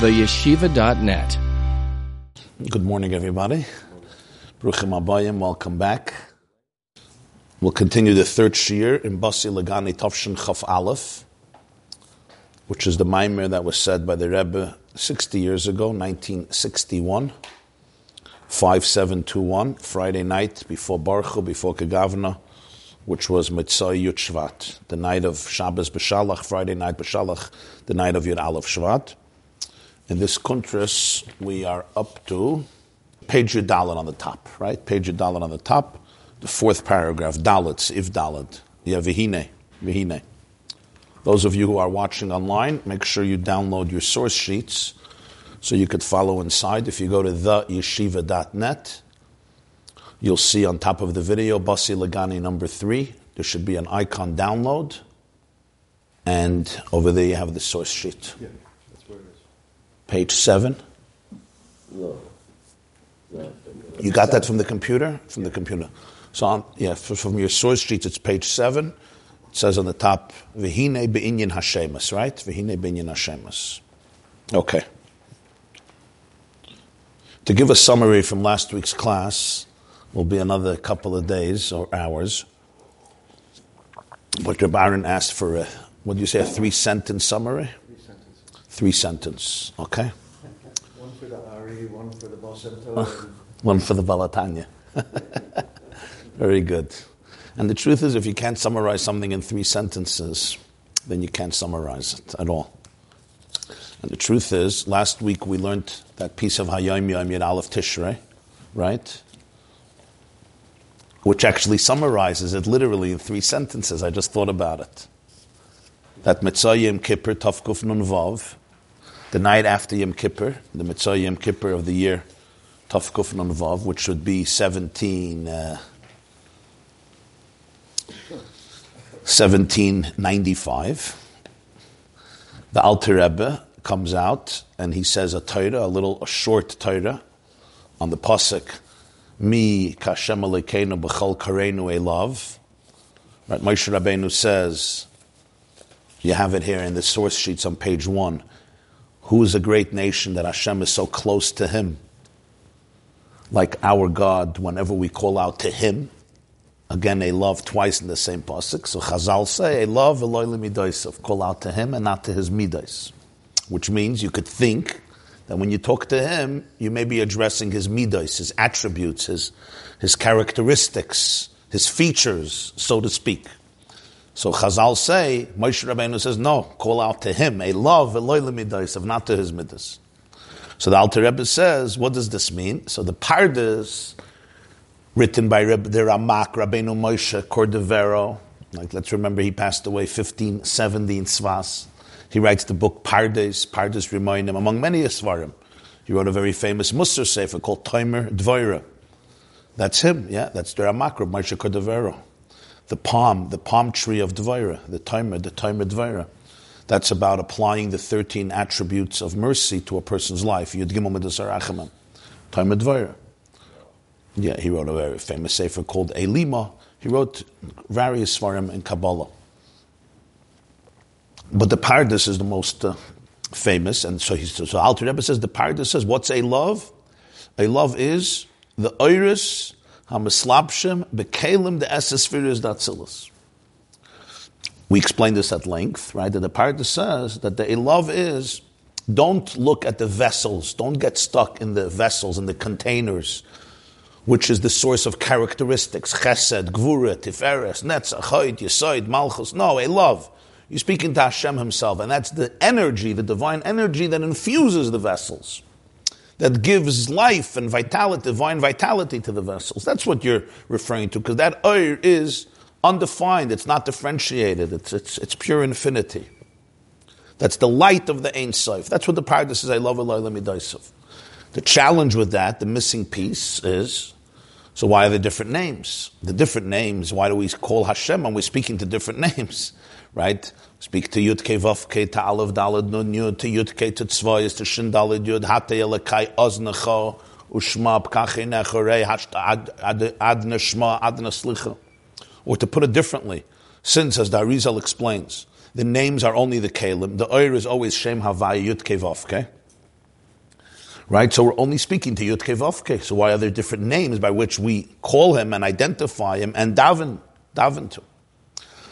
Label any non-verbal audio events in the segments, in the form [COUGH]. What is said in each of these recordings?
theyeshiva.net. Good morning, everybody. Bruchim Abayim, welcome back. We'll continue the third shir in Basi Lagani Tovshin Chaf Aleph, which is the Maimer that was said by the Rebbe 60 years ago, 1961, 5721, Friday night before Baruch before Kagavna, which was Mitzay Yud Shvat, the night of Shabbos B'Shalach, Friday night B'Shalach, the night of Yud Aleph Shvat. In this contrast, we are up to page Dalit on the top, right? Page Dalit on the top, the fourth paragraph, Dalit, if Dalit. Yeah, Vihine, Vihine. Those of you who are watching online, make sure you download your source sheets so you could follow inside. If you go to theyeshiva.net, you'll see on top of the video, Basi Lagani number three. There should be an icon download. And over there you have the source sheet. Yeah, that's where it is. Page seven. No. No. You got that from the computer? From the computer. So, on, yeah, from your source sheets, it's page seven. It says on the top, Vihine be'inyan Hashemas, right? Vihine be'inyan Hashemas. Okay. To give a summary from last week's class, will be another couple of days or hours. But Reb Aaron asked for a, what do you say, a three sentence summary? Three sentences. Sentence, okay? One for the Ari, one for the Basemto, and One for the Balatanya. [LAUGHS] Very good. And the truth is, if you can't summarize something in three sentences, then you can't summarize it at all. And the truth is, last week we learned that piece of Hayom Yom Yud Aleph Tishrei, right? Which actually summarizes it literally in three sentences. I just thought about it. That Mitzvah Yom Kippur, Tavkuf Nun Vav, the night after Yom Kippur, the Mitzvah Yom Kippur of the year Tavkuf Nun Vav, which would be 17, uh, 1795. The Alter Rebbe comes out and he says a Torah, a little, a short Torah, on the pasuk, "Mi kashem alekeinu b'chol kareinu elav." Right, Moshe Rabbeinu says, you have it here in the source sheets on page one. Who is a great nation that Hashem is so close to him? Like our God, whenever we call out to him, again, a love twice in the same pasuk. So Chazal say, a love Eloi midosav, call out to him and not to his midas, which means you could think that when you talk to him, you may be addressing his midas, his attributes, his his characteristics, his features, so to speak. So Chazal say, Moshe Rabbeinu says, no, call out to him, a love midosav, not to his midas. So the Alter Rebbe says, what does this mean? So the Pardes, written by Reb, the Ramak, Rabbeinu Moshe Cordovero, like let's remember he passed away 1570 in Svas. He writes the book Pardes, Pardes Rimonim, among many Svarim. He wrote a very famous Musar Sefer called Toimer Dvoira. That's him, yeah, that's the Ramak, Reb Moshe Cordovero. The palm, the palm tree of Dvoira, the Toimer, the Toimer Dvoira. That's about applying the 13 attributes of mercy to a person's life. Yud Gimel Midas Arachamim. Toimer Dvoira. Yeah, he wrote a very famous sefer called Elima. He wrote various svarim in Kabbalah. But the Pardes is the most uh, famous, and so he so Alter Rebbe says the Pardes says, "What's a love? A love is the iris the esespheres datzilis." We explained this at length, right? That the Pardes says that the love is don't look at the vessels, don't get stuck in the vessels and the containers which is the source of characteristics, chesed, gvura, tiferes, netzach, choid, yesoid, malchus. No, a love. You're speaking to Hashem himself, and that's the energy, the divine energy that infuses the vessels, that gives life and vitality, divine vitality to the vessels. That's what you're referring to, because that oir is undefined, it's not differentiated, it's, it's, it's pure infinity. That's the light of the Ein Sof. That's what the Pardes says, I love Allah, Lamidaisav. The challenge with that, the missing piece, is so why are there different names? The different names, why do we call Hashem when we're speaking to different [LAUGHS] names? Right? Speak to Yud Ke Vav Ke to Aleph Dalad Nun Yud to Yud Ke to Shin Dalad Yud Hate Yelekai Oznecho Ushma Pkache Necharei Ad Neshma Ad Neslicha. Or to put it differently, since as the Arizal explains, the names are only the Kalim, the Oir is always Shem Havaya Yud Ke Vav Ke. Right? So we're only speaking to Yud Vavke. So why are there different names by which we call him and identify him and daven, daven to?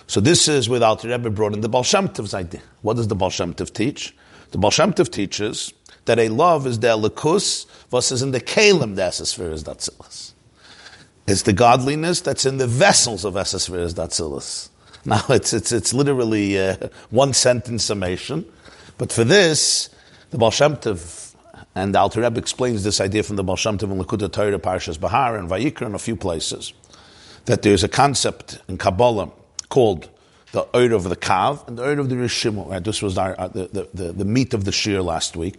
So this is where the Rebbe brought in the Baal Shem Tov's idea. What does the Baal Shem Tov teach? The Baal Shem Tov teaches that a love is the elikus versus in the kalim the esesferes datzilas. It's the godliness that's in the vessels of esesferes datzilas. [LAUGHS] Now it's it's it's literally uh, one sentence summation, but for this, the Baal Shem Tov and the Alter Rebbe explains this idea from the Baal Shem Tov and Likkutei Torah, Parshas Bahar, and Vayikra, in a few places, that there's a concept in Kabbalah called the Ur of the Kav and the Ur of the Rishimu. Right? This was our, uh, the, the, the, meat of the Shir last week.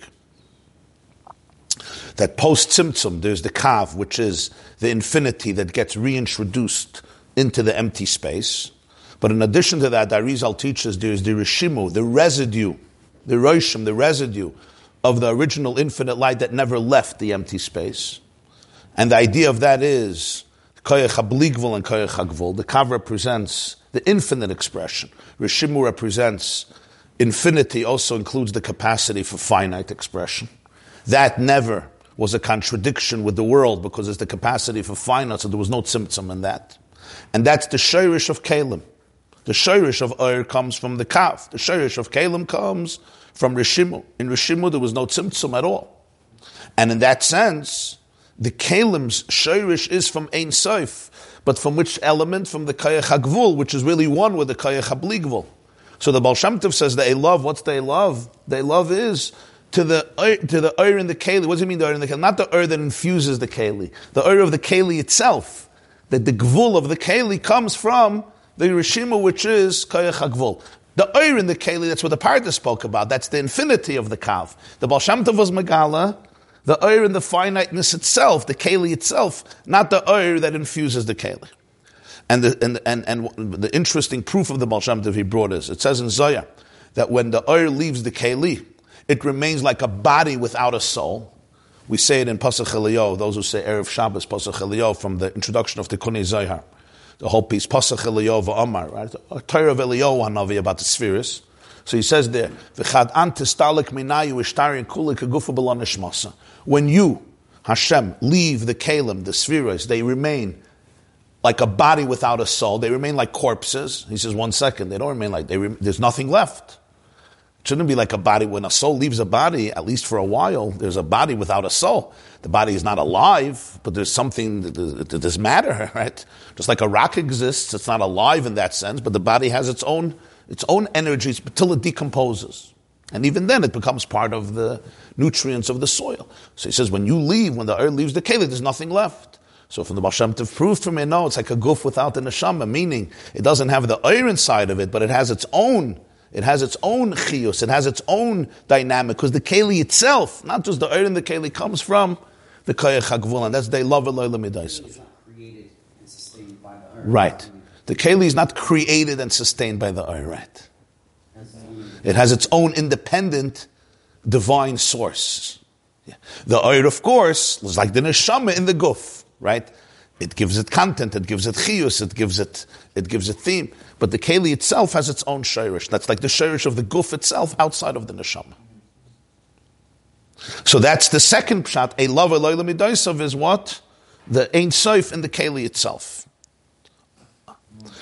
That post Tzimtzum, there's the Kav, which is the infinity that gets reintroduced into the empty space. But in addition to that, Arizal teaches there's the Rishimu, the residue, the Roshim, the residue of the original infinite light that never left the empty space. And the idea of that is Koyach and Koyach. The Kav represents the infinite expression. Rishimu represents infinity, also includes the capacity for finite expression. That never was a contradiction with the world because it's the capacity for finite, so there was no tzimtzum in that. And that's the shirish of Kalim. The shirish of Ur comes from the Kav. The shirish of Kalim comes from Rishimu. In Rishimu, there was no tzimtzum at all. And in that sense, the Kalim's shirish is from Ein Sof, but from which element? From the Kayach HaGvul, which is really one with the Kayach HaBligvul. So the Baal Shem Tov says they love, what's they love? They love is to the to the ur in the keli. What does it mean the ur in the keli? Not the ur that infuses the keli. The ur of the keli itself. That the gvul of the keli comes from the rishima, which is kayach hagvul. The ur in the keli, that's what the Pardes spoke about. That's the infinity of the kav. The Baal Shem Tov was megala the oir in the finiteness itself, the keli itself, not the oir that infuses the keli. And the, and, and, and the interesting proof of the Baal that he brought is, it says in Zohar, that when the oir leaves the keli, it remains like a body without a soul. We say it in Pasach Eliyahu, those who say Erev Shabbos, Pasach Eliyahu, from the introduction of the Kuni Zohar. The whole piece, Pasach Eliyahu v'Amar, right? A Torah of Eliyahu Hanavi about the spheres. So he says there, "V'chad antistalik minayu ishtari kulik agufa When you, Hashem, leave the kalim, the spheres, they remain like a body without a soul. They remain like corpses. He says, one second, they don't remain like, they re- there's nothing left. It shouldn't be like a body. When a soul leaves a body, at least for a while, there's a body without a soul. The body is not alive, but there's something, there's matter, [LAUGHS] right? Just like a rock exists, it's not alive in that sense, but the body has its own its own energies until it decomposes. And even then, it becomes part of the nutrients of the soil. So he says, when you leave, when the earth leaves the keli, there's nothing left. So from the Baal Shem Tov proved for me, no, it's like a goof without the neshama, meaning it doesn't have the oil inside of it, but it has its own, it has its own chiyus, it has its own dynamic, because the keli itself, not just the oil in the keli, comes from the koyach and that's they love it Right. The keli is not created and sustained by the Ayret. It has its own independent divine source. The Ayr, of course, is like the neshama in the guf, right? It gives it content, it gives it chiyus, it gives it, it gives it theme. But the keli itself has its own shirish. That's like the shirish of the guf itself outside of the neshama. So that's the second pshat. A love of is what? The Sof in the keli itself.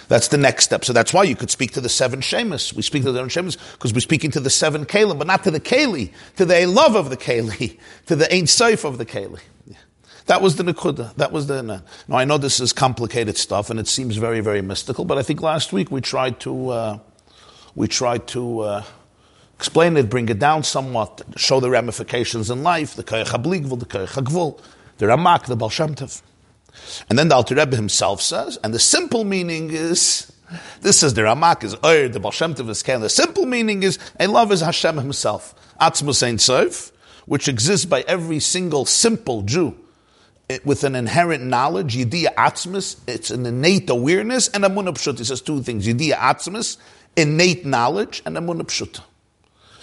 That's the next step. So that's why you could speak to the seven shemus. We speak to the seven shemus because we're speaking to the seven kalim, but not to the keli, to the love of the keli, [LAUGHS] to the ein seif of the keli. That was the nekuda. That was the. Now I know this is complicated stuff and it seems very very mystical, but I think last week we tried to uh, we tried to. Uh, explain it, bring it down somewhat, show the ramifications in life, the Kayach HaBligvul, the Kayach HaGvul, the Ramak, the Baal Shem. And then the Alter Rebbe himself says, and the simple meaning is, this is the Ramak is Oyer, the Baal Shem Tov is Ken. The simple meaning is, a love is Hashem himself. Atzmus Ein Sof, which exists by every single simple Jew eh, with an inherent knowledge, Yediyah Atzmus, it's an innate awareness, and Amunah Pshut. He says two things, Yediyah Atzmus, innate knowledge, and Amunah Pshut.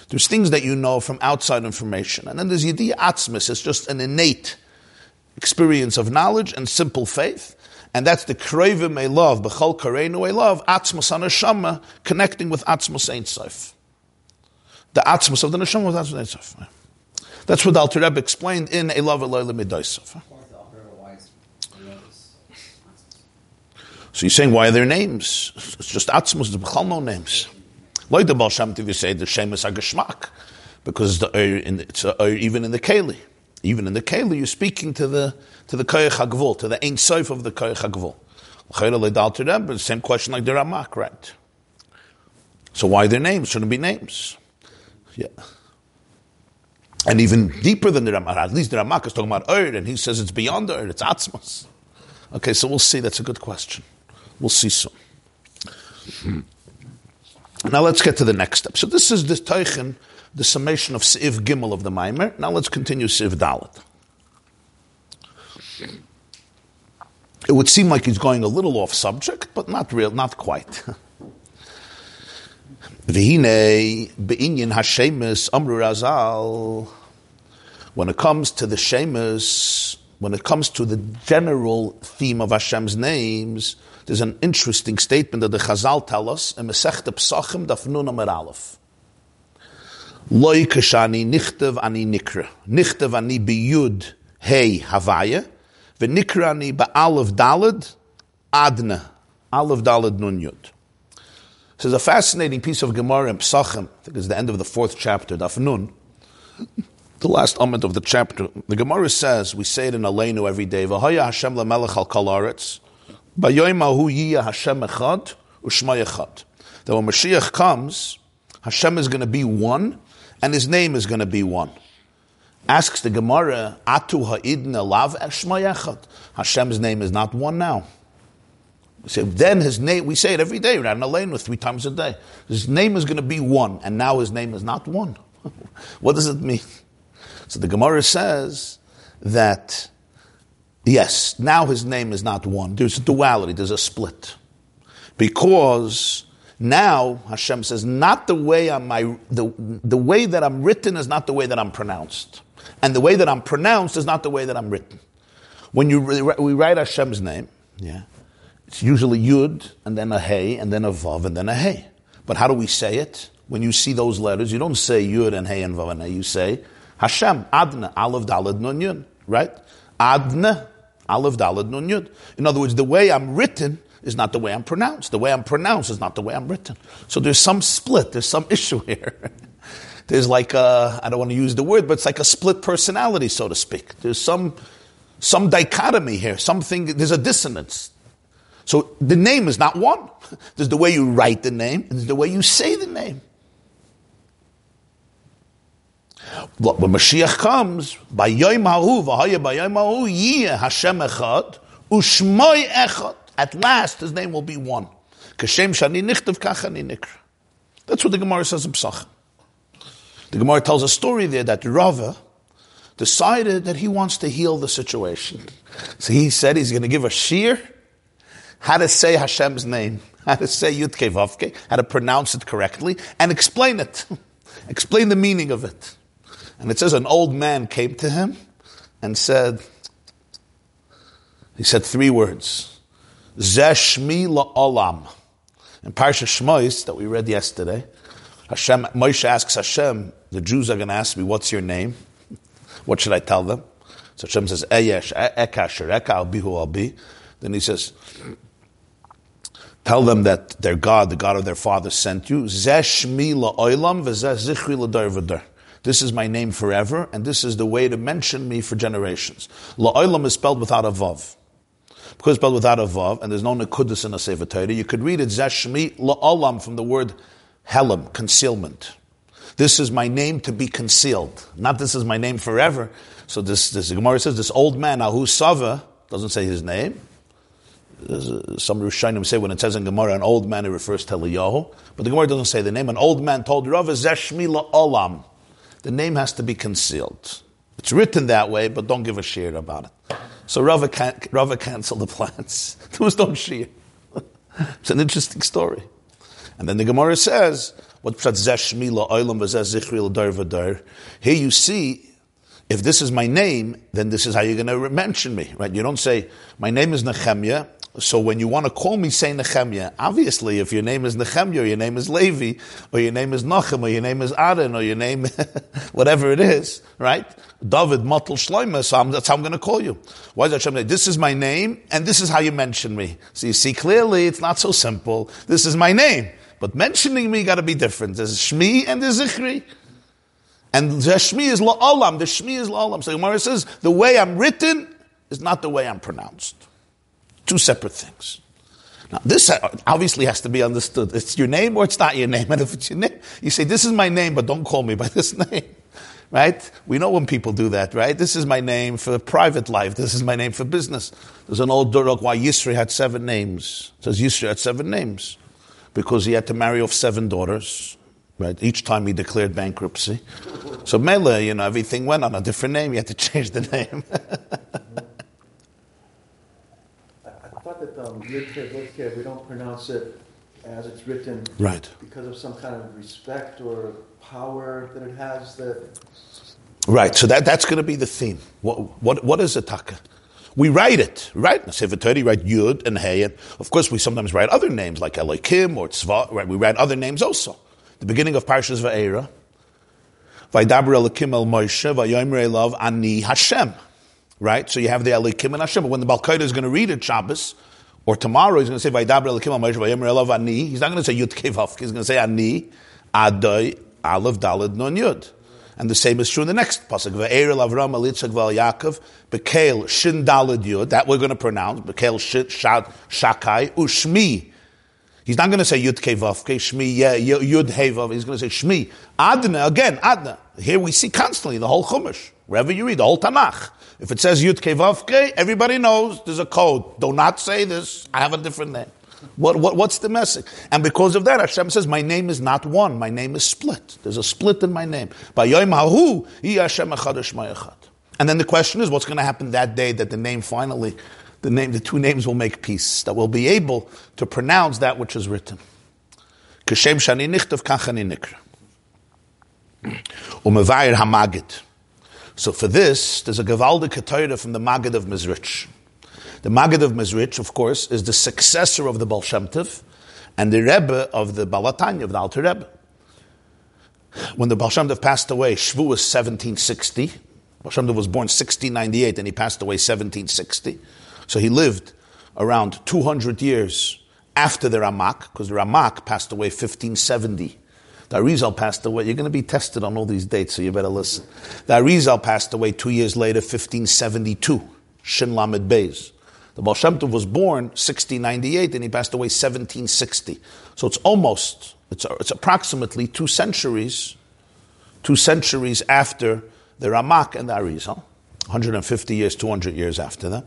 There's things that you know from outside information, and then there's Yediyah Atzmus, it's just an innate experience of knowledge and simple faith. And that's the Krevim love, Bechol Kareinu love, Atzmos Anashama, connecting with Atzmos Ein Sof. The Atzmos of the Neshama with Atzmos Ein Sof. That's what the Alter Rebbe explained in Elav Eloyle Midaisov. So you're saying, why are there names? It's just Atzmus, the Bechal no names. Like the Baal Shem Tov, you say the Shemus HaGeshmak, because the, in, it's a, even in the Keli. Even in the Keli, you're speaking to the to the Koyach HaGvul, to the Ein Sof of the Koyach HaGvul. But same question like the Ramak, right? So why their names? Shouldn't be names. Yeah. And even deeper than the Ramak, at least the Ramak is talking about Ur, and he says it's beyond Ur, it's Atzmas. Okay, so we'll see. That's a good question. We'll see soon. Now let's get to the next step. So this is the Teichen, the summation of Siv Gimel of the Maimer. Now let's continue Siv Dalit. It would seem like he's going a little off subject, but not real, not quite. V'hine be'inyan hashemus amru razal. When it comes to the shemus, when it comes to the general theme of Hashem's names, there's an interesting statement that the Chazal tell us in Masechta Psachim Daf Nun Amar Aleph. Loi kashani nichtev ani nikra. Nichtev ani biyud hey havaya. V'nikra ani ba'alev dalad adna. Alev dalad nun yud. This is a fascinating piece of Gemara in Psachim. I think it's the end of the fourth chapter, Daf Nun the last element of the chapter. The Gemara says, we say it in Aleinu every day, V'haya Hashem lemelech al kol aretz, b'yoyim yiyah Hashem echad, u'shma echad. That when Mashiach comes, Hashem is going to be one, and His name is going to be one. Asks the Gemara, Atu ha'idna lav er eshma echad. Hashem's name is not one now. So then his name, we say it every day, in Aleinu three times a day. His name is going to be one, and now his name is not one. [LAUGHS] what does it mean? So the Gemara says that, yes, now his name is not one. There's a duality, there's a split. Because now Hashem says, not the way I'm, my, the, the way that I'm written is not the way that I'm pronounced. And the way that I'm pronounced is not the way that I'm written. When you we write Hashem's name, yeah, it's usually Yud, and then a Hey, and then a Vav, and then a Hey. But how do we say it? When you see those letters, you don't say Yud and Hey and Vav and Hey, you say Hashem, Adna, Aleph Dalad Nun Yud, right? Adna, Aleph Dalad Nun Yud. In other words, the way I'm written is not the way I'm pronounced. The way I'm pronounced is not the way I'm written. So there's some split, there's some [LAUGHS] issue here. there's like I don't want to use the word, but it's like a split personality, so to speak. There's some, some dichotomy here, something, there's a dissonance. So the name is not one. [LAUGHS] There's the way you write the name, and there's the way you say the name. When Mashiach comes, by Yom v'haya by Yom Hahu, yiyeh Hashem echad, u'shmoi echad. At last, his name will be one. That's what the Gemara says in Psach. The Gemara tells a story there that Rava decided that he wants to heal the situation. So he said he's going to give a shear how to say Hashem's name, [LAUGHS] how to say Yud Vavke, how to pronounce it correctly, and explain it. [LAUGHS] explain the meaning of it. And it says an old man came to him and said, he said three words. Zeshmi la'olam. In Parsha Shmois that we read yesterday, Hashem, Moshe asks Hashem, the Jews are going to ask me, what's your name? What should I tell them? So Hashem says, Eyesh, Eka, Eka, I'll be who I'll be. Then he says, tell them that their God, the God of their father, sent you. Zeshmi la'olam v'zeh zichri l'dar this is my name forever, and this is the way to mention me for generations. La'olam is spelled without a vav. Because spelled without a vav, and there's no nekudus in a Sefer Torah, you could read it zeshmi la'olam from the word helam, concealment. This is my name to be concealed. Not this is my name forever. So this, this Gemara says this old man, Ahu Sava, doesn't say his name. Uh, some Rishonim say when it says in Gemara an old man, it refers to Eliyahu. But the Gemara doesn't say the name. An old man told Rav Zeshmi la'olam the name has to be concealed. It's written that way, but don't give a share about it. So Rava, can, Rava canceled the plans. [LAUGHS] there was no share. [LAUGHS] it's an interesting story. And then the Gemara says, "What Here you see, if this is my name, then this is how you're going to mention me, right? You don't say, my name is Nehemiah, So when you want to call me, say Nehemiah. Obviously, if your name is Nehemiah, or your name is Levi, or your name is Nachem, or your name is Aaron, or your name, [LAUGHS] whatever it is, right? David Matel Shloima, so I'm, that's how I'm going to call you. Why does Hashem this is my name, and this is how you mention me? So you see clearly, it's not so simple. This is my name. But mentioning me got to be different. There's Shmi and there's Zichri. And the Shmi is La'olam, the Shmi is La'olam. So Gemara says, the way I'm written is not the way I'm pronounced. Two separate things. Now, this uh, obviously has to be understood. It's your name or it's not your name. [LAUGHS] And if it's your name, you say, This is my name, but don't call me by this [LAUGHS] name. Right? We know when people do that, right? This is my name for private life. This is my name for business. There's an old Durok why Yisro had seven names. It says Yisro had seven names because he had to marry off seven daughters. Right? Each time he declared bankruptcy. So Mele, you know, everything went on a different name. You had to change the name. [LAUGHS] I thought that um, we don't pronounce it as it's written, right? Because of some kind of respect or power that it has. That right. So that that's going to be the theme. What what what is a taka? We write it, right? In Sefer Torah, write Yud and Hey, and of course we sometimes write other names like Elohim or Tzva. Right? We write other names also. The beginning of Parshas Va'era, Vaydaber Elohim El Moshe, Vayomer Elav Ani Hashem. Right? So you have the Elohim and Hashem. But when the Balkaida is going to read it, Shabbos, or tomorrow he's going to say Vaydaber Elokim Al Moshe Ani. He's not going to say Yud Kevaf. He's going to say Ani Adoi Aleph Dalad Non Yud. And the same is true in the next pasuk. Ve'er Avram Elitzak Val Yaakov Bekel Shin Dalad Yud. That we're going to pronounce. Bekel Shakai Ushmi. He's not going to say Yud Kevavke Shmi Yud Hevav. He's going to say Shmi Adna again Adna. Here we see constantly the whole Chumash. Wherever you read the whole Tanakh. If it says Yud Kevavke, everybody knows there's a code. Do not say this. I have a different name. What, what, what's the message? And because of that, Hashem says, My name is not one, my name is split. There's a split in my name. Hashem And then the question is, what's going to happen that day that the name finally, the name, the two names will make peace, that we'll be able to pronounce that which is written. Shani kachani hamagid. So for this, there's a Gavaldi Ketayra from the Maggid of Mezrich. The Maggid of Mezrich, of course, is the successor of the Baal Shem and the Rebbe of the Balatanya, of the Alter Rebbe. When the Baal Shem passed away, Shvu was 1760. Baal Shem was born 1698 and he passed away 1760. So he lived around 200 years after the Ramak, because the Ramak passed away 1570. The Arizal passed away. You're going to be tested on all these dates, so you better listen. The Arizal passed away two years later, 1572. Shin Lamed Beis. The Baal Shem Tov was born 1698 and he passed away 1760. So it's almost, it's, it's approximately two centuries, two centuries after the Ramak and the Arizal. 150 years, 200 years after that.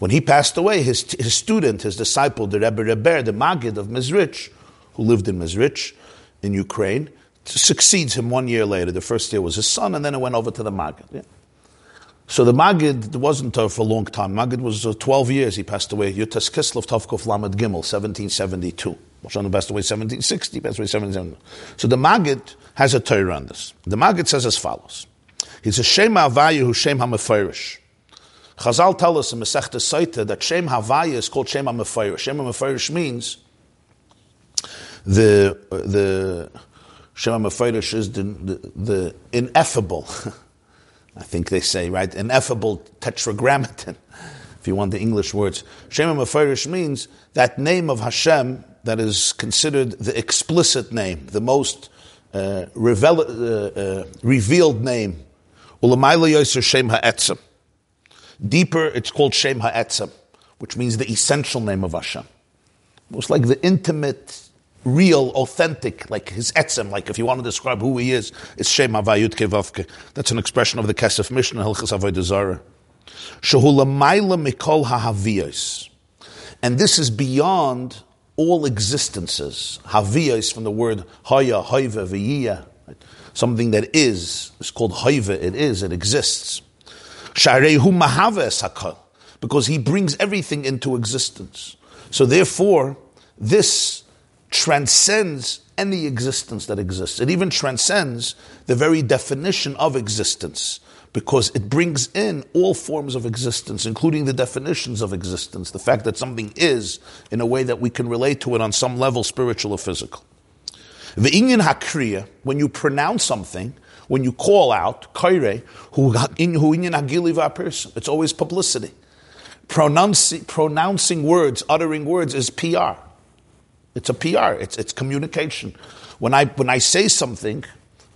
When he passed away, his, his student, his disciple, the Rebbe Rebbe, the Maggid of Mezrich, who lived in Mezrich, in Ukraine, succeeds him one year later. The first year was his son, and then it went over to the Maggid. Yeah. So the Maggid wasn't uh, for a long time. Maggid was uh, 12 years. He passed away. Yutas Kislev Tovkov Lamed Gimel, 1772. Moshe passed away 1760, passed away 1770. So the Maggid has a Torah on this. The Maggid says as follows. He says, Shem Havayu who Shem HaMeferish. Chazal tell us in Masechta Saita that Shem Havaya is called Shem HaMeferish. Shem HaMeferish means the the Shema Mefarish is the, the, the, ineffable. [LAUGHS] I think they say right, ineffable tetragrammaton. [LAUGHS] If you want the English words, Shema Mefarish means that name of Hashem that is considered the explicit name, the most uh, revel- uh, uh, revealed name. Ulamayla Yosef Shem Ha'etzem. Deeper, it's called Shem Ha'etzem, which means the essential name of Hashem. Most like the intimate real, authentic, like his etzem, like if you want to describe who he is, it's Shem Havayut Kevavke. That's an expression of the Kesef Mishnah, Hilchas Avodah Zarah. Shehulamayla mikol hahaviyos. And this is beyond all existences. Haviyos from the word haya, haiva, v'yiyah. Something that is, is called haiva, it is, it exists. Sharehu mahaves hakol. Because he brings everything into existence. So therefore, this transcends any existence that exists. It even transcends the very definition of existence because it brings in all forms of existence, including the definitions of existence, the fact that something is in a way that we can relate to it on some level, spiritual or physical. The Inyan Hakriya, when you pronounce something, when you call out, Kaire, who Inyan Hagiliva person, it's always publicity. Pronouncing, pronouncing words, uttering words is PR. It's a PR, it's, it's communication. When I, when I say something,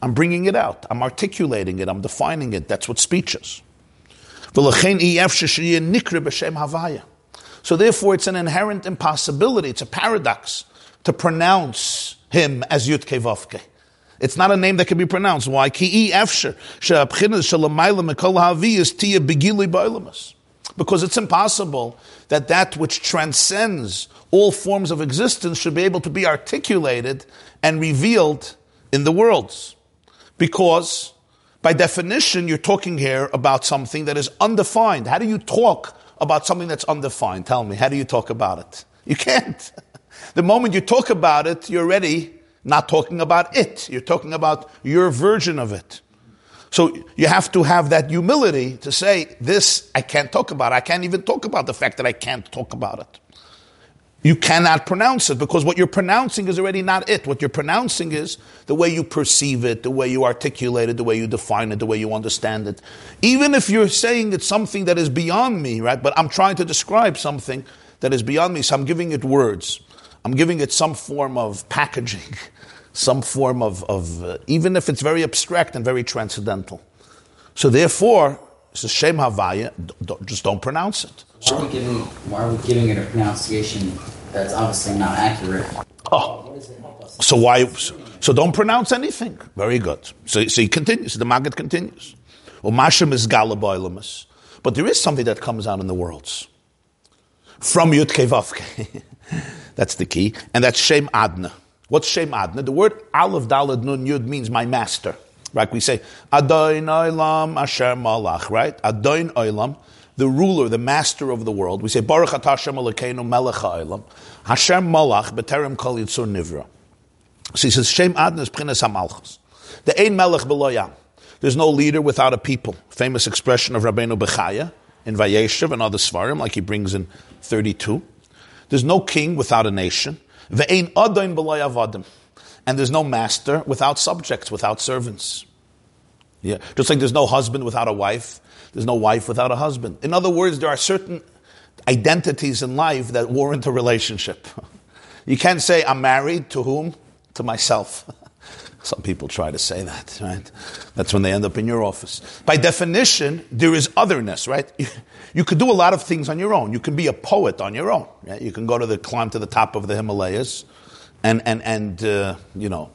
I'm bringing it out. I'm articulating it. I'm defining it. That's what speech is. So therefore, it's an inherent impossibility. It's a paradox to pronounce him as Yud Kevavke. It's not a name that can be pronounced. Why? Because it's impossible that that which transcends all forms of existence should be able to be articulated and revealed in the worlds. Because by definition, you're talking here about something that is undefined. How do you talk about something that's undefined? Tell me, how do you talk about it? You can't. [LAUGHS] the moment you talk about it, you're already not talking about it. You're talking about your version of it. So you have to have that humility to say, this I can't talk about. I can't even talk about the fact that I can't talk about it. You cannot pronounce it because what you're pronouncing is already not it. What you're pronouncing is the way you perceive it, the way you articulate it, the way you define it, the way you understand it. Even if you're saying it's something that is beyond me, right? But I'm trying to describe something that is beyond me, so I'm giving it words. I'm giving it some form of packaging, [LAUGHS] some form of, of uh, even if it's very abstract and very transcendental. So therefore, it's a Shem Havaya, just don't pronounce it. Why are we giving Why are we giving it a pronunciation that's obviously not accurate? Oh, so why? So don't pronounce anything. Very good. So, so he continues. The Maggid continues. Well, Mashem is Galaboilamus. But there is something that comes out in the worlds from Yud Kevavke. [LAUGHS] that's the key, and that's Shem Adna. What's Shem Adna? The word Aleph Dalad Nun Yud means my master. Right? We say Adon Olam Asher Malach. Right? Adon Olam the ruler, the master of the world. We say, Baruch Atah Hashem Elokeinu melech ha'olam, Hashem malach b'terem kol yitzur nivra. So he says, Shem adnes p'chinas ha'malchus. The ein melech beloyam. There's no leader without a people. Famous expression of Rabbeinu Bechaya in Vayeshev and other Svarim, like he brings in 32. There's no king without a nation. Ve'ein adain avadim. And there's no master without subjects, without servants. Yeah. Just like there's no husband without a wife, there's no wife without a husband. In other words, there are certain identities in life that warrant a relationship. [LAUGHS] You can't say, I'm married to whom? To myself. [LAUGHS] Some people try to say that, right? That's when they end up in your office. By definition, there is otherness, right? [LAUGHS] You, could do a lot of things on your own. You can be a poet on your own. Right? You can go to the climb to the top of the Himalayas, and and and uh, you know,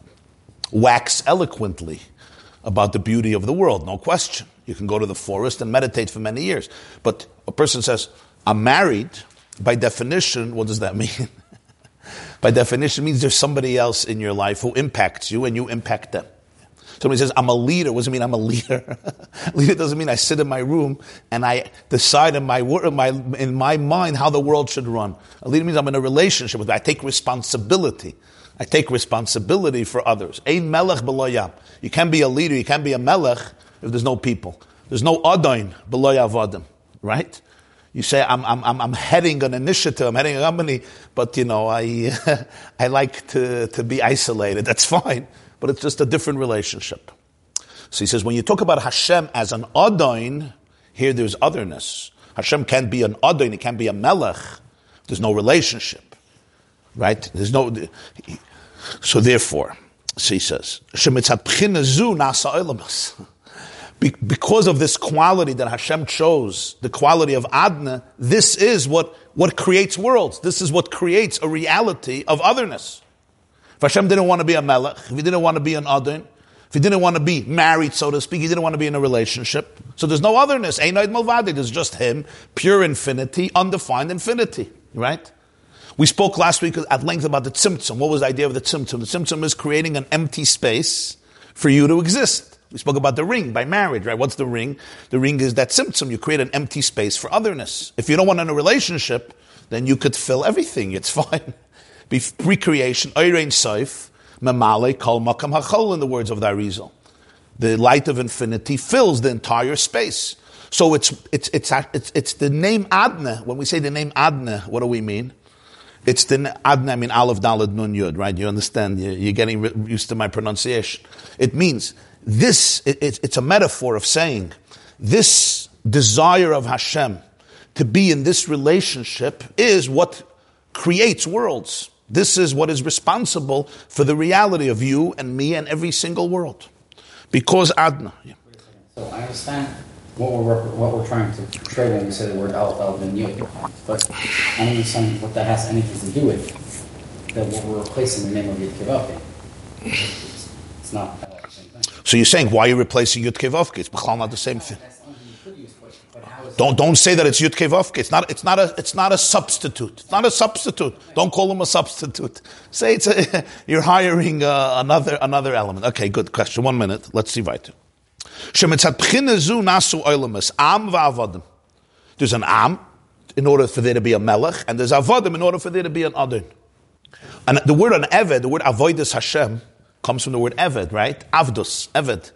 wax eloquently about the beauty of the world. No question. You can go to the forest and meditate for many years. But a person says, I'm married, by definition, what does that [LAUGHS] mean? by definition, means there's somebody else in your life who impacts you and you impact them. Somebody says, I'm a leader. What does it mean I'm a leader? [LAUGHS] leader doesn't mean I sit in my room and I decide in my, my, in my mind how the world should run. A leader means I'm in a relationship with, I take responsibility. I take responsibility for others. Ein melech beloyam. You can be a leader, you can be a melech if there's no people. There's no adain beloy avodim, right? You say, I'm, I'm, I'm heading an initiative, I'm heading a company, but you know, I, [LAUGHS] I like to, to be isolated. That's fine, but it's just a different relationship. So he says, when you talk about Hashem as an adain, here there's otherness. Hashem can't be an adain, it can't be a melech. There's no relationship, right? There's no. So therefore, so he says, because of this quality that Hashem chose, the quality of Adna, this is what, what creates worlds. This is what creates a reality of otherness. Hashem didn't want to be a melech, if he didn't want to be an adon, if he didn't want to be married, so to speak, he didn't want to be in a relationship. So there's no otherness. Einaid Malvadi, there's just him, pure infinity, undefined infinity, right? We spoke last week at length about the tzimtzum. What was the idea of the tzimtzum? The tzimtzum is creating an empty space for you to exist. We spoke about the ring by marriage, right? What's the ring? The ring is that tzimtzum. You create an empty space for otherness. If you don't want in a relationship, then you could fill everything. It's [LAUGHS] fine. Pre-creation, oirein saif, memale kol makam hachol, in the words of the Arizal. The light of infinity fills the entire space. So it's, it's, it's, it's, it's the name Adna. When we say the name Adna, what do we mean? It's the Adna, I mean Aleph Dalad Nun Yud, right? You understand? You're getting used to my pronunciation. It means this, it, it's a metaphor of saying this desire of Hashem to be in this relationship is what creates worlds. This is what is responsible for the reality of you and me and every single world. Because Adna. Yeah. So I understand what we're what we're trying to portray when we say the word al al ben yud, but I don't understand what that has anything to do with that what we're replacing the name of yud kivavke. It's, not the same thing. So you're saying why are you replacing Yud Kevavke? It's not the same thing. Don't don't say that it's Yud Kevavke. It's not it's not a it's not a substitute. It's not a substitute. Don't call him a substitute. Say it's a, [LAUGHS] you're hiring uh, another another element. Okay, good question. One minute. Let's see va'avadim. There's an am in order for there to be a melech, and there's avodim in order for there to be an adon. And the word on Eved, the word avoidus Hashem, comes from the word Eved, right? Avdus, Eved.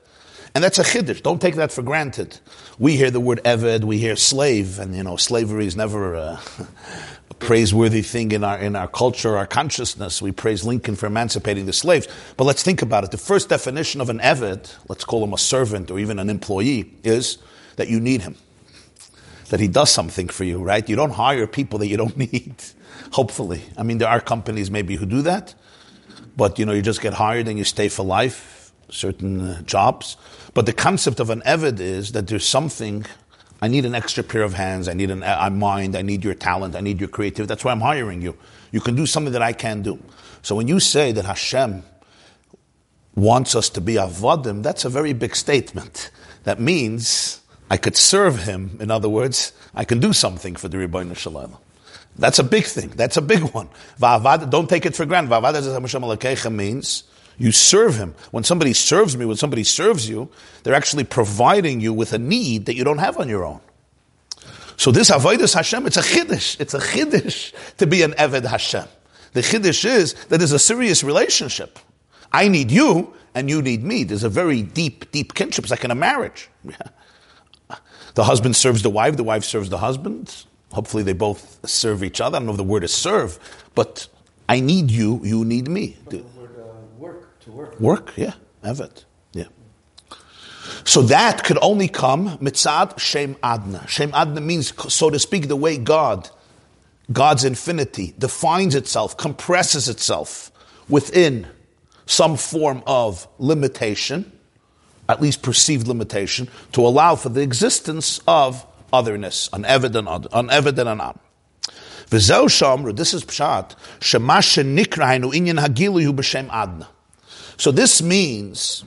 And that's a chiddush. Don't take that for granted. We hear the word Eved, we hear slave, and you know, slavery is never a, [LAUGHS] a praiseworthy thing in our, in our culture, our consciousness. We praise Lincoln for emancipating the slaves. But let's think about it. The first definition of an Eved, let's call him a servant or even an employee, is that you need him that he does something for you, right? You don't hire people that you don't [LAUGHS] need. Hopefully, I mean, there are companies maybe who do that, but you know, you just get hired and you stay for life. Certain uh, jobs, but the concept of an evid is that there's something. I need an extra pair of hands. I need an uh, a mind. I need your talent. I need your creativity. That's why I'm hiring you. You can do something that I can't do. So when you say that Hashem wants us to be avodim, that's a very big statement. That means I could serve him. In other words, I can do something for the Rebbeinu Shalom. That's a big thing. That's a big one. Va'avad, don't take it for granted. Va'avad means you serve him. When somebody serves me, when somebody serves you, they're actually providing you with a need that you don't have on your own. So this avodas Hashem, it's a chiddush. It's a chiddush to be an eved Hashem. The chiddush is that there's a serious relationship. I need you, and you need me. There's a very deep, deep kinship. It's like in a marriage. [LAUGHS] The husband serves the wife, the wife serves the husband. Hopefully they both serve each other. I don't know if the word is serve, but I need you, you need me. The word uh, work, to work. Work, yeah, evet, yeah. So that could only come mitzad shem adna. Shem adna means, so to speak, the way God, God's infinity, defines itself, compresses itself within some form of limitation, at least perceived limitation, to allow for the existence of otherness, an evident, an evident an am. V'zeu shamru, this is pshat, shemashe nikrainu inyan hagilu b'shem adna. So this means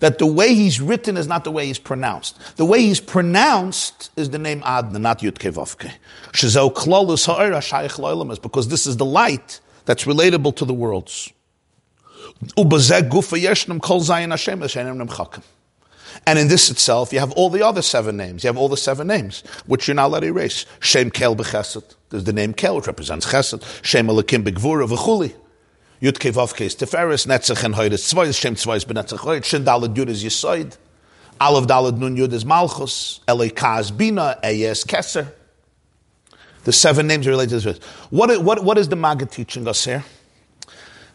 that the way he's written is not the way he's pronounced. The way he's pronounced is the name Adna, not Yud Kevavke. Shezeu klolus ha'era shayich lo'elamas, because this is the light that's relatable to the worlds. And in this itself, you have all the other seven names. You have all the seven names, which you're not allowed to erase. There's the name Kel, which represents chesed. Shem Elakim b'gvura. Yud Kevav Kes Teferes, Netzach and Hoyd is Shem Tzvois b'Netzach Hoyd, Shin Dalad Yud is Yisoid, Aleph Dalad Nun Yud is Malchus, Elei Kaz Bina, Eyes Keser. The seven names are related to this. What, what, what is the Maggid teaching us here?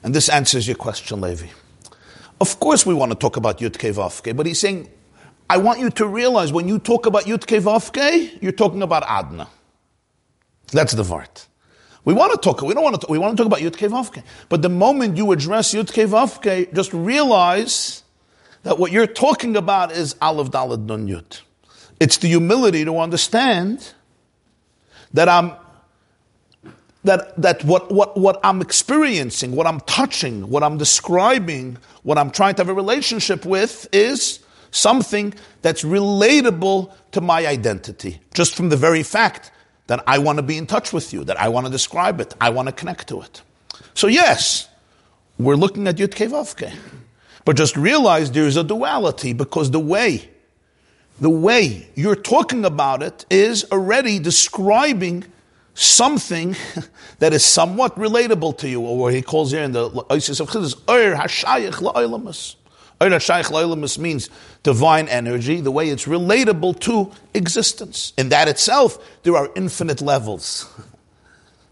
And this answers your question, Levi. Of course, we want to talk about Yud Kevavke, but he's saying, I want you to realize when you talk about Yud Kevavke, you're talking about Adna. That's the Vart. We want to talk, we don't want to, we want to talk about Yud Kevavke. But the moment you address Yud Kevavke, just realize that what you're talking about is Aleph Dalad Nun Yud. It's the humility to understand that I'm that, that what, what, what I'm experiencing, what I'm touching, what I'm describing, what I'm trying to have a relationship with is something that's relatable to my identity. Just from the very fact that I want to be in touch with you, that I want to describe it, I want to connect to it. So yes, we're looking at Yud Kevavke. But just realize there's a duality because the way, the way you're talking about it is already describing something [LAUGHS] that is somewhat relatable to you, or what he calls here in the Isis of Chizis, Ur Hashayich La'olamas. Or Hashayach Loilamus means divine energy, the way it's relatable to existence. In that itself, there are infinite levels. [LAUGHS]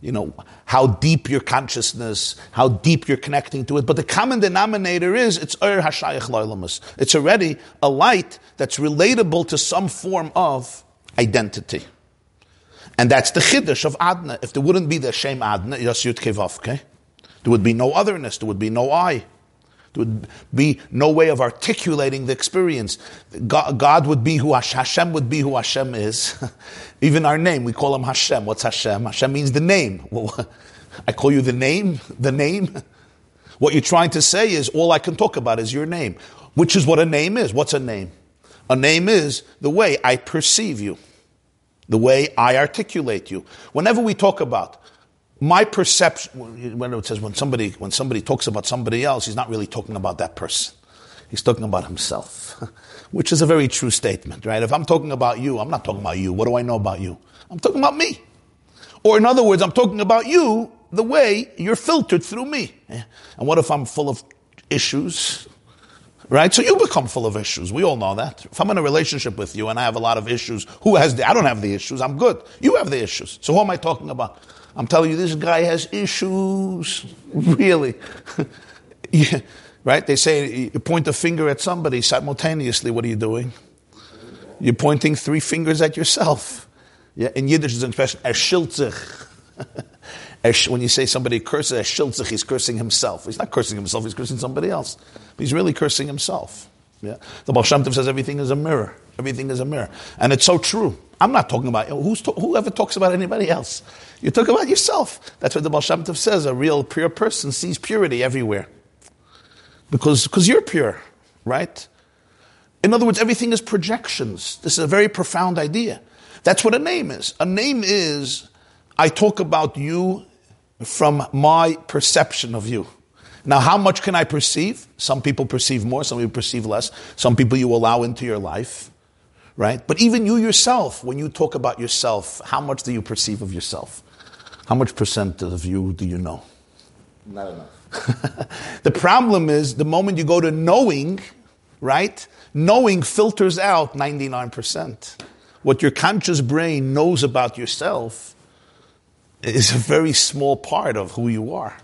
You know, how deep your consciousness, how deep you're connecting to it. But the common denominator is it's Ur Hashayach Loilamus. It's already a light that's relatable to some form of identity. And that's the chiddush of Adna. If there wouldn't be the Shem Adna, Yas Kevav, okay? There would be no otherness, there would be no I. There would be no way of articulating the experience. God, God, would be who Hashem would be who Hashem is. [LAUGHS] Even our name, we call him Hashem. What's Hashem? Hashem means the name. Well, [LAUGHS] I call you the name, the name. [LAUGHS] What you're trying to say is all I can talk about is your name, which is what a name is. What's a name? A name is the way I perceive you, the way I articulate you. Whenever we talk about my perception, when it says when somebody, when somebody talks about somebody else, he's not really talking about that person. He's talking about himself, [LAUGHS] which is a very true statement, right? If I'm talking about you, I'm not talking about you. What do I know about you? I'm talking about me. Or in other words, I'm talking about you the way you're filtered through me. Eh? And what if I'm full of issues? Right? So you become full of issues. We all know that. If I'm in a relationship with you and I have a lot of issues, who has the, I don't have the issues. I'm good. You have the issues. So who am I talking about? I'm telling you, this guy has issues. [LAUGHS] Really. [LAUGHS] yeah. Right? They say you point a finger at somebody simultaneously. What are you doing? You're pointing three fingers at yourself. Yeah, in Yiddish, there's an expression, eshiltzich. [LAUGHS] when you say somebody curses eshiltzich, he's cursing himself. He's not cursing himself, he's cursing somebody else. But he's really cursing himself. Yeah? The Baal Shem Tov says everything is a mirror. Everything is a mirror. And it's so true. I'm not talking about, who's to, whoever talks about anybody else. You talk about yourself. That's what the Baal Shem Tov says. A real pure person sees purity everywhere. Because, because you're pure, right? In other words, everything is projections. This is a very profound idea. That's what a name is. A name is, I talk about you from my perception of you. Now, how much can I perceive? Some people perceive more, some people perceive less. Some people you allow into your life, right? But even you yourself, when you talk about yourself, how much do you perceive of yourself? How much percent of you do you know? Not enough. [LAUGHS] the problem is the moment you go to knowing, right? Knowing filters out 99%. What your conscious brain knows about yourself is a very small part of who you are.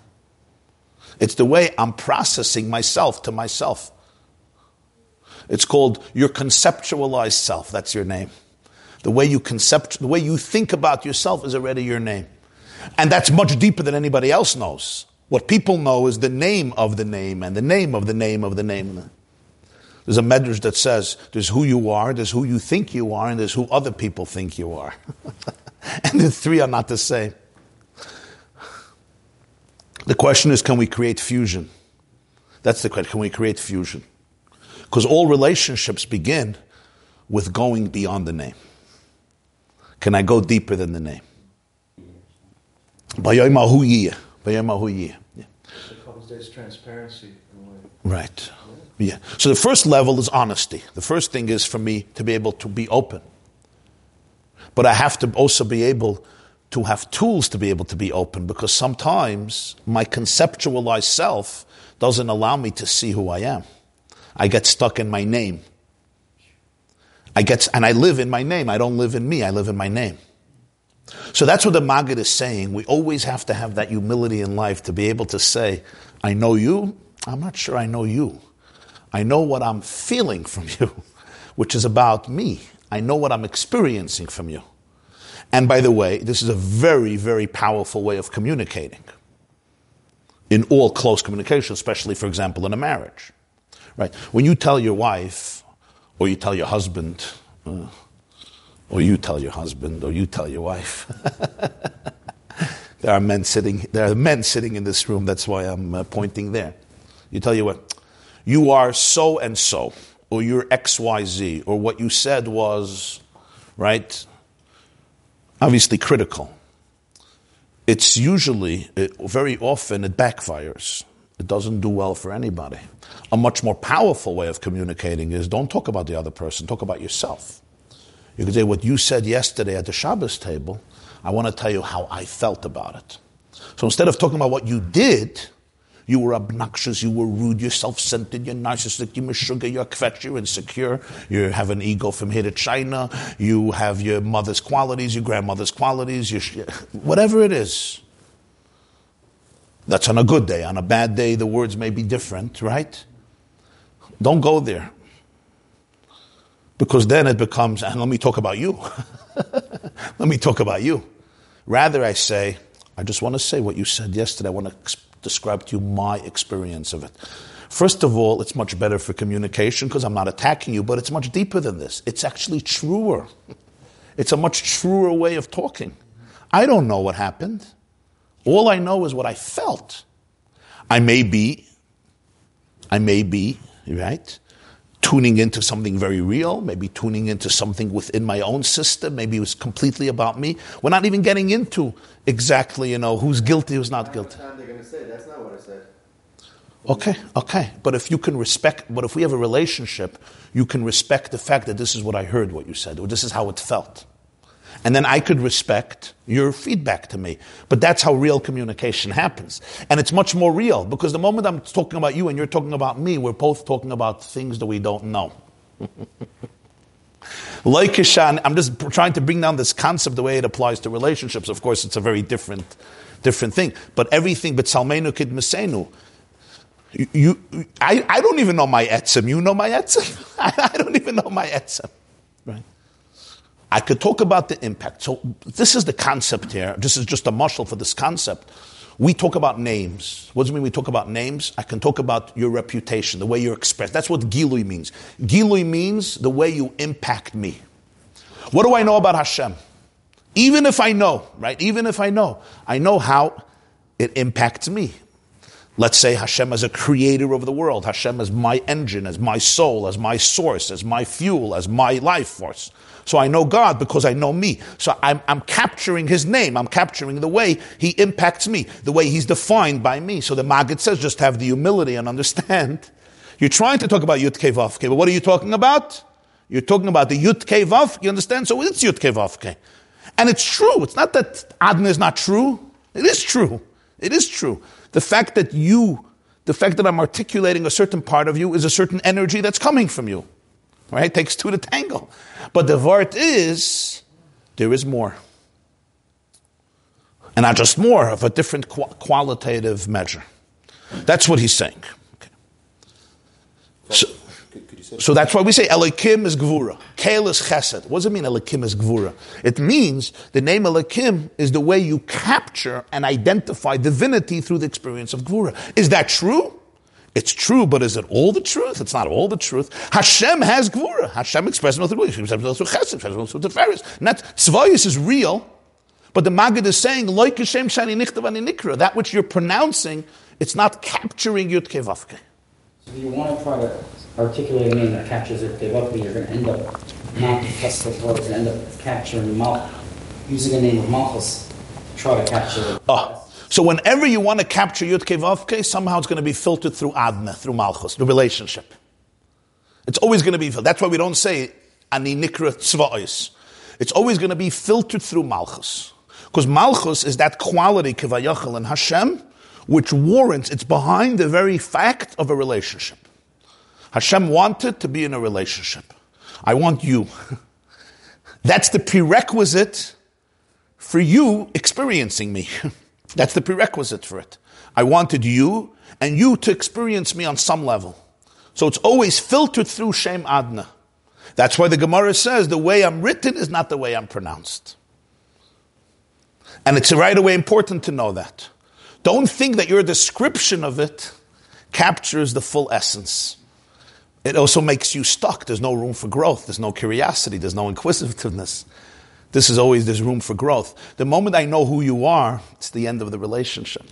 It's the way I'm processing myself to myself. It's called your conceptualized self. That's your name. The way you concept, the way you think about yourself is already your name. And that's much deeper than anybody else knows. What people know is the name of the name and the name of the name of the name. There's a medrash that says there's who you are, there's who you think you are, and there's who other people think you are. [LAUGHS] and the three are not the same. The question is can we create fusion? That's the question. Can we create fusion? Because all relationships begin with going beyond the name. Can I go deeper than the name? Yeah. There's transparency. Right. Yeah. So the first level is honesty. The first thing is for me to be able to be open. But I have to also be able to have tools to be able to be open because sometimes my conceptualized self doesn't allow me to see who I am. I get stuck in my name. I get, and I live in my name. I don't live in me. I live in my name. So that's what the Maggid is saying. We always have to have that humility in life to be able to say, I know you. I'm not sure I know you. I know what I'm feeling from [LAUGHS] you, which is about me. I know what I'm experiencing from you. And by the way, this is a very, very powerful way of communicating in all close communication, especially, for example, in a marriage. Right? When you tell your wife, or you tell your husband, uh, or you tell your husband, or you tell your wife. [LAUGHS] there are men sitting. There are men sitting in this room. That's why I'm uh, pointing there. You tell you what, you are so and so, or you're X Y Z, or what you said was, right? Obviously critical. It's usually, it, very often, it backfires. It doesn't do well for anybody. A much more powerful way of communicating is don't talk about the other person, talk about yourself. You can say, What you said yesterday at the Shabbos table, I want to tell you how I felt about it. So instead of talking about what you did, You were obnoxious, you were rude, you're self-centered, you're narcissistic, you're sugar, you're kvetch, you're insecure, you have an ego from here to China, you have your mother's qualities, your grandmother's qualities, your sh- whatever it is. That's on a good day. On a bad day, the words may be different, right? Don't go there. Because then it becomes, and let me talk about you. [LAUGHS] let me talk about you. Rather, I say, I just want to say what you said yesterday. I want to describe to you my experience of it. First of all, it's much better for communication because I'm not attacking you, but it's much deeper than this. It's actually truer. It's a much truer way of talking. I don't know what happened. All I know is what I felt. I may be, I may be, right? Tuning into something very real, maybe tuning into something within my own system, maybe it was completely about me. We're not even getting into exactly, you know, who's guilty, who's not guilty. Time they're going to say, that's not what I said. Okay, okay. But if you can respect, but if we have a relationship, you can respect the fact that this is what I heard, what you said, or this is how it felt. And then I could respect your feedback to me. But that's how real communication happens. And it's much more real because the moment I'm talking about you and you're talking about me, we're both talking about things that we don't know. [LAUGHS] like Kishan, I'm just trying to bring down this concept the way it applies to relationships. Of course, it's a very different, different thing. But everything, but Salmenu Kid Mesenu, you, you, I, I don't even know my etzem. You know my etzem? I, [LAUGHS] I don't even know my etzem. I could talk about the impact. So this is the concept here. This is just a muscle for this concept. We talk about names. What does it mean we talk about names? I can talk about your reputation, the way you're expressed. That's what Gilui means. Gilui means the way you impact me. What do I know about Hashem? Even if I know, right? Even if I know, I know how it impacts me. Let's say Hashem as a creator of the world, Hashem as my engine, as my soul, as my source, as my fuel, as my life force. So I know God because I know me. So I'm, I'm capturing His name. I'm capturing the way He impacts me, the way He's defined by me. So the Maggid says, just have the humility and understand. [LAUGHS] You're trying to talk about Yud Kei but what are you talking about? You're talking about the Yud Kei you understand? So it's Yud Kei And it's true. It's not that Adna is not true. It is true. It is true. The fact that you, the fact that I'm articulating a certain part of you is a certain energy that's coming from you. Right? It takes two to tangle. But the vart is, there is more. And not just more, of a different qualitative measure. That's what he's saying. Okay. So, so that's why we say Elikim is Gvura. Kael is Chesed. What does it mean Elikim is Gvura? It means the name Elikim is the way you capture and identify divinity through the experience of Gvura. Is that true? It's true, but is it all the truth? It's not all the truth. Hashem has Gvura. Hashem expresses no through Hashem expresses through Chesed. Expresses through Tiferes. Not Tzvayis is real, but the Maggid is saying, like Hashem Shani Nichtav Nikra, that which you're pronouncing, it's not capturing Yud Kevavke. So you want to try to articulate a name that captures Yud Kevavke, you're going to end up not the words, and end up capturing Mal, using the name of Malchus, try to capture it. Oh. Ah. So whenever you want to capture Yud Vavke, somehow it's going to be filtered through Adna, through Malchus, the relationship. It's always going to be filtered. That's why we don't say Ani Nikra Tzva'is. It's always going to be filtered through Malchus. Because Malchus is that quality, Kivayachal and Hashem, which warrants, it's behind the very fact of a relationship. Hashem wanted to be in a relationship. I want you. [LAUGHS] That's the prerequisite for you experiencing me. [LAUGHS] That's the prerequisite for it. I wanted you and you to experience me on some level. So it's always filtered through Shem Adna. That's why the Gemara says the way I'm written is not the way I'm pronounced. And it's right away important to know that. Don't think that your description of it captures the full essence. It also makes you stuck. There's no room for growth. There's no curiosity. There's no inquisitiveness. This is always, there's room for growth. The moment I know who you are, it's the end of the relationship.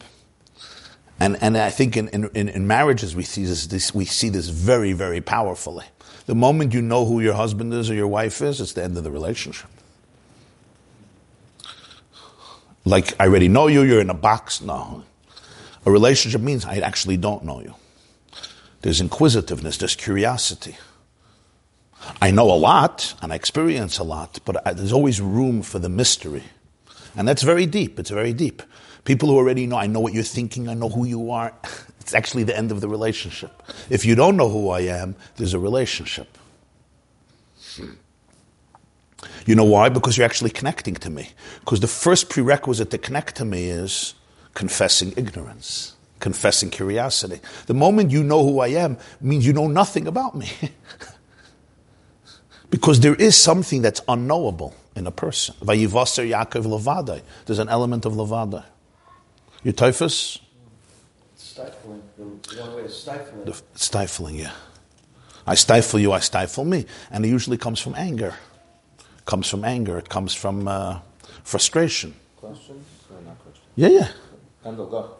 And, and I think in, in, in marriages we see this, this, we see this very, very powerfully. The moment you know who your husband is or your wife is, it's the end of the relationship. Like, I already know you, you're in a box. No. A relationship means I actually don't know you. There's inquisitiveness, there's curiosity. I know a lot and I experience a lot, but I, there's always room for the mystery. And that's very deep. It's very deep. People who already know, I know what you're thinking, I know who you are. [LAUGHS] It's actually the end of the relationship. If you don't know who I am, there's a relationship. You know why? Because you're actually connecting to me. Because the first prerequisite to connect to me is confessing ignorance, confessing curiosity. The moment you know who I am means you know nothing about me. [LAUGHS] because there is something that's unknowable in a person. Vayivaser Yaakov Levadai. There's an element of Levadai. You typhus? Stifling, the one way is stifling. The stifling, yeah. I stifle you, I stifle me. And it usually comes from anger. It comes from anger. It comes from uh, frustration. Questions or not questions? Yeah, yeah. Handel, go.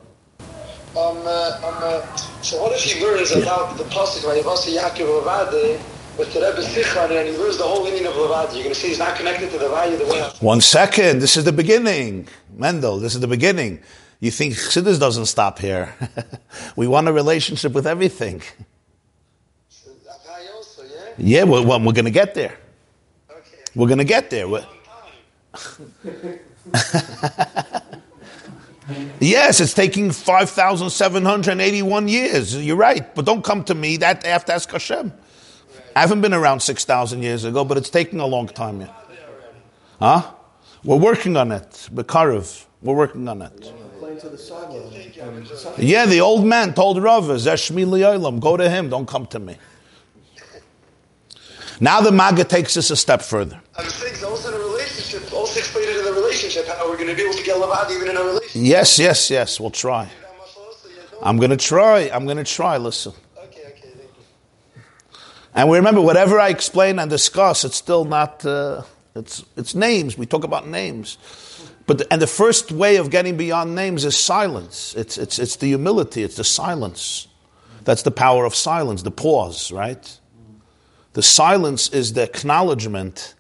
Um, uh, um, uh, so what if he learns about the pasuk Vayivasa Yaakov Levade with the Rebbe Sichon and he learns the whole meaning of Levade? You're going to say he's not connected to the value the way. One second. This is the beginning. Mendel, this is the beginning. You think Chassidus doesn't stop here. [LAUGHS] we want a relationship with everything. Also, yeah. Yeah, well, well, we're going to get there. Okay. We're going to get there. [LAUGHS] Yes, it's taking 5,781 years. You're right. But don't come to me. That I have to ask Hashem. I haven't been around 6,000 years ago, but it's taking a long time yet. Huh? We're working on it. Bekarev. We're working on it. Playing to the sideline. and the side- Yeah, the old man told Rava, Zeshmi Li'olam, go to him, don't come to me. Now the Maga takes us a step further. I'm saying also in a relationship, also explain it in the relationship how we're going to be able to get Levade even in a relationship. Yes, yes, yes, we'll try. I'm going to try. I'm going to try. Listen. Okay, okay, thank you. And we remember, whatever I explain and discuss, it's still not, uh, it's, it's names. We talk about names. But the, and the first way of getting beyond names is silence. It's, it's, it's the humility, it's the silence. That's the power of silence, the pause, right? The silence is the acknowledgement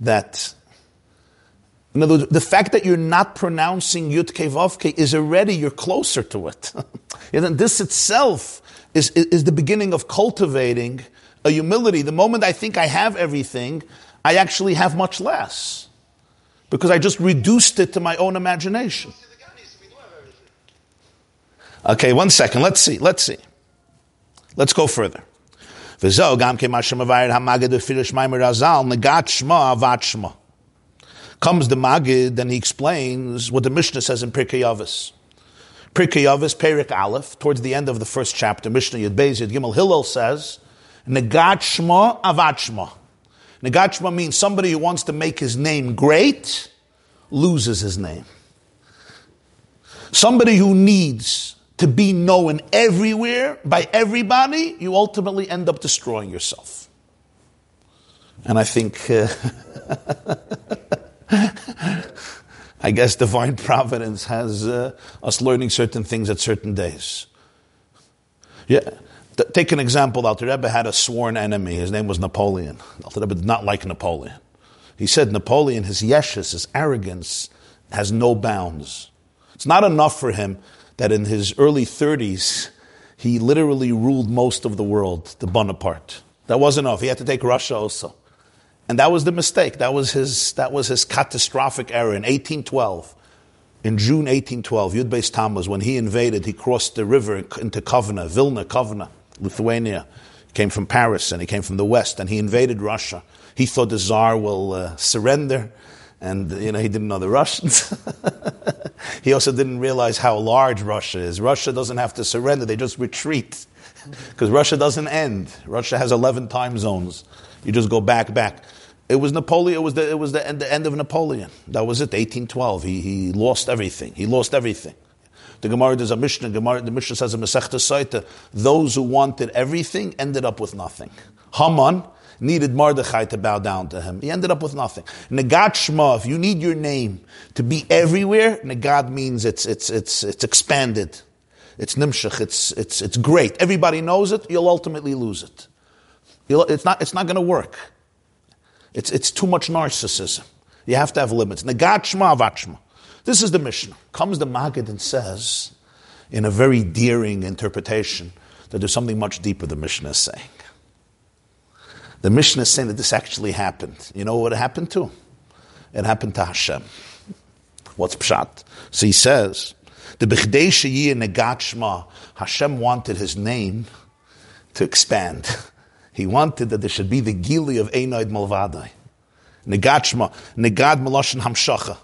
that, in other words, the fact that you're not pronouncing Yud Ke is already, you're closer to it. [LAUGHS] and this itself is, is the beginning of cultivating a humility. The moment I think I have everything, I actually have much less because I just reduced it to my own imagination. Okay, one second. Let's see. Let's see. Let's go further. Comes the Magid and he explains what the Mishnah says in Pirkei Avos. Pirkei Avos, Perik Aleph, towards the end of the first chapter, Mishnah Yud Beis Yud Gimel Hillel says Negat Shma Avat Shma. Negat Shma means somebody who wants to make his name great loses his name. Somebody who needs to be known everywhere by everybody, you ultimately end up destroying yourself. And I think, uh, [LAUGHS] I guess divine providence has uh, us learning certain things at certain days. Yeah. Take an example. Alter Rebbe had a sworn enemy. His name was Napoleon. Alter Rebbe did not like Napoleon. He said Napoleon, his yeshus, his arrogance, has no bounds. It's not enough for him that in his early 30s, he literally ruled most of the world, the Bonaparte. That wasn't enough. He had to take Russia also. And that was the mistake. That was his, that was his catastrophic error in 1812. In June 1812, Yud Beis Tammuz, when he invaded, he crossed the river into Kovna, Vilna, Kovna, Lithuania. Came from Paris and he came from the west and he invaded Russia. He thought the Tsar will uh, surrender and you know he didn't know the Russians. [LAUGHS] he also didn't realize how large Russia is. Russia doesn't have to surrender; they just retreat [LAUGHS] because Russia doesn't end. Russia has eleven time zones. You just go back, back. It was Napoleon. It was the it was the end, the end of Napoleon. That was it. 1812. He he lost everything. He lost everything. The Gemara there's a Mishnah. Gemara, the Mishnah says a Masechta Saita, those who wanted everything ended up with nothing. Haman needed Mordechai to bow down to him. He ended up with nothing. Negad Shma, if you need your name to be everywhere, Negad means it's, it's, it's, it's expanded. It's nimshach, it's, it's, it's great. Everybody knows it, you'll ultimately lose it. You'll, it's not, it's not going to work. It's, it's too much narcissism. You have to have limits. Negad Shma Vachma. This is the Mishnah. Comes the Maggid and says, in a very daring interpretation, that there's something much deeper the Mishnah is saying. The Mishnah is saying that this actually happened. You know what happened to? It happened to Hashem. What's Pshat? So he says The Bichdei Sheyeh Negat Shema, Hashem wanted his name to expand. [LAUGHS] He wanted that there should be the Gili of Einoid Malvadai. Negad Shema, Negad Meloshin Hamshacha.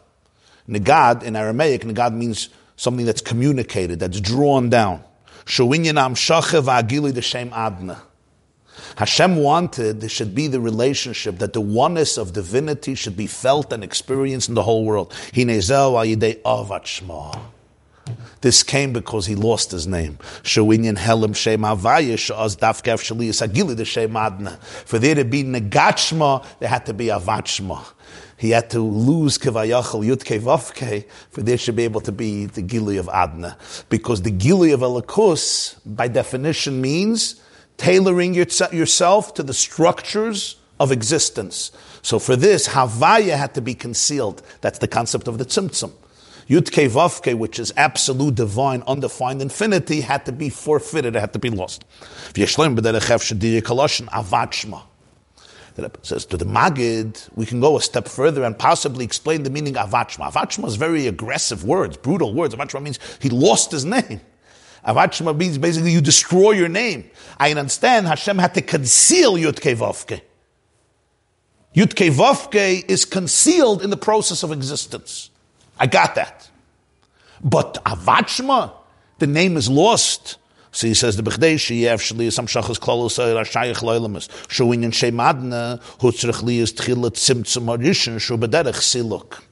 Negad, in Aramaic, Negad means something that's communicated, that's drawn down. Hashem wanted there should be the relationship that the oneness of divinity should be felt and experienced in the whole world. This came because he lost his name. For there to be Negachma, there had to be Avachma. He had to lose Kivayachal Yutke Vavke for there should be able to be the Gili of Adna. Because the Gili of Elikus, by definition, means tailoring yourself to the structures of existence. So for this, Havaya had to be concealed. That's the concept of the Tzimtzum. Yudke Vavke, which is absolute, divine, undefined infinity, had to be forfeited, it had to be lost. Avachma. The says to the Magid, we can go a step further and possibly explain the meaning of Avachma. Avachma is very aggressive words, brutal words. Avachma means he lost his name. Avachma means basically you destroy your name. I understand Hashem had to conceal Yudke Vavke. Yudke Vavke is concealed in the process of existence. I got that. But Avachma, the name is lost. So he says the Bechdei Sheyev Shali Sam Shachas Klal Yisrael Ashayich Loilamus Showin in Shemadna Hutzrich Li is Tchilat Tzimtzum Arishin Shu Bederech Siluk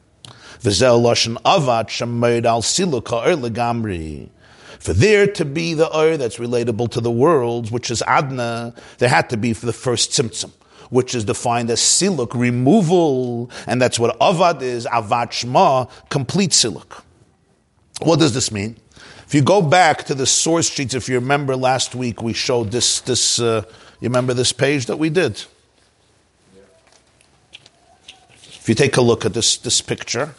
V'zel Lashon Avat Shemayid Al Siluk Ha'er Legamri for there to be the oir that's relatable to the worlds, which is adna, there had to be for the first Tzimtzum, which is defined as siluk, removal, and that's what avad is, avat shma, complete siluk. What does this mean? If you go back to the source sheets, if you remember last week, we showed this, this uh, you remember this page that we did? If you take a look at this, this picture,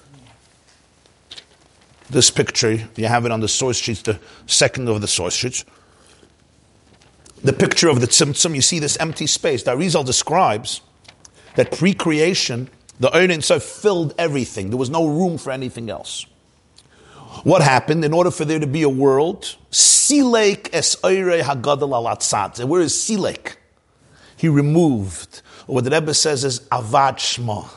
this picture, you have it on the source sheets, the second of the source sheets. The picture of the Tzimtzum, you see this empty space. The Arizal describes that pre creation, the Ein itself filled everything. There was no room for anything else. What happened? In order for there to be a world, Silek es Eire Hagadol Alatzad. Where is Silek? He removed. Or what the Rebbe says is Avad Shma.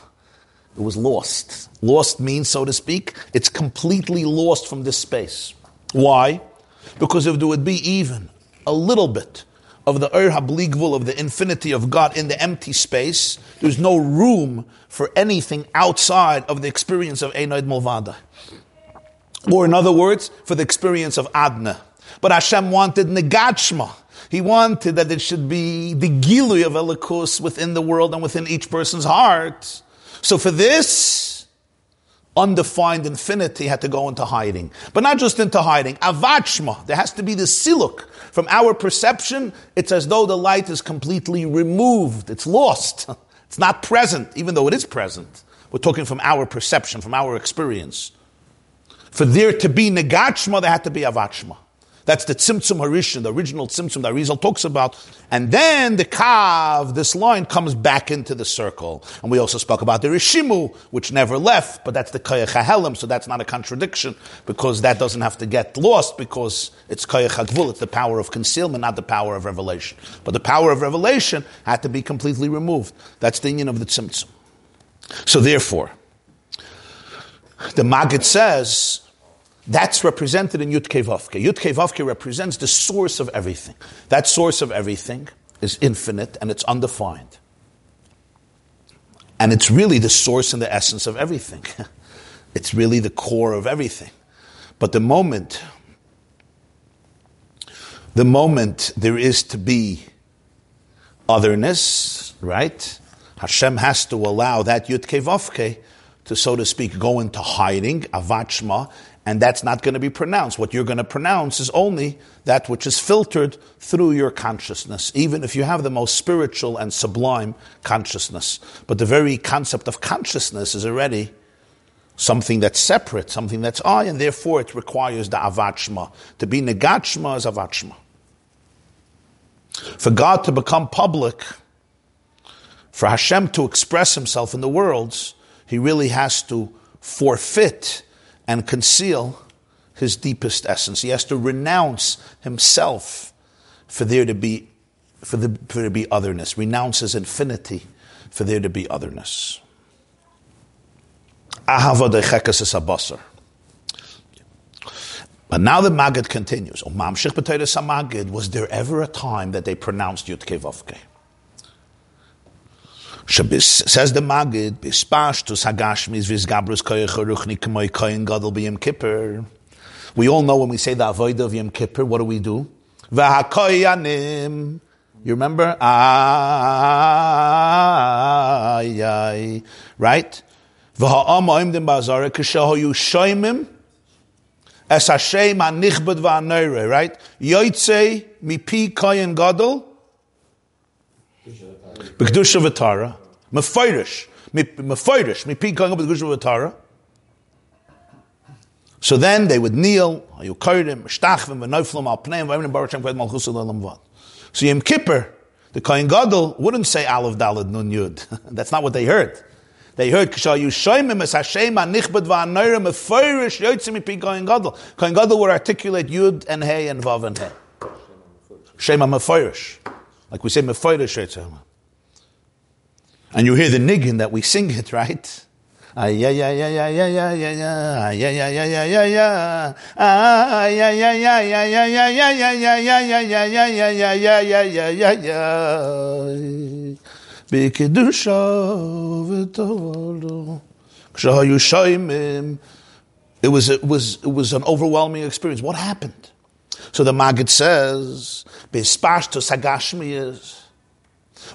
It was lost. Lost means, so to speak, it's completely lost from this space. Why? Because if there would be even a little bit of the Ur Habligvul, of the infinity of God in the empty space, there's no room for anything outside of the experience of Einoid Mulvada. Or in other words, for the experience of Adna. But Hashem wanted Negachma. He wanted that it should be the Gilui of Elikus within the world and within each person's heart. So for this, undefined infinity had to go into hiding. But not just into hiding, avachma. There has to be the siluk. From our perception, it's as though the light is completely removed. It's lost. [LAUGHS] It's not present, even though it is present. We're talking from our perception, from our experience. For there to be negachma, there had to be avachma. That's the Tzimtzum Harishan, the original Tzimtzum that Rizal talks about. And then the Kav, this line, comes back into the circle. And we also spoke about the Rishimu, which never left, but that's the Kayach HaHelim, so that's not a contradiction, because that doesn't have to get lost, because it's Kayach HaGvul, it's the power of concealment, not the power of revelation. But the power of revelation had to be completely removed. That's the union of the Tzimtzum. So therefore, the Maggid says, that's represented in Yud Vavke. Yud Vavke represents the source of everything. That source of everything is infinite and it's undefined. And it's really the source and the essence of everything. [LAUGHS] it's really the core of everything. But the moment, the moment there is to be otherness, right? Hashem has to allow that Yud Vavke to, so to speak, go into hiding, avachma, and that's not going to be pronounced. What you're going to pronounce is only that which is filtered through your consciousness, even if you have the most spiritual and sublime consciousness. But the very concept of consciousness is already something that's separate, something that's I, and therefore it requires the avachma. To be negachma is avachma. For God to become public, for Hashem to express himself in the worlds, he really has to forfeit and conceal his deepest essence. He has to renounce himself for there to be for, the, for there to be otherness. Renounce his infinity for there to be otherness. But now the Maggid continues. Was there ever a time that they pronounced Yud Says the K'moy Koyin Kippur. We all know when we say the avoid of Yom Kippur, what do we do? V'hakoyanim. You remember? Ay. Right? V'ha'am ha'imdim ba'azara k'shahoyu shoymim Es Hashem anichbad va'anoire, right? Yoitze mipi koyin b'kedusha v'tara mefeirish mefeirish mipi koyin gadol b'kedusha v'tara so then they would kneel, you them, shtachvim, v'noiflim al pneim, v'ayim baruch Hashem kved malchus l'olam vad. So Yom Kippur, the Kohen Gadol wouldn't say Aleph Dalad Nun Yud. [LAUGHS] That's not what they heard. They heard Kishal Yushoimim es Hashem anichbad va'anoira mefeirish yotzim mipi Kohen Gadol. Kohen Gadol would articulate Yud and Hey and Vav and Hey. Shema mefeirish. Like we say mefeirish yotzim. And you hear the niggin that we sing it, right? Ay ay ay ay ay ay ay ay ay ay ay ay ay ay ay ay ay ay ay ay ay ay ay ay ay ay ay בקדושה ותורדו. כשהיו שיימים, it was, it, was, it was an overwhelming experience. What happened? So the Maggid says, Bespashtos Hagashmiyas.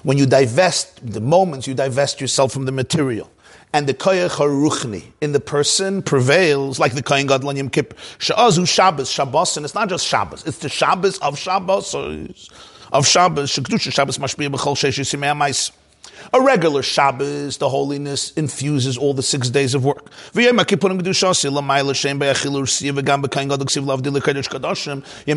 when you divest, the moments you divest yourself from the material. And the koyach haruchni in the person prevails, like the kohen gadol Yom Kippur. Sha'azu Shabbos, Shabbos, and it's not just Shabbos; it's the Shabbos of Shabbos, of Shabbos. Shabbos mashpiyah b'chol sheish a regular Shabbos, the holiness infuses all the six days of work. Yom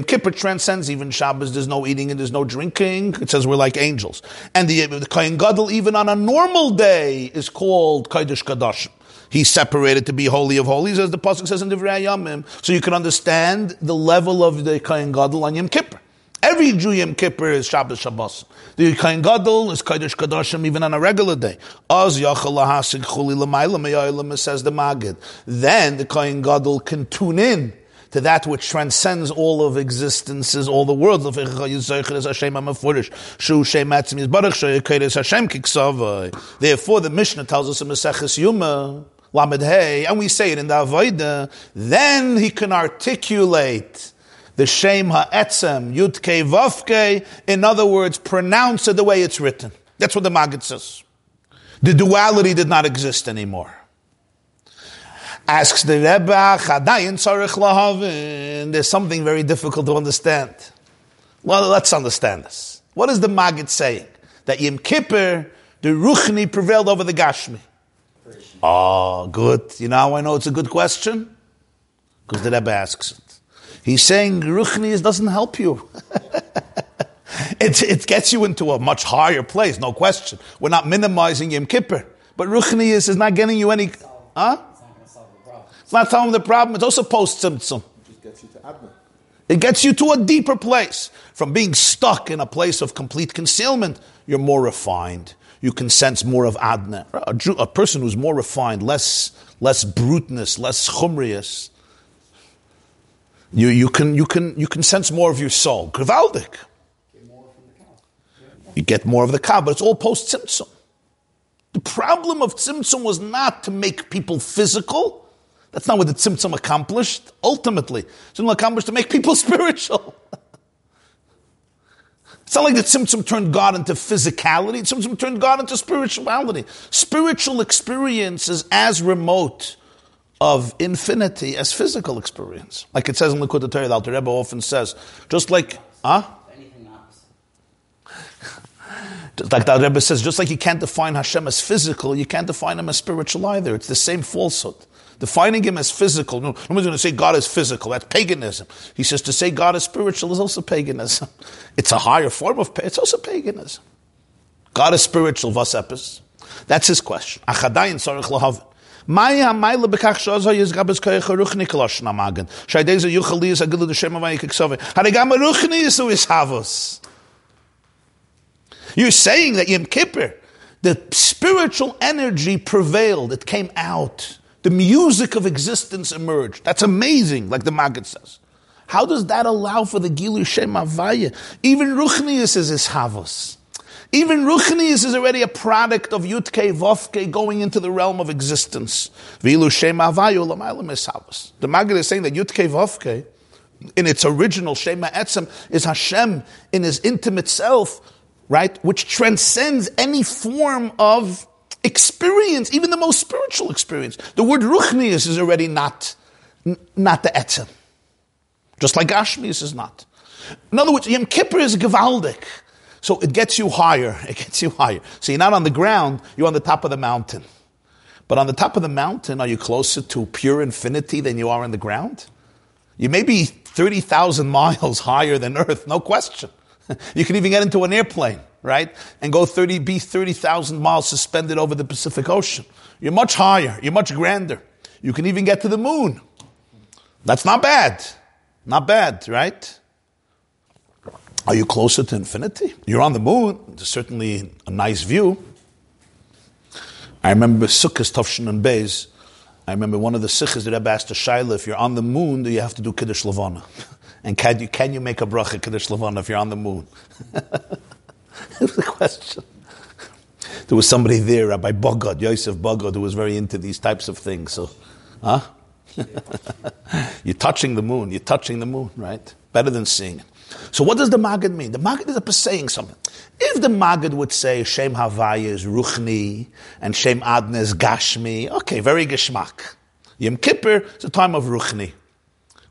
Kippur transcends even Shabbos. There's no eating and there's no drinking. It says we're like angels. And the, the Kohen Gadol, even on a normal day, is called Kodesh Kadoshim. He's separated to be holy of holies, as the pasuk says in the Yamim. So you can understand the level of the Kohen Gadol on Yom Kippur. Every Jew Yom Kippur is Shabbos Shabbos. The Kohen Gadol is Kodesh Kadoshim even on a regular day. Oz Yachal Lahasig Chuli L'mayla says the Magid. Then the Kohen Gadol can tune in to that which transcends all of existences, all the worlds. Therefore, the Mishnah tells us in Maseches Yuma, Lamed Hey, and we say it in the Avodah, then he can articulate the Shem Ha'etzem, Yudke Vavke, in other words, pronounce it the way it's written. That's what the Maggid says. The duality did not exist anymore. Asks the Rebbe, Chadayin Tzarech Lahavin. There's something very difficult to understand. Well, let's understand this. What is the Maggid saying? That Yom Kippur, the Ruchni prevailed over the Gashmi. Oh, good. You know how I know it's a good question? Because the Rebbe asks it. He's saying Ruchnius doesn't help you. [LAUGHS] it, it gets you into a much higher place, no question. We're not minimizing Yom Kippur. But Ruchnius is not getting you any. Huh? It's not solving the problem. It's also post Tzimtzum. It gets you to Adna. It gets you to a deeper place. From being stuck in a place of complete concealment, you're more refined. You can sense more of Adna. A, Jew, a person who's more refined, less, less bruteness, less chumrius, you, you, can, you, can, you can sense more of your soul. Gewaldig. You get more of the cow, but it's all post Tzimtzum. The problem of Tzimtzum was not to make people physical. That's not what the Tzimtzum accomplished. Ultimately, Tzimtzum accomplished to make people [LAUGHS] spiritual. it's not like the Tzimtzum turned God into physicality. Tzimtzum turned God into spirituality. Spiritual experience is as remote of infinity as physical experience. Like it says in Likkutei Torah, the Alter Rebbe often says, just like, huh? [LAUGHS] like the Rebbe says, just like you can't define Hashem as physical, you can't define him as spiritual either. It's the same falsehood. Defining him as physical, no, nobody's going to say God is physical. That's paganism. He says to say God is spiritual is also paganism. [LAUGHS] It's a higher form of, it's also paganism. God is spiritual, vas epis. That's his question. Achadayin sarich lahavin. Is Gabes Koyach Ruchni Kolosh Namagan. Shaydeza Yuchali is Agilu the Shema Vayik Ksove. Harigama Ruchni is Uis Havos. You're saying that Yom Kippur, the spiritual energy prevailed, it came out. The music of existence emerged. That's amazing, like the Maggid says. How does that allow for the Gilu Shem Havaya? Even Ruchnius is his Havos. Even Ruchnius is already a product of Yutke Vovke going into the realm of existence. The Maggid is saying that Yutke Vovke, in its original Shema Etzem, is Hashem in his intimate self, right? Which transcends any form of experience, even the most spiritual experience. The word Ruchnius is already not, n- not the Etzem. Just like Ashmius is not. In other words, Yom Kippur is Gevaldik. So it gets you higher. [LAUGHS] It gets you higher. So you're not on the ground, you're on the top of the mountain. But on the top of the mountain, are you closer to pure infinity than you are on the ground? You may be 30,000 [LAUGHS] miles higher than Earth, no question. [LAUGHS] You can even get into an airplane, right? And go 30, be 30,000 miles suspended over the Pacific Ocean. You're much higher, you're much grander. You can even get to the moon. That's not bad. Not bad, right? Are you closer to infinity? You're on the moon. There's certainly a nice view. I remember Sukkot Tavshin and Beis. I remember one of the Sichos that Rebbe asked to Shaila, if you're on the moon, do you have to do Kiddush Levana? [LAUGHS] And can you, can you make a bracha Kiddush Levana if you're on the moon? [LAUGHS] it was a question. There was somebody there, Rabbi Bogod, Yosef Bogod, who was very into these types of things. So, huh? [LAUGHS] you're touching the moon. You're touching the moon, right? Better than seeing it. So what does the Maggid mean? The Maggid is saying something. If the Maggid would say Shem Havaya is Ruchni and Shem Adna is Gashmi, okay, very geschmack. Yom Kippur is a time of Ruchni.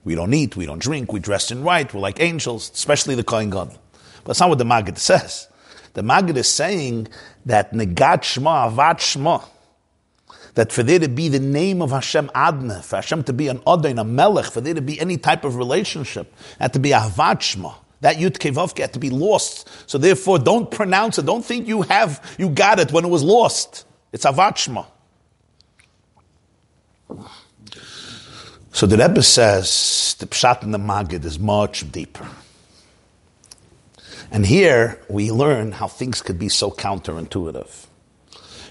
We don't eat, we don't drink, we dress in white, we're like angels, especially the Kohen God. But that's not what the Maggid says. The Maggid is saying that Negat Shema, Avat Shema, that for there to be the name of Hashem Adna, for Hashem to be an Odain, a Melech, for there to be any type of relationship, had to be Avat Shema. That Yud Kevavke had to be lost. So therefore, don't pronounce it. Don't think you have, you got it when it was lost. It's Avat Shema. So the Rebbe says the Pshat in the Magid is much deeper. And here we learn how things could be so counterintuitive.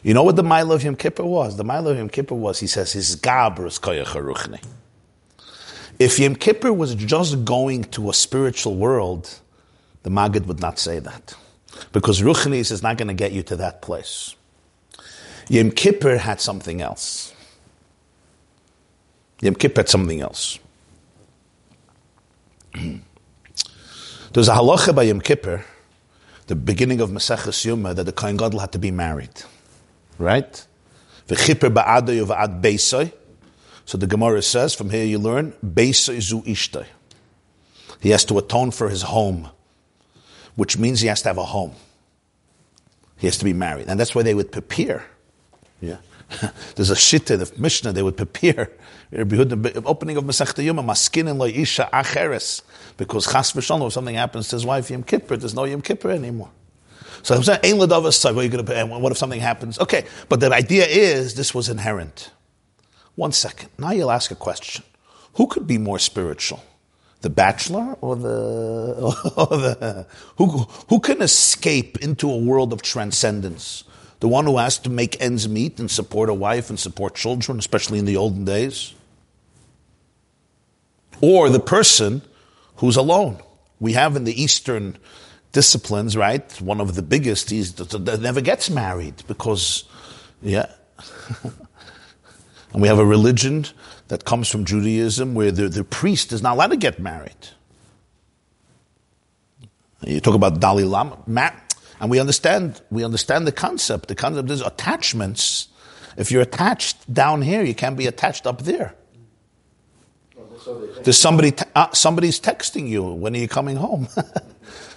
You know what the Mile of Yom Kippur was? The Mile of Yom Kippur was, he says, his Gabrus Koyach If Yom Kippur was just going to a spiritual world, the Magid would not say that. Because Ruchnis is not going to get you to that place. Yom Kippur had something else. Yom Kippur had something else. [CLEARS THROAT] There's a halacha by Yom Kippur, the beginning of Maseches Yuma, that the Kohen Gadol had to be married. Right? V'chipper ba'adoy v'ad beisoy. So the Gemara says, from here you learn, beisoy zu ishtay. He has to atone for his home, which means he has to have a home. He has to be married. And that's why they would prepare. Yeah. [LAUGHS] There's a shitta, the Mishnah, they would prepare. Opening of Masechta Yuma, maskin and isha acheres. Because chas v'shalom, if something happens to his wife Yom Kippur, there's no Yom Kippur anymore. So I'm saying, what are you going to, what if something happens? Okay, but the idea is this was inherent. One second. Now you'll ask a question. Who could be more spiritual? The bachelor or the, [LAUGHS] or the who, who can escape into a world of transcendence? The one who has to make ends meet and support a wife and support children, especially in the olden days? Or the person who's alone? We have in the Eastern disciplines, right? One of the biggest is that never gets married because, yeah. [LAUGHS] and we have a religion that comes from Judaism where the, the priest is not allowed to get married. You talk about Dalai Lama, and we understand we understand the concept. The concept is attachments. If you're attached down here, you can't be attached up there. There's somebody, uh, somebody's texting you. When are you coming home? [LAUGHS]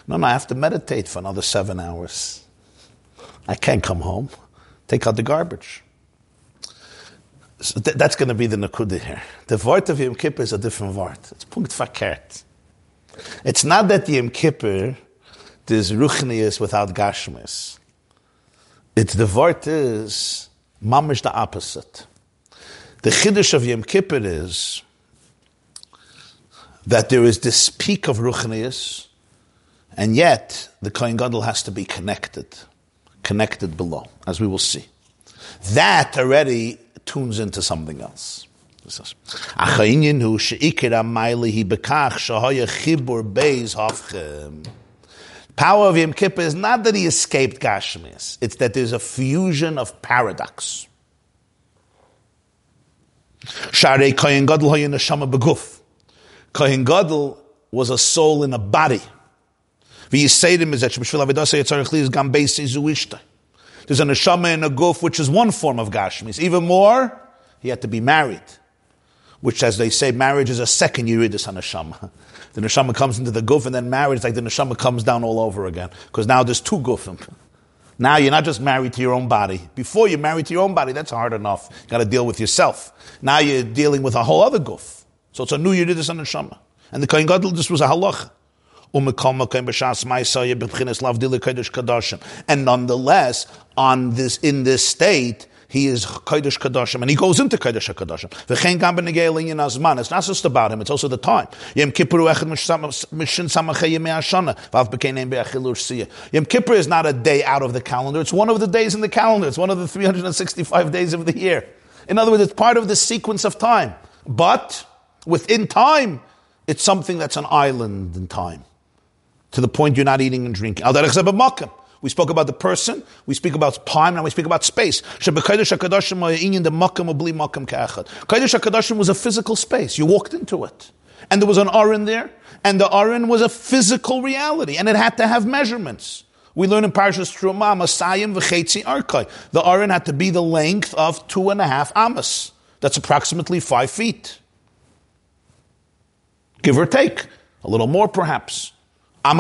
no, no, I have to meditate for another seven hours. I can't come home. Take out the garbage. So th- that's going to be the nakuda here. The word of Yom Kippur is a different word. It's punkt. It's not that the Yom Kippur there's ruchnius without gashmis. It's the word is mamish the opposite. The chiddush of Yom Kippur is that there is this peak of ruchnius, and yet the Kohen Gadol has to be connected, connected below, as we will see. That already tunes into something else. Power of Yom Kippur is not that he escaped Gashmias, it's that there's a fusion of paradox. Kohen Gadol was a soul in a body. There's a neshama in a guf, which is one form of Gashmis. Even more, he had to be married. Which, as they say, marriage is a second Yuridis on neshama. The neshama comes into the guf, and then marriage is like the neshama comes down all over again. Because now there's two gufim. Now you're not just married to your own body. Before you're married to your own body, that's hard enough. You got to deal with yourself. Now you're dealing with a whole other guf. So it's a new Yuridis on neshama. And the Kohen Gadol, this was a halacha. And nonetheless, on this in this state, he is Kodesh Kadoshim, and he goes into Kodesh Kadoshim. V'chein gam b'negei azman. It's not just about him; it's also the time. Yom Kippur. Yom Kippur is not a day out of the calendar; it's one of the days in the calendar. It's one of the 365 days of the year. In other words, it's part of the sequence of time. But within time, it's something that's an island in time to the point you're not eating and drinking. We spoke about the person, we speak about time, now we speak about space. Kodesh HaKadoshim was a physical space. You walked into it. And there was an aron there, and the aron was a physical reality, and it had to have measurements. We learn in Parashas Truma, Masayim v'chetzi arkai. The aron had to be the length of two and a half amas. That's approximately five feet. Give or take. A little more perhaps. It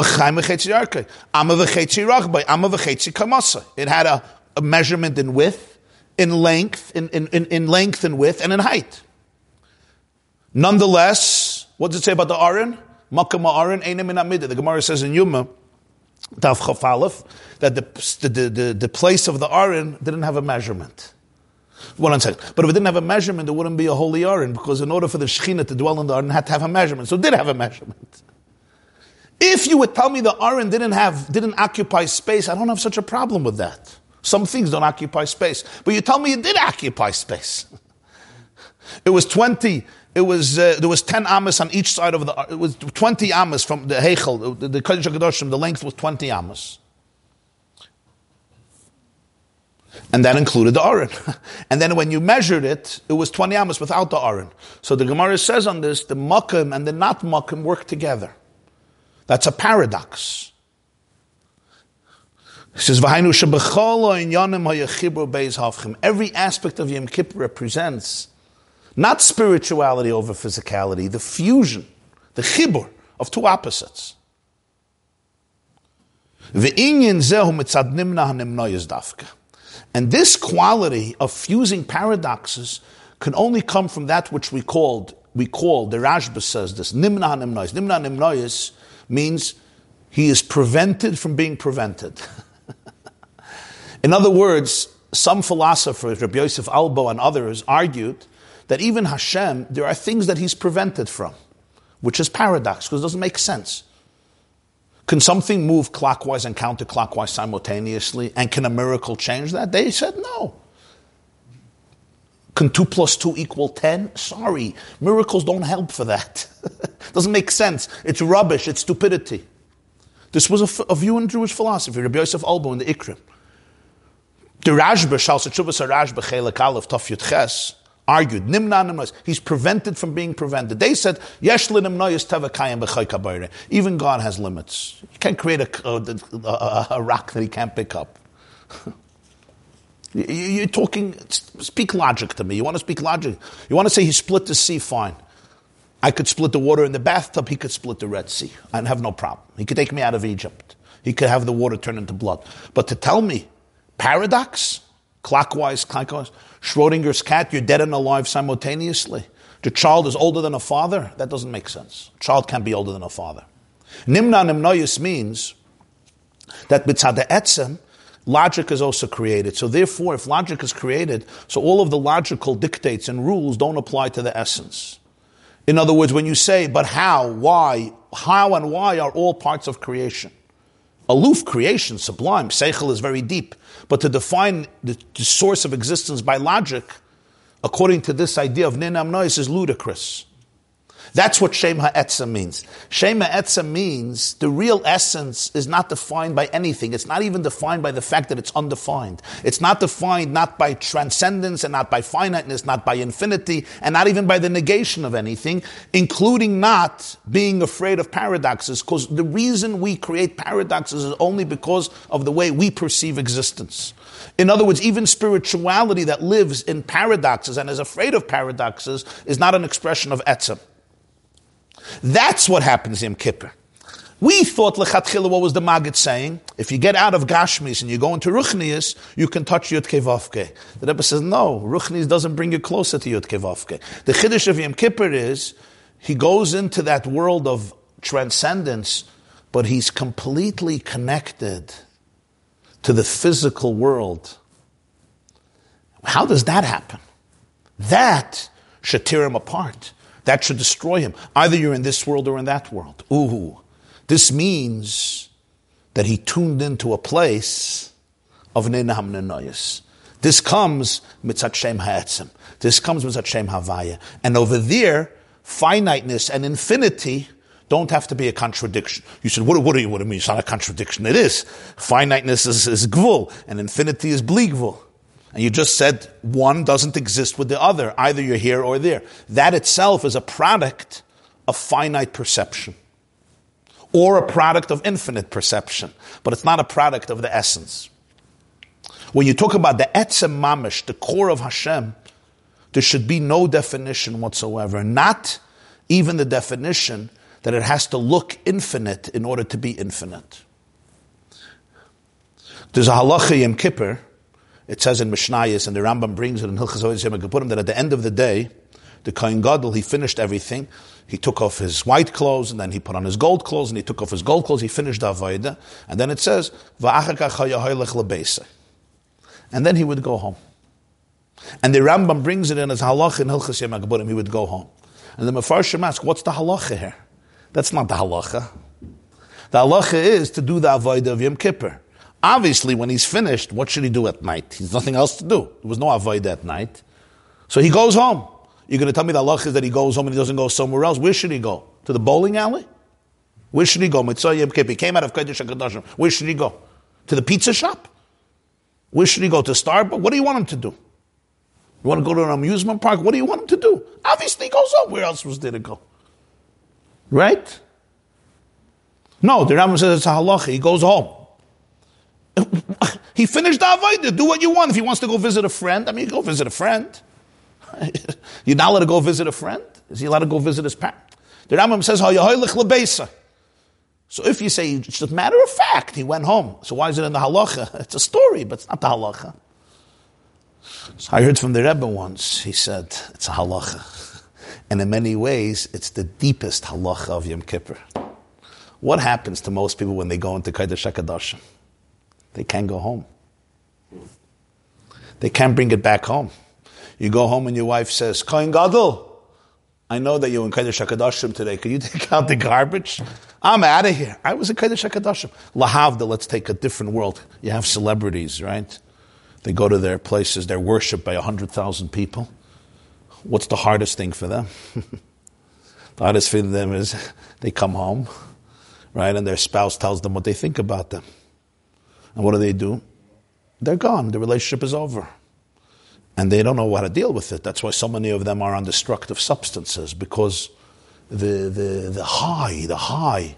had a, a measurement in width, in length, in, in, in, length and width, and in height. Nonetheless, what does it say about the Aron? Makam Aron einem in Amida. The Gemara says in Yuma, Daf Chaf Aleph, that the, the, the, the place of the Aron didn't have a measurement. One second. But if it didn't have a measurement, it wouldn't be a holy Aron, because in order for the Shekhinah to dwell in the Aron, it had to have a measurement. So it did have a measurement. If you would tell me the Aron didn't have, didn't occupy space, I don't have such a problem with that. Some things don't occupy space. But you tell me it did occupy space. [LAUGHS] It was 20, it was, uh, there was 10 amas on each side of the, it was 20 amas from the Heichel, the, the Kodesh HaKadoshim, the length was 20 amas. And that included the Aron. [LAUGHS] And then when you measured it, it was 20 amas without the Aron. So the Gemara says on this, the Makkim and the not Makkim work together. That's a paradox. He says. Every aspect of Yom Kippur represents not spirituality over physicality, the fusion, the chibur of two opposites. And this quality of fusing paradoxes can only come from that which we called, we call, the Rashba says this, nimna hanimnoyes. Nimna hanimnoyes means he is prevented from being prevented. [LAUGHS] In other words, some philosophers, Rabbi Yosef Albo and others, argued that even Hashem, there are things that he's prevented from, which is paradox, because it doesn't make sense. Can something move clockwise and counterclockwise simultaneously? And can a miracle change that? They said no. Can 2 plus 2 equal 10? Sorry, miracles don't help for that. [LAUGHS] Doesn't make sense. It's rubbish, it's stupidity. This was a, f- a view in Jewish philosophy, Rabbi Yosef Albo in the Ikrim. The Rashba, Shal Sechuvas Rashba, Chelek Aleph, Tov Yud Ches, argued, Nimna Nimnois, he's prevented from being prevented. They said, Yesh Nimnois Teva Kayim. Even God has limits. You can't create a, a, a, a rock that he can't pick up. [LAUGHS] You- You're talking, speak logic to me. You want to speak logic? You want to say he split the sea, fine. I could split the water in the bathtub, he could split the Red Sea. I'd have no problem. He could take me out of Egypt. He could have the water turn into blood. But to tell me, paradox, clockwise, clockwise, Schrodinger's cat, you're dead and alive simultaneously. The child is older than a father, that doesn't make sense. A child can't be older than a father. Nimna nimnoyus means that mitzad etzem, logic is also created. So therefore, if logic is created, so all of the logical dictates and rules don't apply to the essence. In other words, when you say, but how, why, how and why are all parts of creation. Aloof creation, sublime, seichel is very deep. But to define the, the source of existence by logic, according to this idea of nimna nimnois, is ludicrous. That's what Shem Ha'etzah means. Shem Ha'etzah means the real essence is not defined by anything. It's not even defined by the fact that it's undefined. It's not defined not by transcendence and not by finiteness, not by infinity, and not even by the negation of anything, including not being afraid of paradoxes, because the reason we create paradoxes is only because of the way we perceive existence. In other words, even spirituality that lives in paradoxes and is afraid of paradoxes is not an expression of etzem. That's what happens in Kippur. We thought lechatchila what was the Maggid saying? If you get out of Gashmis and you go into Ruchnius, you can touch Yud Kevavke. The Rebbe says no. Ruchnius doesn't bring you closer to Yud Kevavke. The Chiddush of Yom Kippur is he goes into that world of transcendence, but he's completely connected to the physical world. How does that happen? That should tear him apart. That should destroy him. Either you're in this world or in that world. Ooh. This means that he tuned into a place of Nenam Nenoyas. This comes mitzat Shem Ha'etzim. This comes mitzat Shem Havaya. And over there, finiteness and infinity don't have to be a contradiction. You said, what, what do you, what do you mean? It's not a contradiction. It is. Finiteness is, is gvul, and infinity is bligvul. And you just said one doesn't exist with the other. Either you're here or there. That itself is a product of finite perception. Or a product of infinite perception. But it's not a product of the essence. When you talk about the etzem mamish, the core of Hashem, there should be no definition whatsoever. Not even the definition that it has to look infinite in order to be infinite. There's a halacha in Kippur it says in Mishnayos, and the Rambam brings it in Hilchas Kippurim, that at the end of the day, the Kohen Gadol, he finished everything. He took off his white clothes, and then he put on his gold clothes, and he took off his gold clothes, he finished the Avodah, and then it says, and then he would go home. And the Rambam brings it in as halach in Hilchas Kippurim, he would go home. And the Mefarshim ask, what's the halacha here? That's not the halacha. The halacha is to do the Avodah of Yom Kippur. Obviously, when he's finished, what should he do at night? He's nothing else to do. There was no avoid at night. So he goes home. You're going to tell me the Allah is that he goes home and he doesn't go somewhere else. Where should he go? To the bowling alley? Where should he go? Mitzvah. He came out of Kodesh HaKadoshim. Where should he go? To the pizza shop? Where should he go? To Starbucks? What do you want him to do? You want to go to an amusement park? What do you want him to do? Obviously, he goes home. Where else was there to go? Right? No, the Rambam says it's a halacha. He goes home. [LAUGHS] he finished the Avodah. Do what you want. If he wants to go visit a friend, I mean, go visit a friend. [LAUGHS] You're not allowed to go visit a friend? Is he allowed to go visit his parent? The Rambam says, So if you say, it's a matter of fact, he went home. So why is it in the halacha? [LAUGHS] It's a story, but it's not the halacha. So I heard from the Rebbe once, he said, it's a halacha. And in many ways, it's the deepest halacha of Yom Kippur. What happens to most people when they go into Kodesh HaKadoshim? They can't go home. They can't bring it back home. You go home and your wife says, Kohen Gadol, I know that you're in Kodesh HaKadoshim today. Can you [LAUGHS] take out the garbage? I'm out of here. I was in Kodesh HaKadoshim. Lahavda, let's take a different world. You have celebrities, right? They go to their places, they're worshipped by 100,000 people. What's the hardest thing for them? [LAUGHS] the hardest thing for them is [LAUGHS] they come home, right? And their spouse tells them what they think about them. And what do they do? They're gone. The relationship is over. And they don't know how to deal with it. That's why so many of them are on destructive substances because the, the, the high, the high,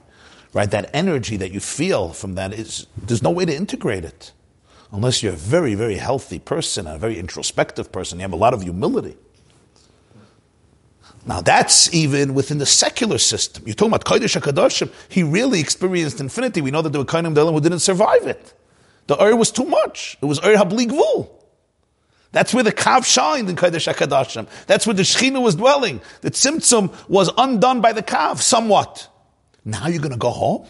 right, that energy that you feel from that is, there's no way to integrate it. Unless you're a very, very healthy person, a very introspective person, you have a lot of humility. Now that's even within the secular system. You're talking about Kodesh HaKadoshim. He really experienced infinity. We know that there were Kainim Delim who didn't survive it. The Ur was too much. It was Ur Habli Gvul. That's where the Kav shined in Kodesh HaKadoshim. That's where the Shechina was dwelling. The Tzimtzum was undone by the Kav somewhat. Now you're going to go home?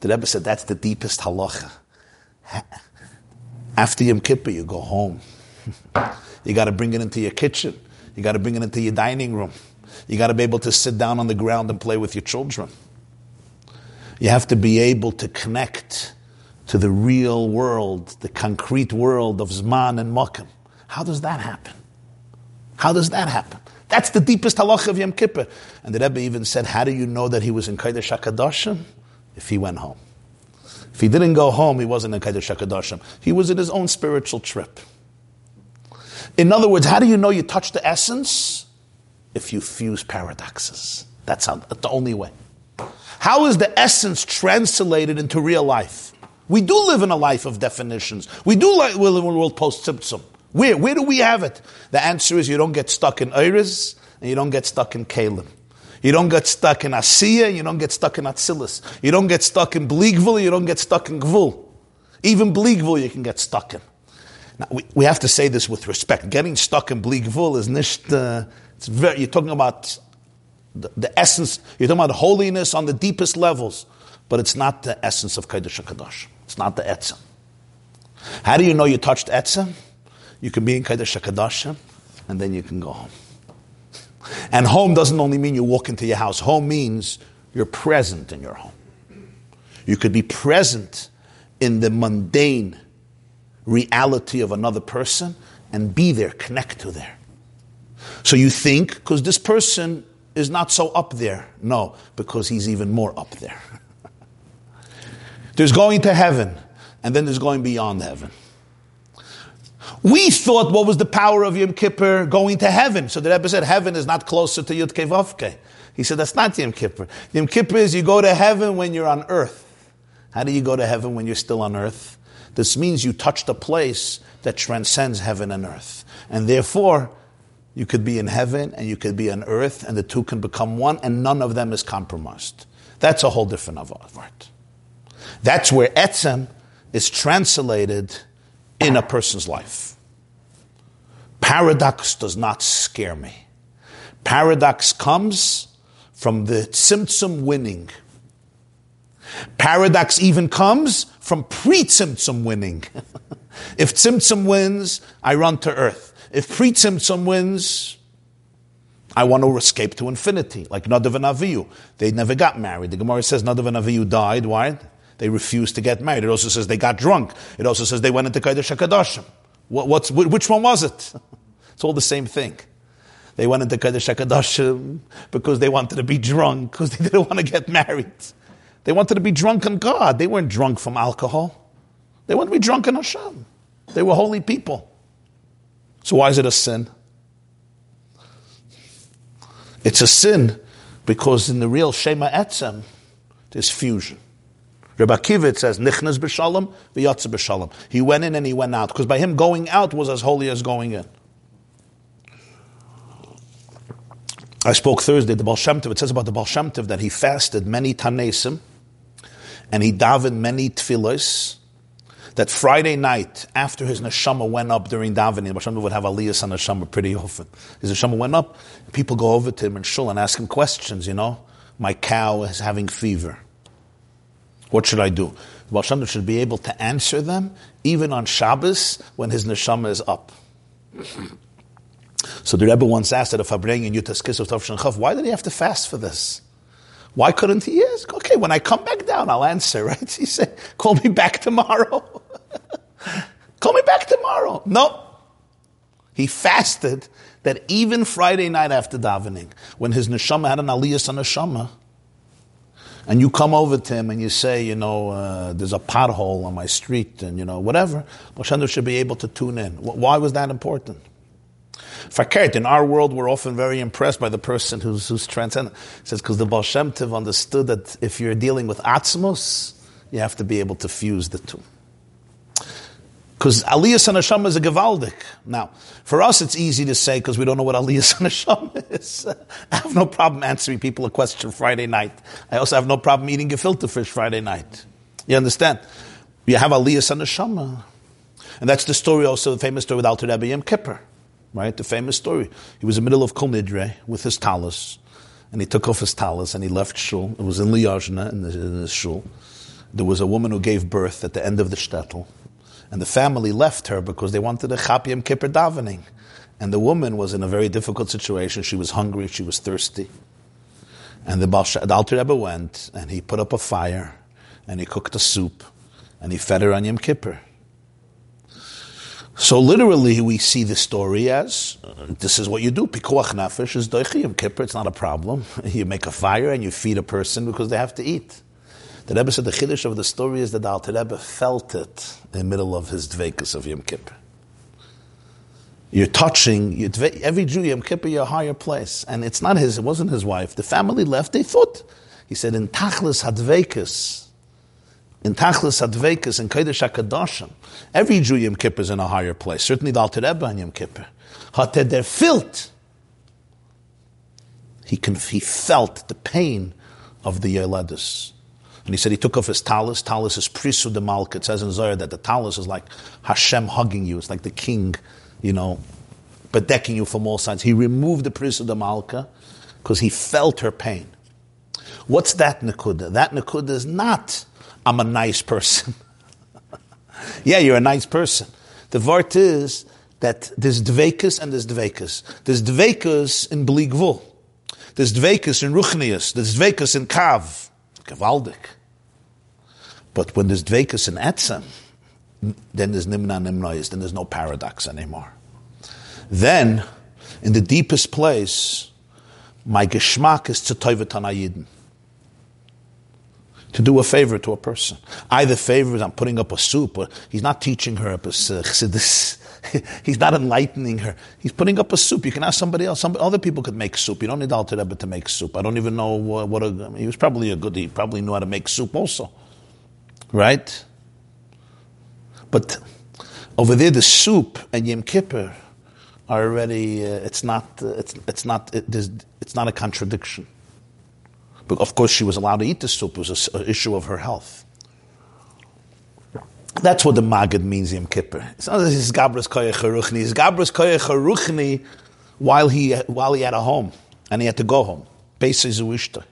The Rebbe said that's the deepest halacha. After Yom Kippur, you go home. [LAUGHS] you got to bring it into your kitchen. You got to bring it into your dining room. You got to be able to sit down on the ground and play with your children. You have to be able to connect to the real world, the concrete world of Zman and Mokim. How does that happen? How does that happen? That's the deepest halacha of Yom Kippur. And the Rebbe even said, how do you know that he was in Kodesh HaKadoshim? If he went home. If he didn't go home, he wasn't in Kodesh HaKadoshim. He was in his own spiritual trip. In other words, how do you know you touch the essence? If you fuse paradoxes. That's, the only way. How is the essence translated into real life? We do live in a life of definitions. We do live in a world post Tzimtzum. Where? Where do we have it? The answer is you don't get stuck in Iris and you don't get stuck in Kalim. You don't get stuck in Asiya, you don't get stuck in Atsilis. You don't get stuck in Bligvul, you don't get stuck in Gvul. Even Bligvul you can get stuck in. Now, we, we have to say this with respect. Getting stuck in Bligvul is nicht, uh, it's very, you're talking about the, the, essence, you're talking about holiness on the deepest levels, but it's not the essence of Kodesh HaKadosh. It's not the Etzem. How do you know you touched Etzem? You can be in Kodesh HaKadosh, and then you can go home. And home doesn't only mean you walk into your house. Home means you're present in your home. You could be present in the mundane reality of another person and be there, connect to there. So you think, because this person is not so up there. No, because he's even more up there. There's going to heaven, and then there's going beyond heaven. We thought what was the power of Yom Kippur going to heaven. So the Rebbe said heaven is not closer to Yud Kevavke. He said that's not Yom Kippur. Yom Kippur is you go to heaven when you're on earth. How do you go to heaven when you're still on earth? This means you touched a place that transcends heaven and earth. And therefore, you could be in heaven and you could be on earth, and the two can become one, and none of them is compromised. That's a whole different art. That's where etzem is translated in a person's life. Paradox does not scare me. Paradox comes from the tzimtzum winning. Paradox even comes from pre-tzimtzum winning. [LAUGHS] if tzimtzum wins, I run to earth. If pre-tzimtzum wins, I want to escape to infinity, like Nadav and Avihu. They never got married. The Gemara says Nadav and Avihu died. Why? They refused to get married. It also says they got drunk. It also says they went into Kodesh HaKadoshim. What, what's, which one was it? [LAUGHS] It's all the same thing. They went into Kodesh HaKadoshim because they wanted to be drunk, because they [LAUGHS] didn't want to get married. They wanted to be drunk on God. They weren't drunk from alcohol. They wanted to be drunk on Hashem. They were holy people. So why is it a sin? It's a sin because in the real Shema Etzem, there's fusion. Rabbi Akiva says, Nichnas b'shalom, v'yatza b'shalom. He went in and he went out, because by him going out was as holy as going in. I spoke Thursday, the Baal Shem it says about the Baal Shem that he fasted many tanesim, and he davened many tefillos, that Friday night, after his neshama went up during davening, the would have aliyahs on neshama pretty often. His neshama went up, people go over to him and shul and ask him questions, you know. My cow is having fever. What should I do? The Baal Shem Tov should be able to answer them even on Shabbos when his neshama is up. [CLEARS THROAT] So the Rebbe once asked at a Farbrengen in Yutas Kisov Chav, why did he have to fast for this? Why couldn't he ask? Okay, when I come back down, I'll answer, [LAUGHS] right? He said, call me back tomorrow. [LAUGHS] call me back tomorrow. No. He fasted that even Friday night after davening, when his neshama had an aliyah on neshama, and you come over to him and you say, you know, uh, there's a pothole on my street and, you know, whatever, Moshe should be able to tune in. Why was that important? Fakert, in our world, we're often very impressed by the person who's, who's transcendent. Says, because the Baal Shem understood that if you're dealing with Atzmos, you have to be able to fuse the two. Because Aliyah Sanasham is a Gevaldik. Now, for us, it's easy to say because we don't know what Aliyah [LAUGHS] Sanasham is. I have no problem answering people a question Friday night. I also have no problem eating gefilte fish Friday night. You understand? You have Aliyah Sanasham. And that's the story also, the famous story with Alter Rebbe Yom Kippur right? The famous story. He was in the middle of Kol Nidre with his talus, and he took off his talus and he left shul. It was in Liozna in, in his shul, there was a woman who gave birth at the end of the shtetl, and the family left her because they wanted a Chap Yom Kippur davening. And the woman was in a very difficult situation. She was hungry, she was thirsty. And the, Baal, the Alter Rebbe went and he put up a fire and he cooked a soup and he fed her on Yom Kippur. So literally, we see the story as this is what you do. Pikuach nefesh is doichi Yom Kippur. It's not a problem. [LAUGHS] You make a fire and you feed a person because they have to eat. The Rebbe said the chiddush of the story is that the Alter Rebbe felt it in the middle of his dvekas of Yom Kippur. You're touching you're every Jew Yom Kippur, you're a higher place, and it's not his. It wasn't his wife. The family left. They thought. He said in tachlis hadvekas, in tachlis hadvekas in kodesh hakadoshim, every Jew Yom Kippur is in a higher place. Certainly the Alter Rebbe on Yom Kippur. Hated der filt. He, he felt the pain of the Yeladis. And he said he took off his talus. Talus is prisu de malka. It says in Zohar that the talus is like Hashem hugging you. It's like the king, you know, bedecking you from all sides. He removed the prisu de malka because he felt her pain. What's that nakuda? That nakuda is not, I'm a nice person. [LAUGHS] yeah, you're a nice person. The vart is that there's dvekas and there's dvekas. There's dvekas in bligvul. There's dvekas in ruchnius. There's dvekas in kav. Gewaldig. But when there's dvekas and etzem, then there's nimna nimnois, then there's no paradox anymore. Then, in the deepest place, my geschmack is to toivet to do a favor to a person. Either favor I'm putting up a soup, or he's not teaching her a uh, chassidus. [LAUGHS] He's not enlightening her. He's putting up a soup. You can ask somebody else. Some other people could make soup. You don't need Alter Rebbe to make soup. I don't even know what, what a, he was probably a good. He probably knew how to make soup also, right? But over there, the soup and Yom Kippur are already. Uh, it's not. Uh, it's it's not. It, it's not a contradiction. But of course, she was allowed to eat the soup. It was an issue of her health. That's what the Magid means, Yom Kippur. It's not that he's Gabras Koyach Haruchni. He's Gabras Koyach Haruchni while he, while he had a home and he had to go home. Beis Zuishta.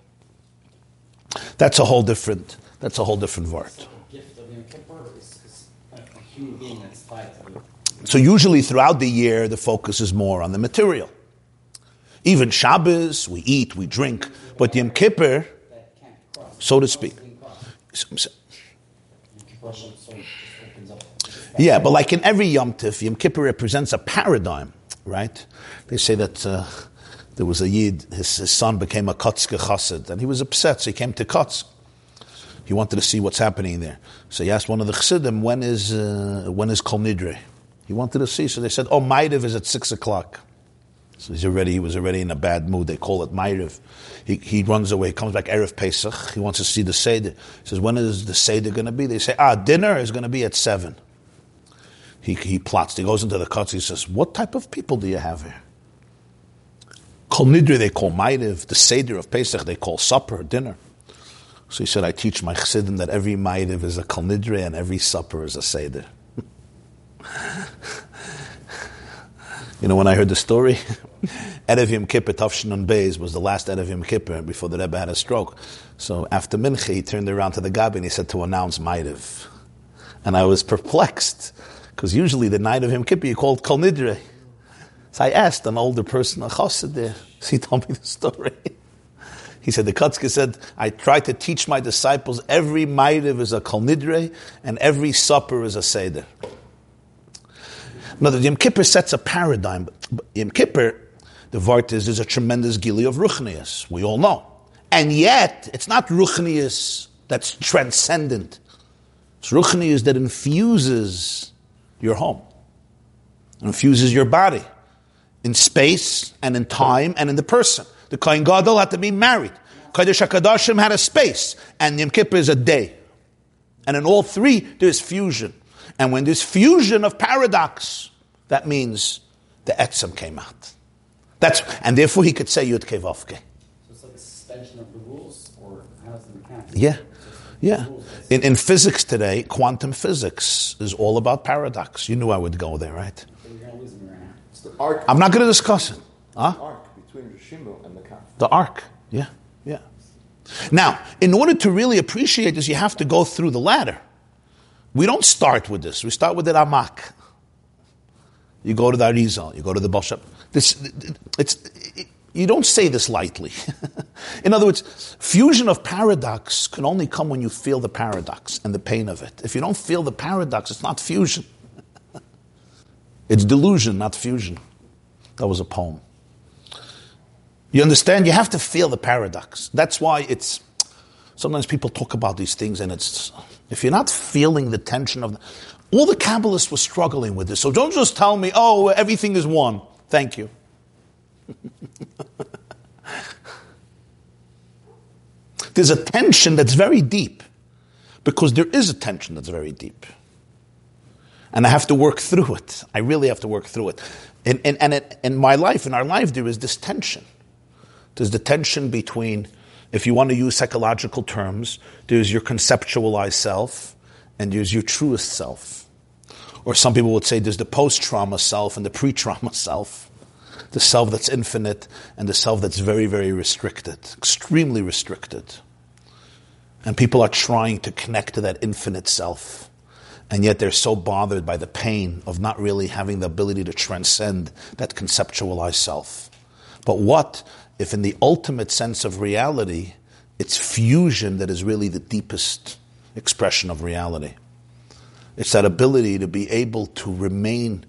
That's a whole different, that's a whole different word. gift of Yom Kippur is, is a human being that's tied. So usually throughout the year, the focus is more on the material. Even Shabbos, we eat, we drink, but Yom Kippur, That can't cross. so to speak. Yom Kippur so just opens up. Yeah, but like in every Yom Tif, Yom Kippur represents a paradigm, right? They say that uh, there was a Yid, his, his son became a Kotzke Chassid, and he was upset, so he came to Kotsk. He wanted to see what's happening there. So he asked one of the Chassidim, when is, uh, when is Kol Nidre? He wanted to see, so they said, oh, Ma'ariv is at 6 o'clock. So he's already, he was already in a bad mood. They call it Ma'ariv. He, he runs away, comes back Erev Pesach. He wants to see the Seder. He says, when is the Seder going to be? They say, ah, dinner is going to be at 7. He, he plots. He goes into the cuts. He says, what type of people do you have here? Kol Nidre they call Ma'ariv. The Seder of Pesach they call supper, dinner. So he said, I teach my Chassidim that every Ma'ariv is a Kol Nidre and every supper is a Seder. [LAUGHS] You know, when I heard the story, [LAUGHS] Erev Kippur, Tafshinun Beis, was the last Erev Kippur before the Rebbe had a stroke. So after Mincha, he turned around to the Gabi and he said to announce Ma'ariv. And I was perplexed, because usually the night of Yom Kippur you called Kol Nidre. So I asked an older person, a chassid there, so [LAUGHS] he told me the story. [LAUGHS] He said, the Kutzke said, I try to teach my disciples every Ma'ariv is a Kol Nidre and every supper is a Seder. Now, the Yom Kippur sets a paradigm. But Yom Kippur, the Vart is, is a tremendous gili of Ruchnius. We all know. And yet, it's not Ruchnius that's transcendent. It's Ruchnius that infuses your home, infuses your body in space and in time and in the person. The Kohen Gadol had to be married. Kodesh HaKadoshim had a space, and Yom Kippur is a day. And in all three, there's fusion. And when there's fusion of paradox, that means the etzem came out. That's, and therefore he could say Yud Kevavke. So it's like a suspension of the rules, or how's the mechanics? Yeah, yeah. In, in physics today, quantum physics is all about paradox. You knew I would go there, right? So you're going to lose me right now. It's the arc, I'm not going to discuss it. Huh? arc between the Shimu and the Kaf. The ark. Yeah, yeah. Now, in order to really appreciate this, you have to go through the ladder. We don't start with this. We start with the Ramak. You go to the Arizal, you go to the Boshab. This, it's, it, you don't say this lightly. [LAUGHS] In other words, fusion of paradox can only come when you feel the paradox and the pain of it. If you don't feel the paradox, it's not fusion. [LAUGHS] it's delusion, not fusion. That was a poem. You understand? You have to feel the paradox. That's why it's. Sometimes people talk about these things, and it's. If you're not feeling the tension of. All the Kabbalists were struggling with this. So don't just tell me, oh, everything is one. Thank you. [LAUGHS] There's a tension that's very deep because there is a tension that's very deep. And I have to work through it. I really have to work through it. And, and, and it, in my life, in our life, there is this tension. There's the tension between, if you want to use psychological terms, there's your conceptualized self and there's your truest self. Or some people would say there's the post trauma self and the pre trauma [LAUGHS] self. The self that's infinite and the self that's very, very restricted, extremely restricted. And people are trying to connect to that infinite self. And yet they're so bothered by the pain of not really having the ability to transcend that conceptualized self. But what if, in the ultimate sense of reality, it's fusion that is really the deepest expression of reality? It's that ability to be able to remain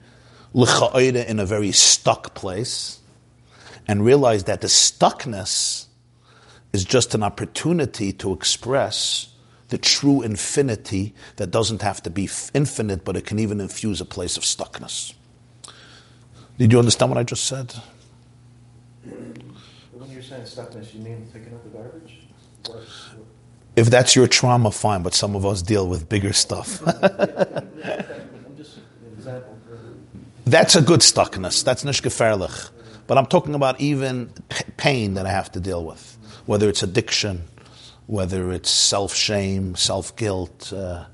in a very stuck place and realize that the stuckness is just an opportunity to express the true infinity that doesn't have to be infinite, but it can even infuse a place of stuckness. Did you understand what I just said? When you're saying stuckness, you mean picking up the garbage? If that's your trauma, fine, but some of us deal with bigger stuff. I'm [LAUGHS] just an example. That's a good stuckness. That's nicht gefährlich. But I'm talking about even pain that I have to deal with, whether it's addiction, whether it's self shame, self guilt, uh,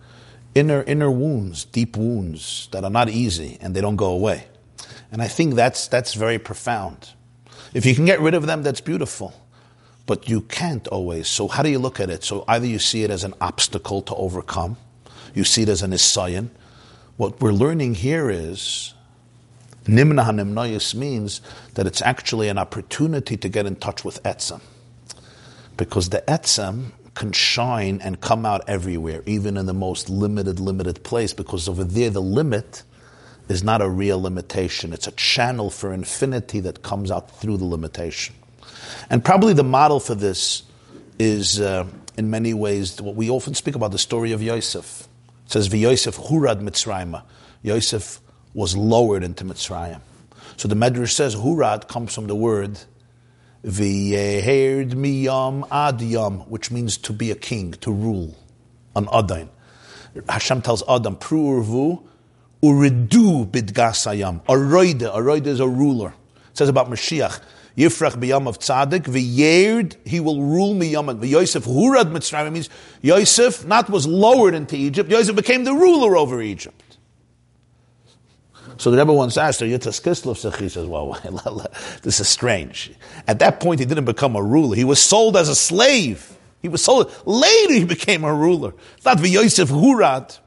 inner inner wounds, deep wounds that are not easy and they don't go away. And I think that's that's very profound. If you can get rid of them, that's beautiful. But you can't always. So how do you look at it? So either you see it as an obstacle to overcome, you see it as an isayan. What we're learning here is Nimna hanimnoyis means that it's actually an opportunity to get in touch with etzem. Because the etzem can shine and come out everywhere, even in the most limited, limited place, because over there the limit is not a real limitation. It's a channel for infinity that comes out through the limitation. And probably the model for this is, uh, in many ways, what we often speak about the story of Yosef. It says, Yosef hurad Mitzrayim. Yosef was lowered into Mitzrayim. So the Medrash says, hurad comes from the word V'yehered miyam ad yam, which means to be a king, to rule, an adain. Hashem tells Adam, pru'urvu uridu bidgasayam. A roide, a roide is a ruler. It says about Mashiach, Yifrach b'yam of tzaddik, v'yered, he will rule miyam. V'yosef hurad mitzrayim means Yosef not was lowered into Egypt, Yosef became the ruler over Egypt. So the Rebbe once asked her, Yitzhak Kislev He says, [LAUGHS] well, this is strange. At that point, he didn't become a ruler. He was sold as a slave. He was sold. Later, he became a ruler. It's not Yosef Hurad.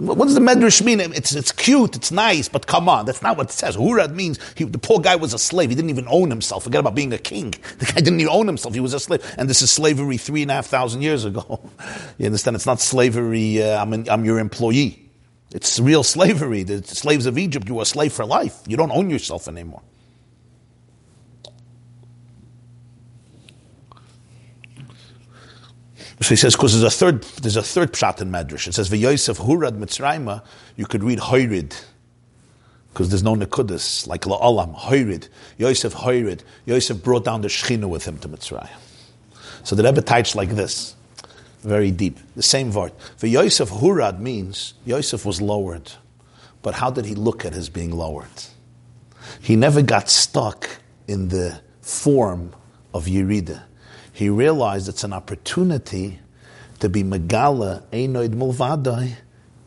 What does the Medrash mean? It's, it's cute, it's nice, but come on, that's not what it says. Hurad means he, the poor guy was a slave. He didn't even own himself. Forget about being a king. [LAUGHS] The guy didn't even own himself. He was a slave. And this is slavery three and a half thousand years ago. [LAUGHS] You understand? It's not slavery, uh, I'm, an, I'm your employee. It's real slavery. The slaves of Egypt, you were a slave for life. You don't own yourself anymore. So he says, because there's a third, there's a third pshat in Medrash. It says, "V'Yosef hurad Mitzrayma." You could read Hoyrid, because there's no nekudis like la'olam Hoyrid. Yosef Hoyrid. Yosef brought down the Shechina with him to Mitzrayim. So the Rebbe types like this, very deep. The same word. V'Yosef hurad means Yosef was lowered, but how did he look at his being lowered? He never got stuck in the form of Yerida he realized it's an opportunity to be Megala Einoid Mulvadai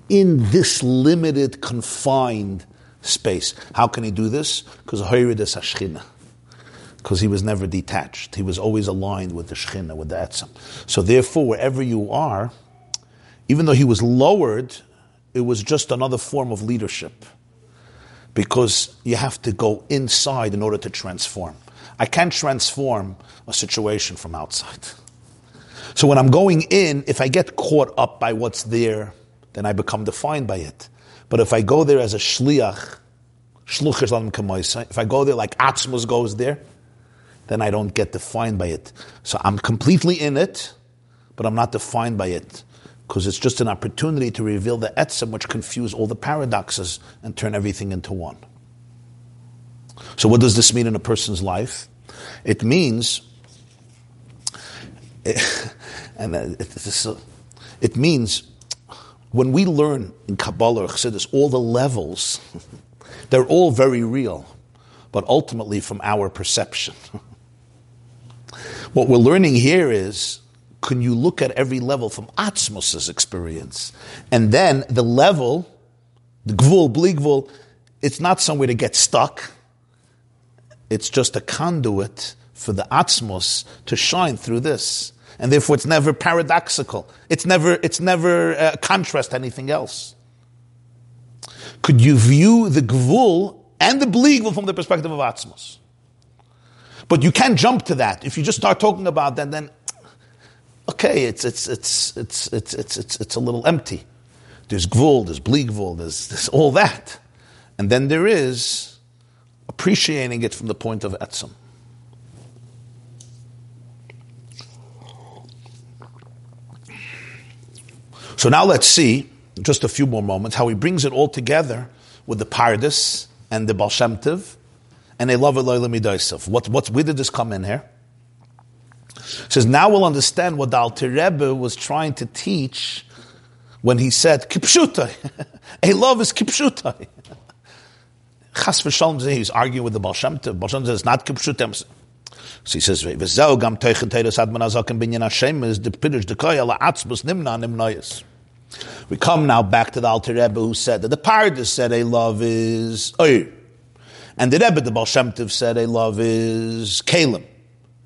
in this limited, confined space. How can he do this? Because Hoyrid is Hashchina. because he was never detached. He was always aligned with the Shekhinah, with the Etzem. So therefore, wherever you are, even though he was lowered, it was just another form of leadership. Because you have to go inside in order to transform. I can't transform a situation from outside. So when I'm going in, if I get caught up by what's there, then I become defined by it. But if I go there as a shliach, if I go there like Atzmus goes there, then I don't get defined by it. So I'm completely in it, but I'm not defined by it. Because it's just an opportunity to reveal the etzem which confuse all the paradoxes and turn everything into one. So what does this mean in a person's life? It means, [LAUGHS] and uh, it, it means when we learn in Kabbalah or Chassidus all the levels, [LAUGHS] they're all very real, but ultimately from our perception. [LAUGHS] what we're learning here is can you look at every level from Atzmos's experience? And then the level, the Gvul, Bligvul, it's not somewhere to get stuck. It's just a conduit for the Atzmos to shine through this and therefore it's never paradoxical. It's never, it's never uh, contrast anything else. Could you view the gvul and the bligvul from the perspective of atzmos? But you can't jump to that. If you just start talking about that, then okay, it's it's it's it's it's it's it's, it's a little empty. There's gvul, there's bligvul, there's, there's all that, and then there is appreciating it from the point of etzem. So now let's see, just a few more moments, how he brings it all together with the Pardes and the Baal Shem Tov and a love Midaisav. What, what, where did this come in here? He says, now we'll understand what the Alter Rebbe was trying to teach when he said, Kipshutai. [LAUGHS] a love is Kipshutai. [LAUGHS] Chas v'shalom, he's arguing with the Baal Shem Tov. Baal Shem Tov says, not Kipshutai. So he says, "V'zeu gam teichen binyan Hashem is the pidush nimna nimnoyes." We come now back to the Alter Rebbe who said that the Pardes said a love is Oyer. And the Rebbe, the Baal Shem Tov, said a love is Kalim.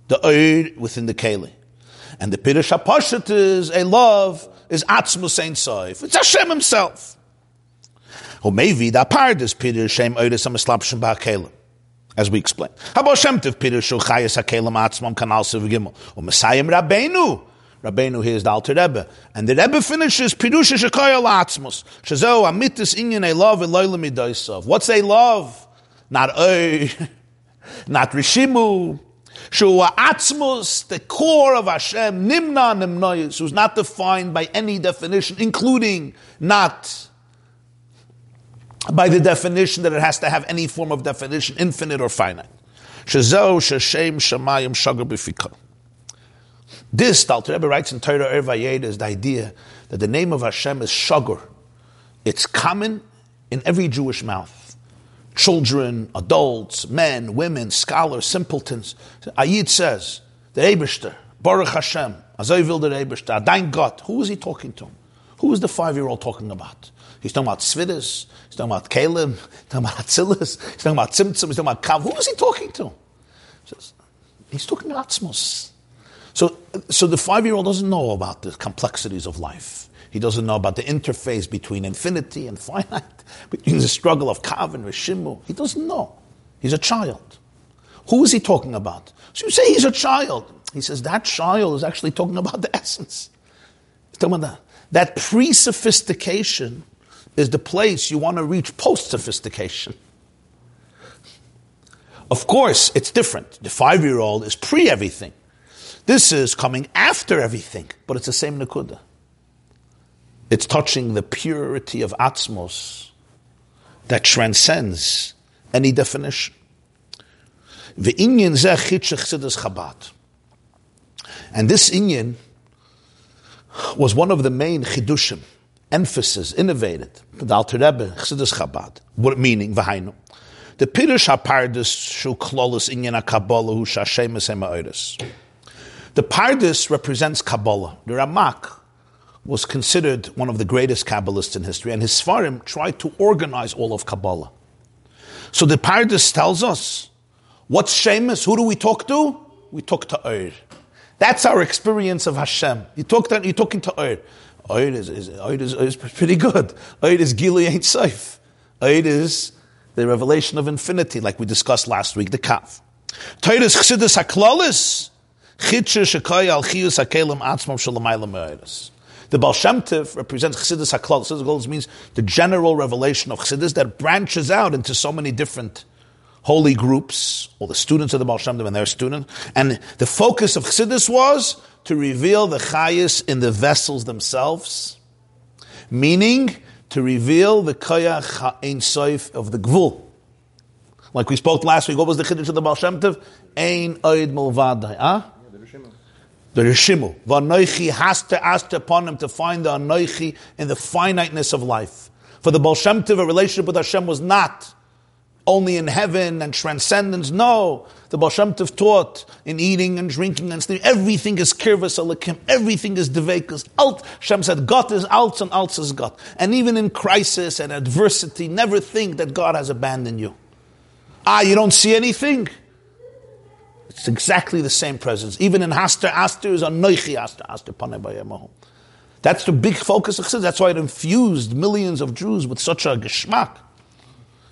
The Oyer within the Kalim. And the Pirush HaPashat is a love is Atzmus Ein Soif. It's Hashem himself. Or maybe the Pardes Pirush Shem Oyer is a Mislapshin Kalim as we explained. Habo Shem Tov Chayas HaKelim Atzmam Kanal Siv Gimel. Messiah Rabbeinu. Rabbeinu here is the Alter Rebbe. And the Rebbe finishes Pirush Shekoyal Atzmos. Shazo Amitis Inyan a love Eloilim Idaisav. What's a love? Not Oy, [LAUGHS] not Rishimu. Shua Atzmos, the core of Hashem, Nimna Nimnoyis, who's not defined by any definition, including not by the definition that it has to have any form of definition, infinite or finite. Shamayim. This, the Rebbe writes in Torah Ervayed, is the idea that the name of Hashem is Shagur. It's common in every Jewish mouth. Children, adults, men, women, scholars, simpletons. Ayid says, the Eberster, Baruch Hashem, Azoy der Eberster, Adain Gott. Who is he talking to? Who is the five-year-old talking about? He's talking about Svidis, he's talking about Caleb, he's talking about Atzilus, he's talking about Tzimtzum, he's talking about Kav. Who is he talking to? He's talking about Atzmos. So, so the five-year-old doesn't know about the complexities of life. He doesn't know about the interface between infinity and finite, [LAUGHS] between the struggle of Kav and Rishimu. He doesn't know. He's a child. Who is he talking about? So you say he's a child. He says that child is actually talking about the essence. He's talking about that. That pre-sophistication is the place you want to reach post-sophistication. Of course, it's different. The five-year-old is pre-everything. This is coming after everything, but it's the same Nakuda. It's touching the purity of Atzmos that transcends any definition. The Inyan Chabad. And this inyan was one of the main chidushim, emphasis, innovated, the Alter Rebbe, Chassidus Chabad. What meaning? V'hainu. The Pirush HaPardis Shu Klolis Inyan HaKabbalah Hu Shashem Oiris. The Pardes represents Kabbalah. The Ramak was considered one of the greatest Kabbalists in history, and his Svarim tried to organize all of Kabbalah. So the Pardes tells us What's Shemus? Who do we talk to? We talk to Ur. That's our experience of Hashem. You talk to, you're talking to Ur. Ur is, is, Ur is, is pretty good. Ur is Gili Ein Soif. Ur is the revelation of infinity, like we discussed last week, the Kav. Toiris Chassidus HaKlolis, Chitshe Shekoy Al Chiyus HaKelim Atzmam Shalamayla Me'eris. The Baal Shem represents Chassidus HaKlal. Chassidus HaKlal means the general revelation of Chassidus that branches out into so many different holy groups, or the students of the Baal Shem Tov and their students. And the focus of Chassidus was to reveal the Chayas in the vessels themselves, meaning to reveal the Koyach Ha'ein Soif of the Gvul. Like we spoke last week, what was the Chiddush of the Baal Shem Tov? Ein Oid Mulvadai. Huh? The Rishimu. V'anoichi has to ask upon him to find the Anoichi in the finiteness of life. For the Baal Shem Tov, a relationship with Hashem was not only in heaven and transcendence. No, the Baal Shem Tov taught in eating and drinking and sleeping. Everything is kirvas alakim. Everything is devekas. Alt. Hashem said, God is alt and alt is God. And even in crisis and adversity, never think that God has abandoned you. Ah, you don't see anything? It's exactly the same presence. Even in Haster, Aster is a Noichi Aster, Aster Panei That's the big focus of Chassidus. That's why it infused millions of Jews with such a geschmack.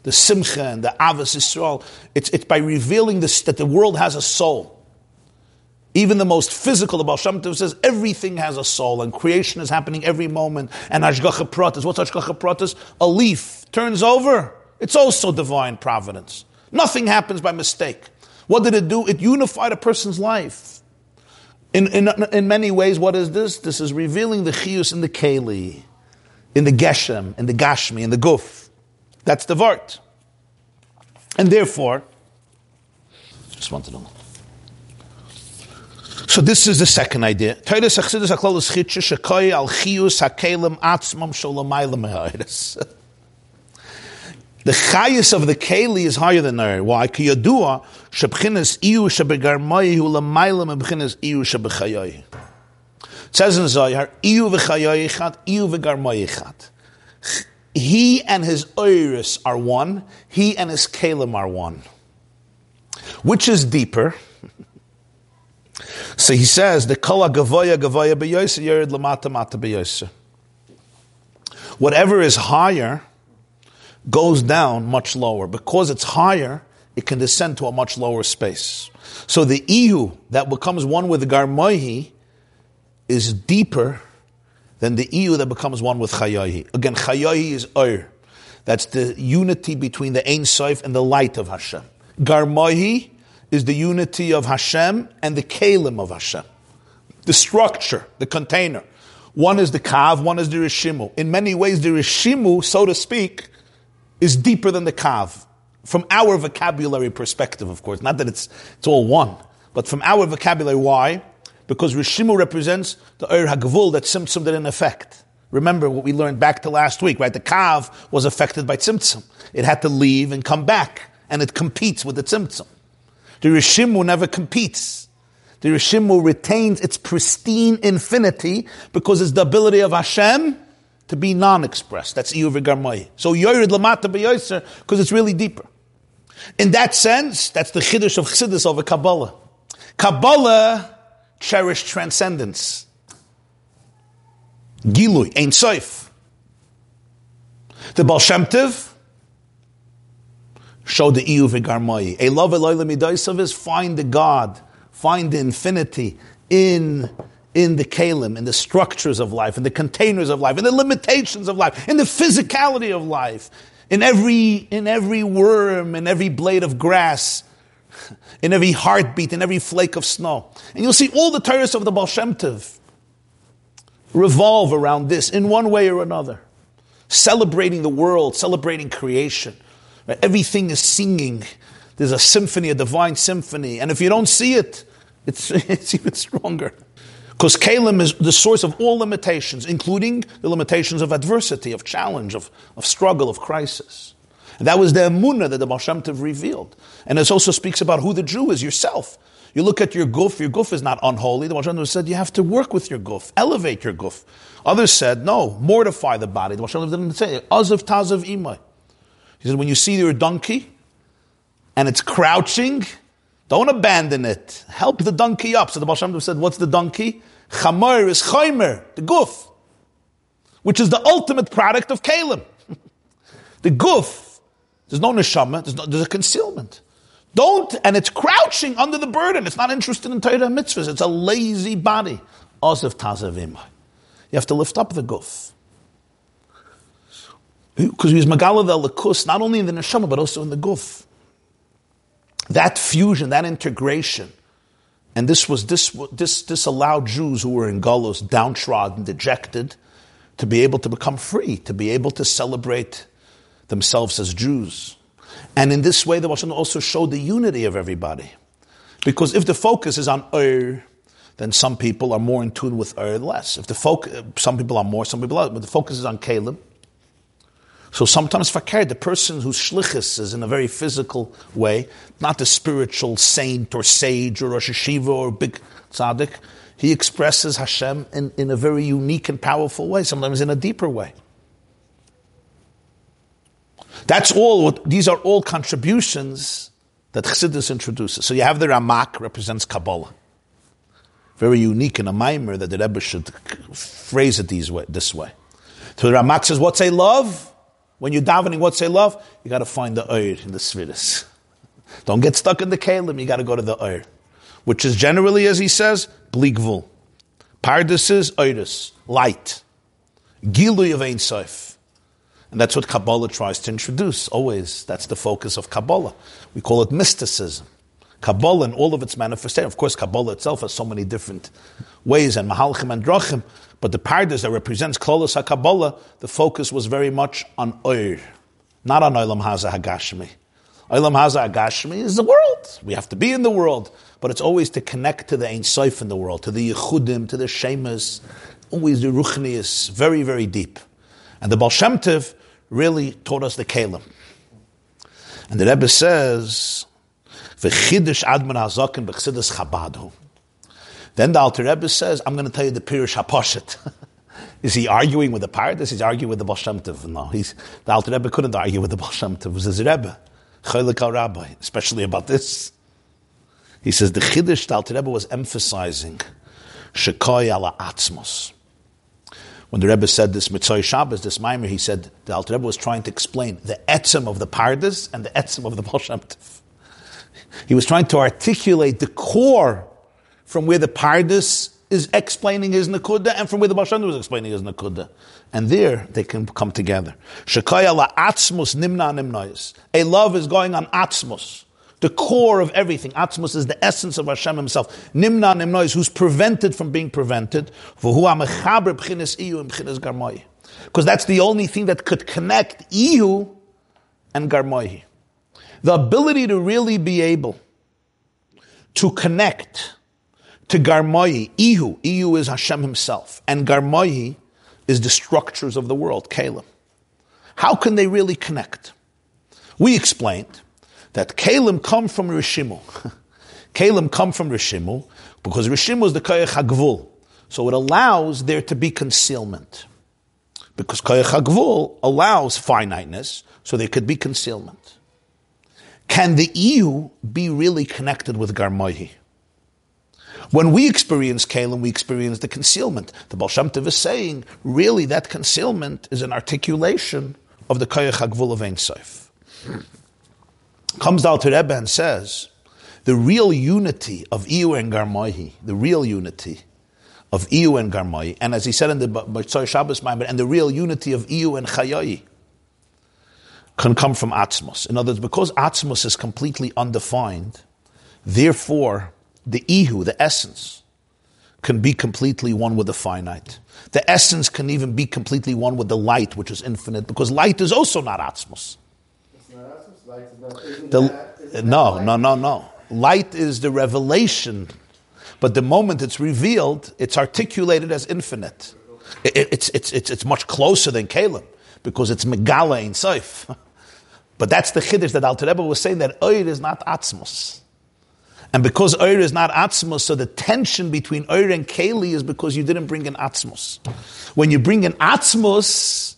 The Simcha and the Avos Yisrael. It's, it's by revealing this, that the world has a soul. Even the most physical, the Baal Shem Tov says everything has a soul and creation is happening every moment. And Ashgacha Pratis, what's Ashgacha Pratis? A leaf turns over. It's also divine providence. Nothing happens by mistake. What did it do? It unified a person's life. In, in, in many ways, what is this? This is revealing the chiyus in the keli, in the geshem, in the gashmi, in the guf. That's the vart. And therefore, just wanted to know. So this is the second idea. Achsidus shekoy al chiyus hakelim atzmam the chayis of the keli is higher than there. Why? Ki yadua shebchinas iu shebegarmai hu lamaylam ebchinas iu shebechayoi. It says in Zohar, iu v'chayoi chat, iu chat. He and his oiris are one. He and his kalim are one. Which is deeper? [LAUGHS] so he says, the kala gavoya gavoya beyosa yerid lamata mata. Whatever is higher goes down much lower. Because it's higher, it can descend to a much lower space. So the ihu that becomes one with the garmoihi is deeper than the ihu that becomes one with chayahi. Again, chayahi is ur. That's the unity between the Ein Sof and the light of Hashem. Garmoihi is the unity of Hashem and the kalim of Hashem. The structure, the container. One is the kav, one is the rishimu. In many ways, the rishimu, so to speak, is deeper than the kav. From our vocabulary perspective, of course, not that it's, it's all one, but from our vocabulary, why? Because Rishimu represents the Ur HaGavul that Tzimtzum didn't affect. Remember what we learned back to last week, right? The Kav was affected by Tzimtzum. It had to leave and come back, and it competes with the Tzimtzum. The Rishimu never competes. The Rishimu retains its pristine infinity because it's the ability of Hashem to be non-expressed. That's Iyuv Garmai. So Yored Lamata B'Yoser, because it's really deeper. In that sense, that's the Chiddush of Chassidus over Kabbalah. Kabbalah cherished transcendence. Gilui, Ein Soif. The Baal Shem showed the Iyuv Garmai. A love Eloilam Midaisav is find the God, find the infinity in in the kalim, in the structures of life, in the containers of life, in the limitations of life, in the physicality of life, in every, in every worm, in every blade of grass, [LAUGHS] in every heartbeat, in every flake of snow. And you'll see all the Torahs of the Baal Shem Tov revolve around this in one way or another. Celebrating the world, celebrating creation. Everything is singing. There's a symphony, a divine symphony. And if you don't see it, it's, [LAUGHS] it's even stronger. Because Kalim is the source of all limitations, including the limitations of adversity, of challenge, of, of struggle, of crisis. That was the emunah that the Baal Tov revealed. And it also speaks about who the Jew is, yourself. You look at your guf, your guf is not unholy. The Baal Tov said you have to work with your guf, elevate your guf. Others said, no, mortify the body. The Baal Tov didn't say. Azav tazav imay. He said, when you see your donkey and it's crouching, Don't abandon it. Help the donkey up. So the Baal Tov said, what's the donkey? Chamor is chaymer, the guf, which is the ultimate product of Kalim. [LAUGHS] the guf, there's no neshama, there's, no, there's a concealment. Don't, and it's crouching under the burden. It's not interested in Torah mitzvahs. It's a lazy body. Osif tazavim. You have to lift up the guf. Because he's Megala the Lakus, not only in the neshama, but also in the guf. That fusion, that integration, and this was this this this allowed Jews who were in Golos, downtrodden, dejected, to be able to become free, to be able to celebrate themselves as Jews. And in this way, the Baal also showed the unity of everybody. Because if the focus is on Ur, then some people are more in tune with Ur less. If the focus, some people are more, some people are, but the focus is on Caleb. So sometimes fakir, the person whose shlichus is in a very physical way, not the spiritual saint or sage or Rosh Yeshiva or big tzaddik, he expresses Hashem in, in a very unique and powerful way, sometimes in a deeper way. That's all, What, these are all contributions that Chassidus introduces. So you have the Ramak, represents Kabbalah. Very unique in a mimer that the Rebbe should phrase it these way, this way. So the Ramak says, what's a love? When you're davening, what say love? You got to find the oir in the svidus. Don't get stuck in the kalim. You got to go to the oir, which is generally, as he says, bligvul. Pardes is oiris, light. Gilu of Ein Sof. And that's what Kabbalah tries to introduce, always. That's the focus of Kabbalah. We call it mysticism. Kabbalah and all of its manifestation. Of course, Kabbalah itself has so many different ways, and Mahalchim and Drachim, but the Pardes that represents Klolos HaKabbalah, the focus was very much on Oir, not on Olam Haza Hagashmi. Olam Haza Hagashmi is the world. We have to be in the world, but it's always to connect to the Ein Sof in the world, to the Yechudim, to the Shemas, always the Ruchnius, very, very deep. And the Baal Shem Tov really taught us the Kalim. And the Rebbe says, V'chidish adman hazakin b'chsidus chabadu. Then the Alter Rebbe says, I'm going to tell you the Pirush HaPoshet. [LAUGHS] Is he arguing with the Pardes? He's arguing with the Baal Shem. No, he's, the Alter Rebbe couldn't argue with the Baal Shem. It was his Rebbe, Chaylik Rabbi, especially about this. He says the Chiddush the Alter Rebbe was emphasizing Shekoy ala Atzmos. When the Rebbe said this Mitzvah Shabbos, this Maimer, he said the Alter Rebbe was trying to explain the etzem of the Pardes and the etzem of the Baal. He was trying to articulate the core from where the Pardes is explaining his Nakuda and from where the Baal was explaining his Nakuda. And there they can come together. Shekaya la atzmus nimna nimnois. A love is going on atzmus. The core of everything. Atzmus is the essence of Hashem himself. Nimna nimnois, who's prevented from being prevented. Because that's the only thing that could connect Ihu and Garmohi. The ability to really be able to connect to Garmoyi, Ihu. Ihu is Hashem himself. And Garmoyi is the structures of the world, Kalim. How can they really connect? We explained that Kalim come from Rishimu. [LAUGHS] Kalim come from Rishimu because Rishimu is the Koyach HaGvul. So it allows there to be concealment. Because Koyach HaGvul allows finiteness, so there could be concealment. Can the EU be really connected with Garmoyi? When we experience Kalim, we experience the concealment. The Baal Shem Tov is saying, really, that concealment is an articulation of the Koyach HaGvul of Ein Sof. Comes down to Rebbe and says, the real unity of Iu and Garmohi, the real unity of Iu and Garmohi, and as he said in the Mitzvah Shabbos Maimer, and the real unity of Iu and Chayoi, can come from Atzmos. In other words, because Atzmos is completely undefined, therefore, the ihu, the essence, can be completely one with the finite. The essence can even be completely one with the light, which is infinite, because light is also not atzmos. The, no, no, no, no. Light is the revelation, but the moment it's revealed, it's articulated as infinite. It, it's, it's, it's, it's much closer than Caleb because it's Megala in Seif. [LAUGHS] But that's the chiddush that Alter Rebbe was saying that Oir is not Atzmos. And because Oir is not Atzmos, so the tension between Oir and Keli is because you didn't bring in Atzmos. When you bring in Atzmos,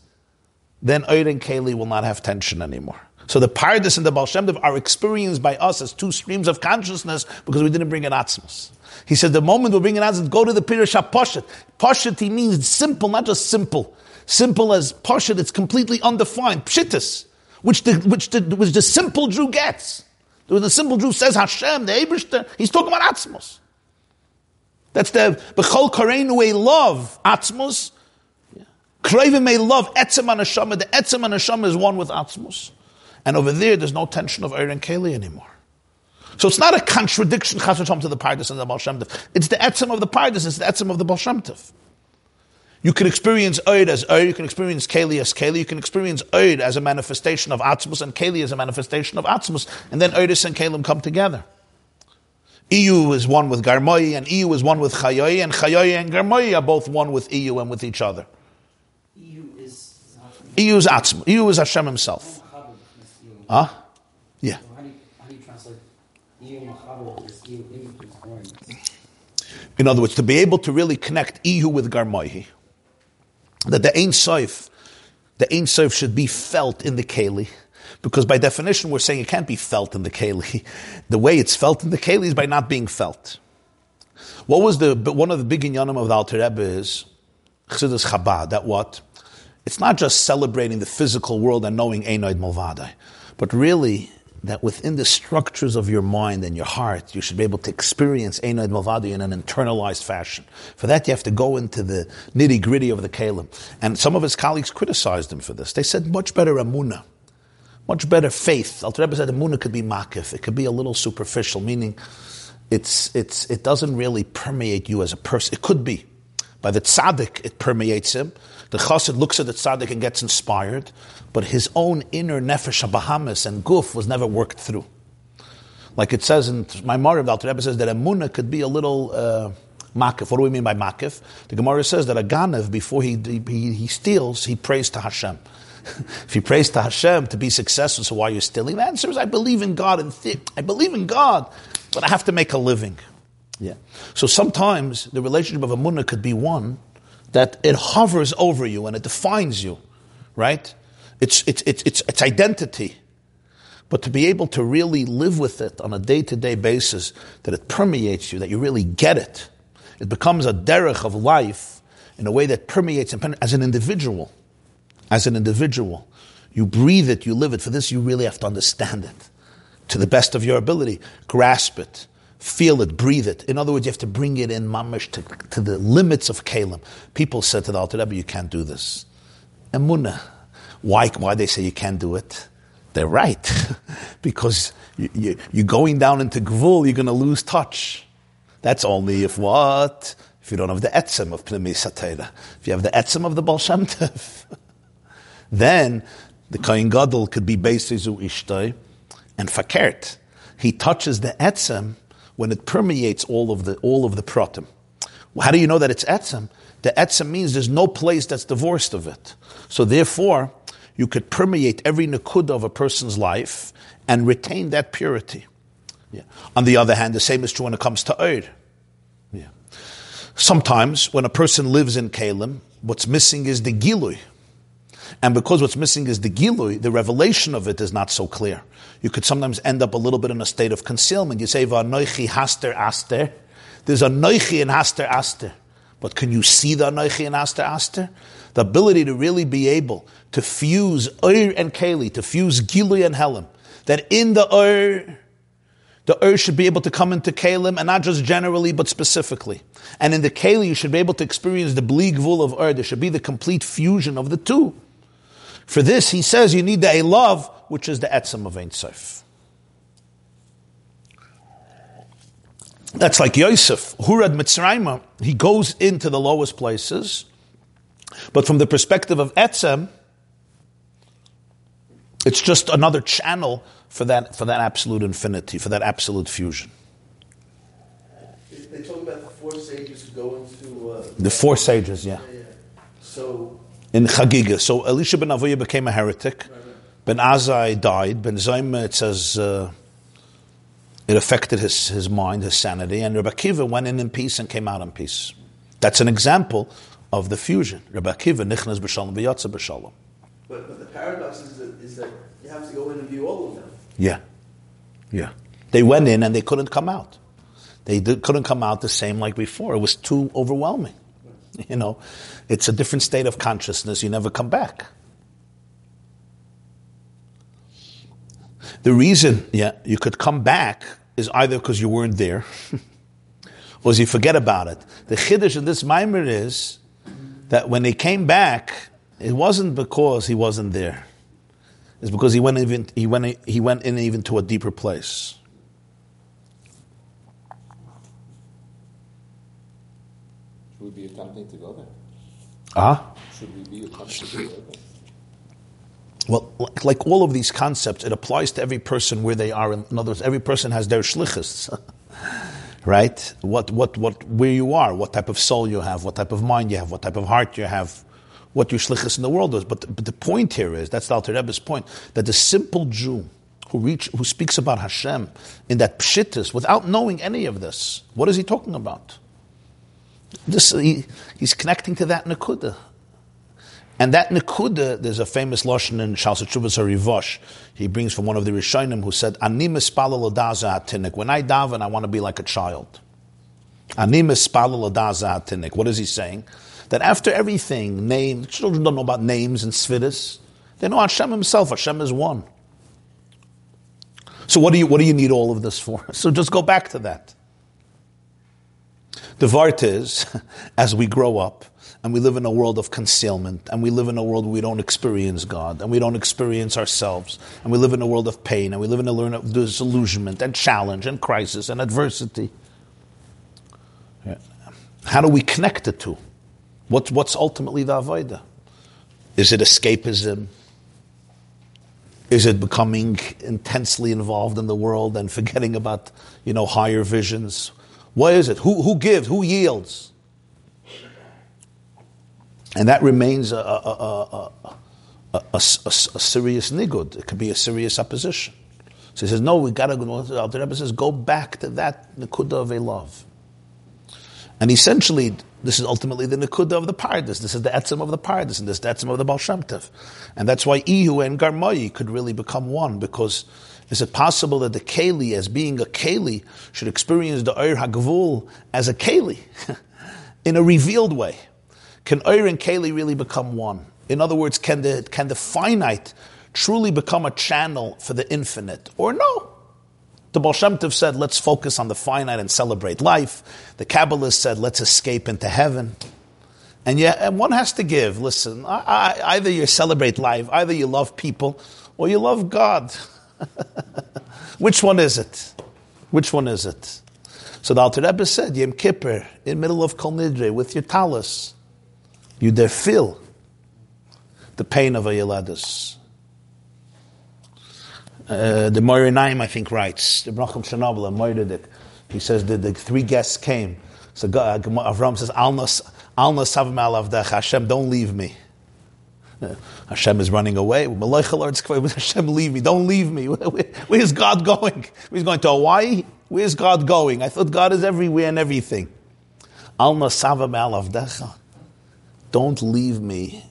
then Oir and Keli will not have tension anymore. So the Pardes and the Baal Shem Tov are experienced by us as two streams of consciousness because we didn't bring an Atzmos. He said the moment we bring an Atzmos, go to the Pirush HaPoshet. Poshet, he means simple, not just simple. Simple as Poshet, it's completely undefined. Pshittis, which the, which the, which the simple Jew gets. The simple Jew says Hashem, the Ebershter, he's talking about Atzmos. That's the Bechol Kareinu a love, Atzmos. Craven may love Etzem Anashama. The Etzem Anashama is one with Atzmos. And over there, there's no tension of Er and Keli anymore. So it's not a contradiction, Chas to the Pardes and the Baal Shem Tov. It's the Etzem of the Pardes, it's the Etzem of the Baal Shem Tov. You can experience Oid as Oid, you can experience Keli as Keli, you can experience Oid as a manifestation of Atzmus, and Keli as a manifestation of Atzmus, and then Oidis and Kalim come together. EU is one with Garmoy, and EU is one with Chayoy, and Chayoy and Garmoy are both one with EU and with each other. EU is. EU is Atzmus, EU is Hashem himself. Huh? Yeah. So how do you, how do you translate EU Machaber is EU in other words, to be able to really connect Ihu with Garmoihi, that the Ein Soif, the Ein Soif should be felt in the Keli, because by definition we're saying it can't be felt in the Keli. [LAUGHS] The way it's felt in the Keli is by not being felt. What was the, one of the big inyanim of the Alter Rebbe is Chassidus Chabad, that what? It's not just celebrating the physical world and knowing Einoid Malvadai, but really that within the structures of your mind and your heart, you should be able to experience Einoid Malvadi in an internalized fashion. For that, you have to go into the nitty gritty of the Kalim. And some of his colleagues criticized him for this. They said, much better Amuna, much better faith. Alter Rebbe said the Amuna could be makif, it could be a little superficial, meaning it's, it's, it doesn't really permeate you as a person. It could be. By the tzaddik, it permeates him. The chassid looks at the tzaddik and gets inspired, but his own inner nefesh Bahamas and guf was never worked through. Like it says in my Gemara, the Alter Rebbe says that a munah could be a little uh, makif. What do we mean by makif? The Gemara says that a ganav, before he, he, he steals, he prays to Hashem. [LAUGHS] if he prays to Hashem to be successful, so why are you stealing? The answer is, I believe in God and th- I believe in God, but I have to make a living. Yeah. So sometimes the relationship of a munah could be one that it hovers over you and it defines you, right? It's, it's, it's, it's, it's identity. But to be able to really live with it on a day to day basis, that it permeates you, that you really get it, it becomes a derech of life in a way that permeates and as an individual. As an individual. You breathe it, you live it. For this, you really have to understand it to the best of your ability. Grasp it feel it, breathe it. In other words, you have to bring it in mamish to, to the limits of kalim. People said to the Alter Rebbe, you can't do this. Emunah. Why, why they say you can't do it? They're right. [LAUGHS] because you, you, you're going down into Gvul, you're going to lose touch. That's only if what? If you don't have the etzem of Pnimi Satera. If you have the etzem of the Baal [LAUGHS] then the Kohen Gadol could be Beisizu Ishtoi and Fakert. He touches the etzem when it permeates all of the all of the pratim. How do you know that it's etzem? The etzem means there's no place that's divorced of it. So therefore, you could permeate every nakuda of a person's life and retain that purity. Yeah. On the other hand, the same is true when it comes to Eid. Yeah. Sometimes when a person lives in Kalim, what's missing is the Gilui. And because what's missing is the Gilui, the revelation of it is not so clear. You could sometimes end up a little bit in a state of concealment. You say, Va'anoichi haster aster. There's a noichi in haster aster. But can you see the anoichi in haster aster? The ability to really be able to fuse Ur and Keli, to fuse Gilui and Helim. That in the Ur, the Ur should be able to come into Kalim, and not just generally, but specifically. And in the Keli, you should be able to experience the bleak vul of Ur. There should be the complete fusion of the two. For this, he says you need the Elav, which is the Etzem of Ein Sof. That's like Yosef, Hurad Mitzrayim. He goes into the lowest places, but from the perspective of Etzem, it's just another channel for that, for that absolute infinity, for that absolute fusion. They talk about the four sages who go into. Uh, The four sages, yeah, yeah. So, In Chagiga. So Elisha ben Avuya became a heretic. Ben Azai died. Ben Zoma, it says, uh, it affected his, his mind, his sanity. And Rabbi Akiva went in in peace and came out in peace. That's an example of the fusion. Rabbi Akiva, nichnas b'shalom, v'yatza b'shalom. but, but the paradox is that, is that You have to go in and view all of them. Yeah. Yeah. They went in and they couldn't come out. They did, couldn't come out the same like before. It was too overwhelming. [LAUGHS] You know, it's a different state of consciousness. You never come back. The reason, yeah, you could come back is either because you weren't there, [LAUGHS] or you forget about it. The chiddush in this mimer is that when he came back, it wasn't because he wasn't there. It's because he went even he went he went in even to a deeper place. Should we be attempting to go there? Ah. Should we be attempting to go there? Well, like- like all of these concepts, it applies to every person where they are. In other words, every person has their shlichus, [LAUGHS] right? What, what, what, where you are, what type of soul you have, what type of mind you have, what type of heart you have, what your shlichus in the world is. But, but the point here is, that's the Alter Rebbe's point, that the simple Jew who reach, who speaks about Hashem in that pshittus without knowing any of this, what is he talking about? This, he, he's connecting to that nakuda. And that Nekuda, there's a famous Lashon in Shal Chuvas Harivosh. He brings from one of the Rishonim who said, Ani mispalel adaza hatinik. When I daven, I want to be like a child. Ani mispalel adaza hatinik. What is he saying? That after everything, name, children don't know about names and svidus. They know Hashem himself. Hashem is one. So what do you, what do you need all of this for? [LAUGHS] So just go back to that. The Vart is, [LAUGHS] as we grow up, and we live in a world of concealment, and we live in a world where we don't experience God, and we don't experience ourselves, and we live in a world of pain, and we live in a world of disillusionment, and challenge, and crisis, and adversity. How do we connect the two? What's, what's ultimately the Avodah? Is it escapism? Is it becoming intensely involved in the world and forgetting about, you know, higher visions? What is it? Who, who gives? Who yields? And that remains a, a, a, a, serious nigud. It could be a serious opposition. So he says, no, we got to go. The Rebbe says, go back to that nikuda of a love. And essentially, this is ultimately the nikuda of the paradis. This is the etzim of the paradis, and this is the etzim of the Baal Shem Tov. And that's why Ihu and Garmayi could really become one, because is it possible that the Keli, as being a Keli, should experience the Ur HaGavul as a Keli [LAUGHS] in a revealed way? Can Ur and Keli really become one? In other words, can the, can the finite truly become a channel for the infinite? Or no? The Baal Shem Tov said, let's focus on the finite and celebrate life. The Kabbalist said, let's escape into heaven. And yeah, and one has to give. Listen, I, I, either you celebrate life, either you love people, or you love God. [LAUGHS] [LAUGHS] Which one is it? Which one is it? So the Alter Rebbe said, Yom Kippur, in middle of Kol Nidre, with your talus, you there feel the pain of a Yeladus. Uh, the Moira Naim, I think, writes, the Bracham Chernobyl, Moiradik, he says that the three guests came. So Avram says, Alna Savim Alavdech, Hashem, don't leave me. Uh, Hashem is running away. [LAUGHS] Hashem, leave me. Don't leave me. [LAUGHS] Where's God going? [LAUGHS] He's going to Hawaii? Where's God going? I thought God is everywhere and everything. Savim Alavdecha. Don't leave me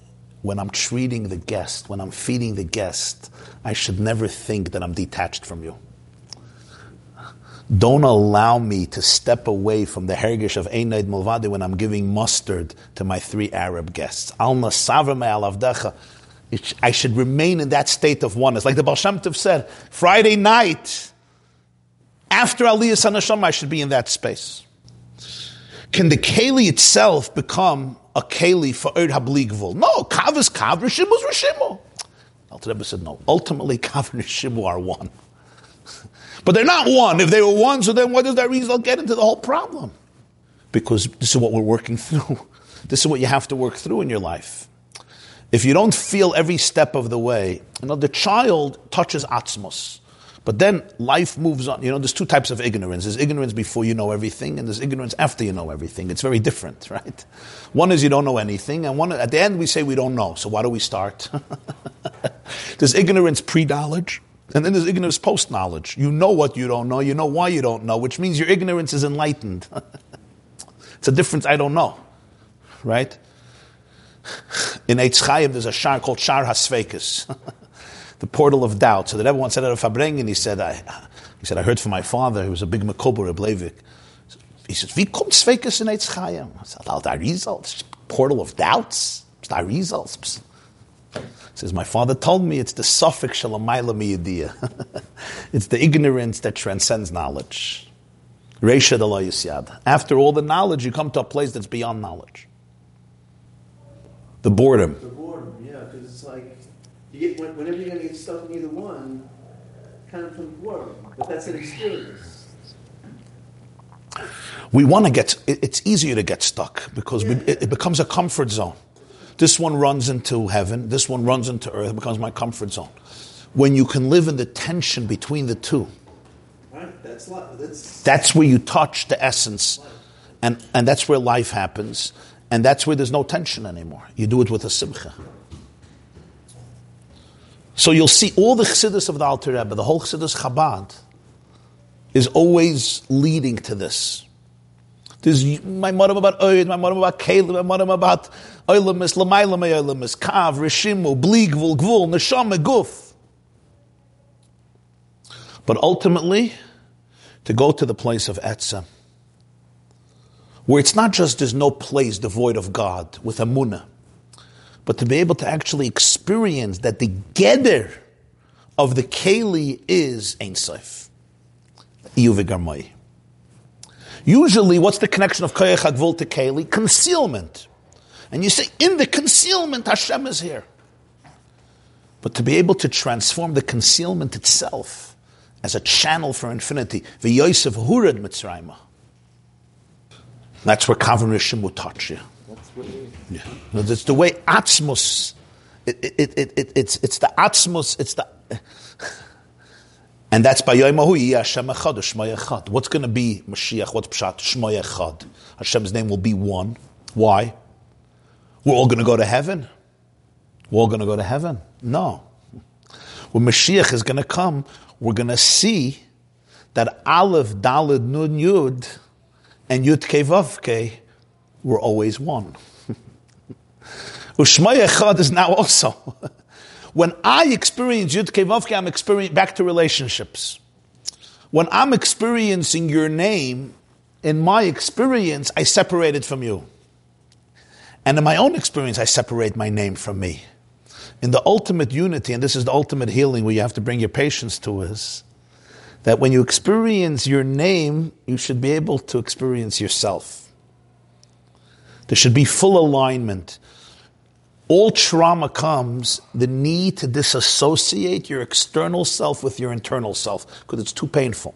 when I'm treating the guest, when I'm feeding the guest. I should never think that I'm detached from you. Don't allow me to step away from the hergish of Einaid Mulvadi when I'm giving mustard to my three Arab guests. Alma Alavdecha. I should remain in that state of oneness. Like the Baal Shem Tov said, Friday night, after Aliyah Sanasham, I should be in that space. Can the Keli itself become a Keli for Erd Habligvul? No, Kav is Kav, Rishim is Rishimu. Rebbe said no. Ultimately, Kav and Rishimu are one. But they're not one. If they were one, so then what does that result get into the whole problem? Because this is what we're working [LAUGHS] through. This is what you have to work through in your life. If you don't feel every step of the way, you know, the child touches atzmos. But then life moves on. You know, there's two types of ignorance. There's ignorance before you know everything, and there's ignorance after you know everything. It's very different, [LAUGHS] right? One is you don't know anything, and one at the end we say we don't know. So why do we start? [LAUGHS] there's ignorance pre-knowledge, and then there's ignorance post-knowledge. You know what you don't know, you know why you don't know, which means your ignorance is enlightened. [LAUGHS] it's a difference I don't know, right? In Eitz Chaim, there's a shar called Shar HaSvekis. [LAUGHS] the portal of doubt. So Rebbe once said at a Farbrengen, he said, I, he said, I heard from my father, who was a big Makober, Reb Leivik. He said, Wie kommt Sveikus in Eitz Chaim? I said, Al results, portal of doubts, da results. He says, my father told me it's the suffix shalamayla miyadiyah. [LAUGHS] it's the ignorance that transcends knowledge. Reisha de After all the knowledge, you come to a place that's beyond knowledge. The boredom. The boredom, yeah, because it's like, you get, whenever you're going to get stuck in either one, kind of from boredom. But that's an experience. We want to get, it's easier to get stuck because yeah. we, it, it becomes a comfort zone. This one runs into heaven, this one runs into earth, it becomes my comfort zone. When you can live in the tension between the two, that's where you touch the essence, and, and that's where life happens, and that's where there's no tension anymore. You do it with a simcha. So you'll see all the chassidus of the Alter Rebbe, the whole chassidus Chabad, is always leading to this. There's my mother about Oyd, my mother about Caleb, my mother about Oylemis, Lamayla Oylemis, Kav, Rishimu, Bligvul, Gvul, Neshama, Guf. But ultimately, to go to the place of Etzem, where it's not just there's no place devoid of God with Amunah, but to be able to actually experience that the Geder of the Keli is Ein Seif. Iyuvigarmai. Usually, what's the connection of Koyach Advul to Keli? Concealment. And you say, in the concealment, Hashem is here. But to be able to transform the concealment itself as a channel for infinity, the Yosef Hurad Mitzrayim. That's where Kavim Rishim will touch you. That's, really... yeah. No, it's the way Atzmus, it, it, it, it, it's, it's the Atzmus, it's the. And that's by Yoimahu Hashem Echad Echad. What's going to be Mashiach? What's Pshat? Shema Echad. Hashem's name will be one. Why? We're all going to go to heaven. We're all going to go to heaven. No. When Mashiach is going to come, we're going to see that Aleph, Dalid, Nun, Yud, and Yud Kevavke were always one. [LAUGHS] Ushma Echad is now also. [LAUGHS] When I experience Yud Kevavke, I'm experiencing back to relationships. When I'm experiencing your name, in my experience, I separate it from you. And in my own experience, I separate my name from me. In the ultimate unity, and this is the ultimate healing where you have to bring your patience to is that when you experience your name, you should be able to experience yourself. There should be full alignment all trauma comes the need to disassociate your external self with your internal self because it's too painful.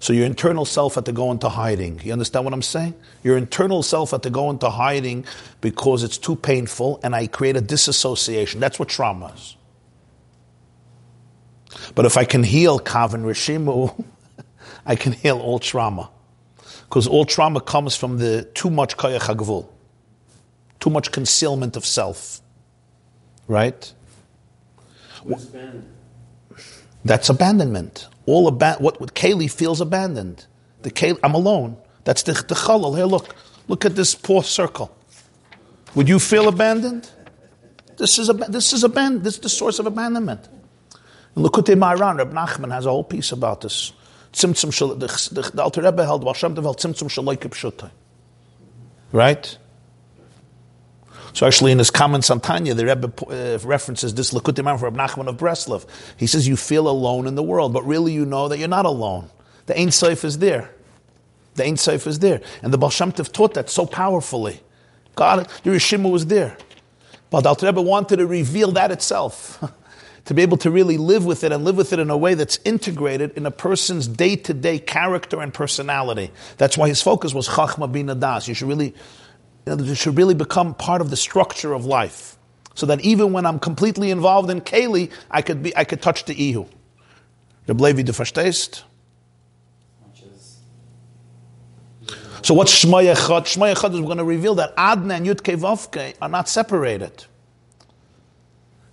So your internal self had to go into hiding. You understand what I'm saying? Your internal self had to go into hiding because it's too painful, and I create a disassociation. That's what trauma is. But if I can heal Kavin Rishimu, [LAUGHS] I can heal all trauma. Because all trauma comes from the too much Kayach HaGvul too much concealment of self. Right? That's abandonment. All aban- what, what Kaylee feels abandoned. The Kaylee, I'm alone. That's the, the chalal. Here, look. Look at this poor circle. Would you feel abandoned? This is, ab- this is, aban- this is the source of abandonment. And look at the Moharan. Reb Nachman has a whole piece about this. Tzimtzum shal, the, the, the Alter Rebbe held, Baal Shem Tov held Tzimtzum Right? So actually, in his comments on Tanya, the Rebbe uh, references this Moharan for Nachman of Breslov. He says you feel alone in the world, but really you know that you're not alone. The Ein Sof is there. The Ein Sof is there, and the Tov taught that so powerfully. God, the Rishimu was there, but the Rebbe wanted to reveal that itself. [LAUGHS] to be able to really live with it and live with it in a way that's integrated in a person's day to day character and personality. That's why his focus was Chachma Bina Das. You should really it should really become part of the structure of life. So that even when I'm completely involved in Keli, I could be, I could touch the Ihu. So what's Shema Yechad? Shema Yechad is going to reveal that Adna and Yud Vavke are not separated.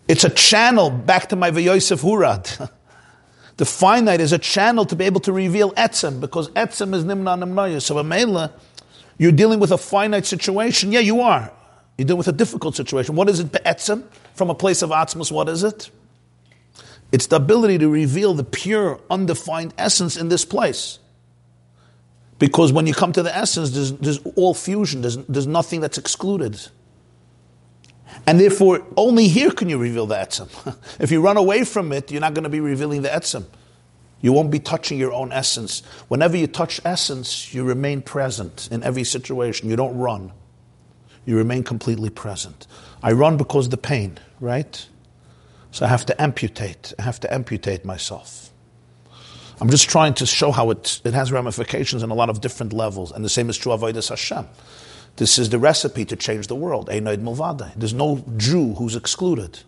It's a channel back to my V'yosef Hurad. [LAUGHS] the finite is a channel to be able to reveal Etzem, because Etzem is Nimna Nimnaya. So Amela, you're dealing with a finite situation. Yeah, you are. You're dealing with a difficult situation. What is it, be'etzem? From a place of atzmus, what is it? It's the ability to reveal the pure, undefined essence in this place. Because when you come to the essence, there's, there's all fusion, there's, there's nothing that's excluded. And therefore, only here can you reveal the etzem. [LAUGHS] if you run away from it, you're not going to be revealing the etzem. You won't be touching your own essence. Whenever you touch essence, you remain present in every situation. You don't run. You remain completely present. I run because of the pain, right? So I have to amputate. I have to amputate myself. I'm just trying to show how it, it has ramifications in a lot of different levels. And the same is true of Avodah Hashem. This is the recipe to change the world. Einoid Mulvada. There's no Jew who's excluded.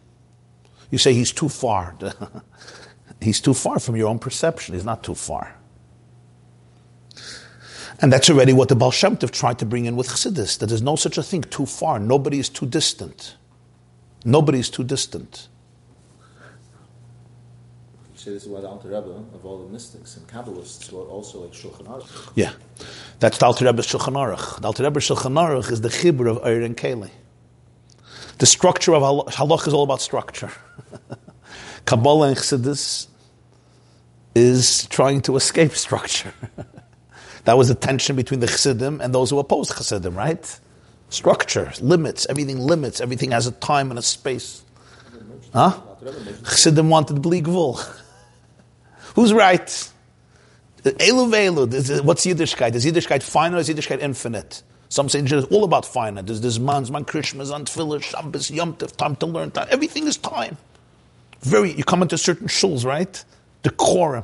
You say he's too far. [LAUGHS] he's too far from your own perception. He's not too far. And that's already what the Baal Shem Tov tried to bring in with Chassidus, that there's no such a thing too far. Nobody is too distant. Nobody is too distant. You say this is why the Alter Rebbe of all the mystics and Kabbalists wrote also like Shulchan Aruch. Yeah. That's the Alter Rebbe's Shulchan Aruch. The Alter Rebbe's Shulchan Aruch is the chibur of Eir and Keli. The structure of halach is all about structure. [LAUGHS] Kabbalah and Chassidus is trying to escape [LAUGHS] structure. that was the tension between the Chassidim and those who opposed Chassidim, right? Structure, limits, everything limits, everything has a time and a space. Huh? Chassidim wanted bli gvul. [LAUGHS] Who's right? Elu velu. What's Yiddishkeit? Is Yiddishkeit finite or is Yiddishkeit infinite? Some say it's all about finite. There's this man's man Krishmas, on Tefillah, Shabbos, Yom Tov, time to learn. Time. Everything is time. Very. You come into certain shuls, right? Decorum.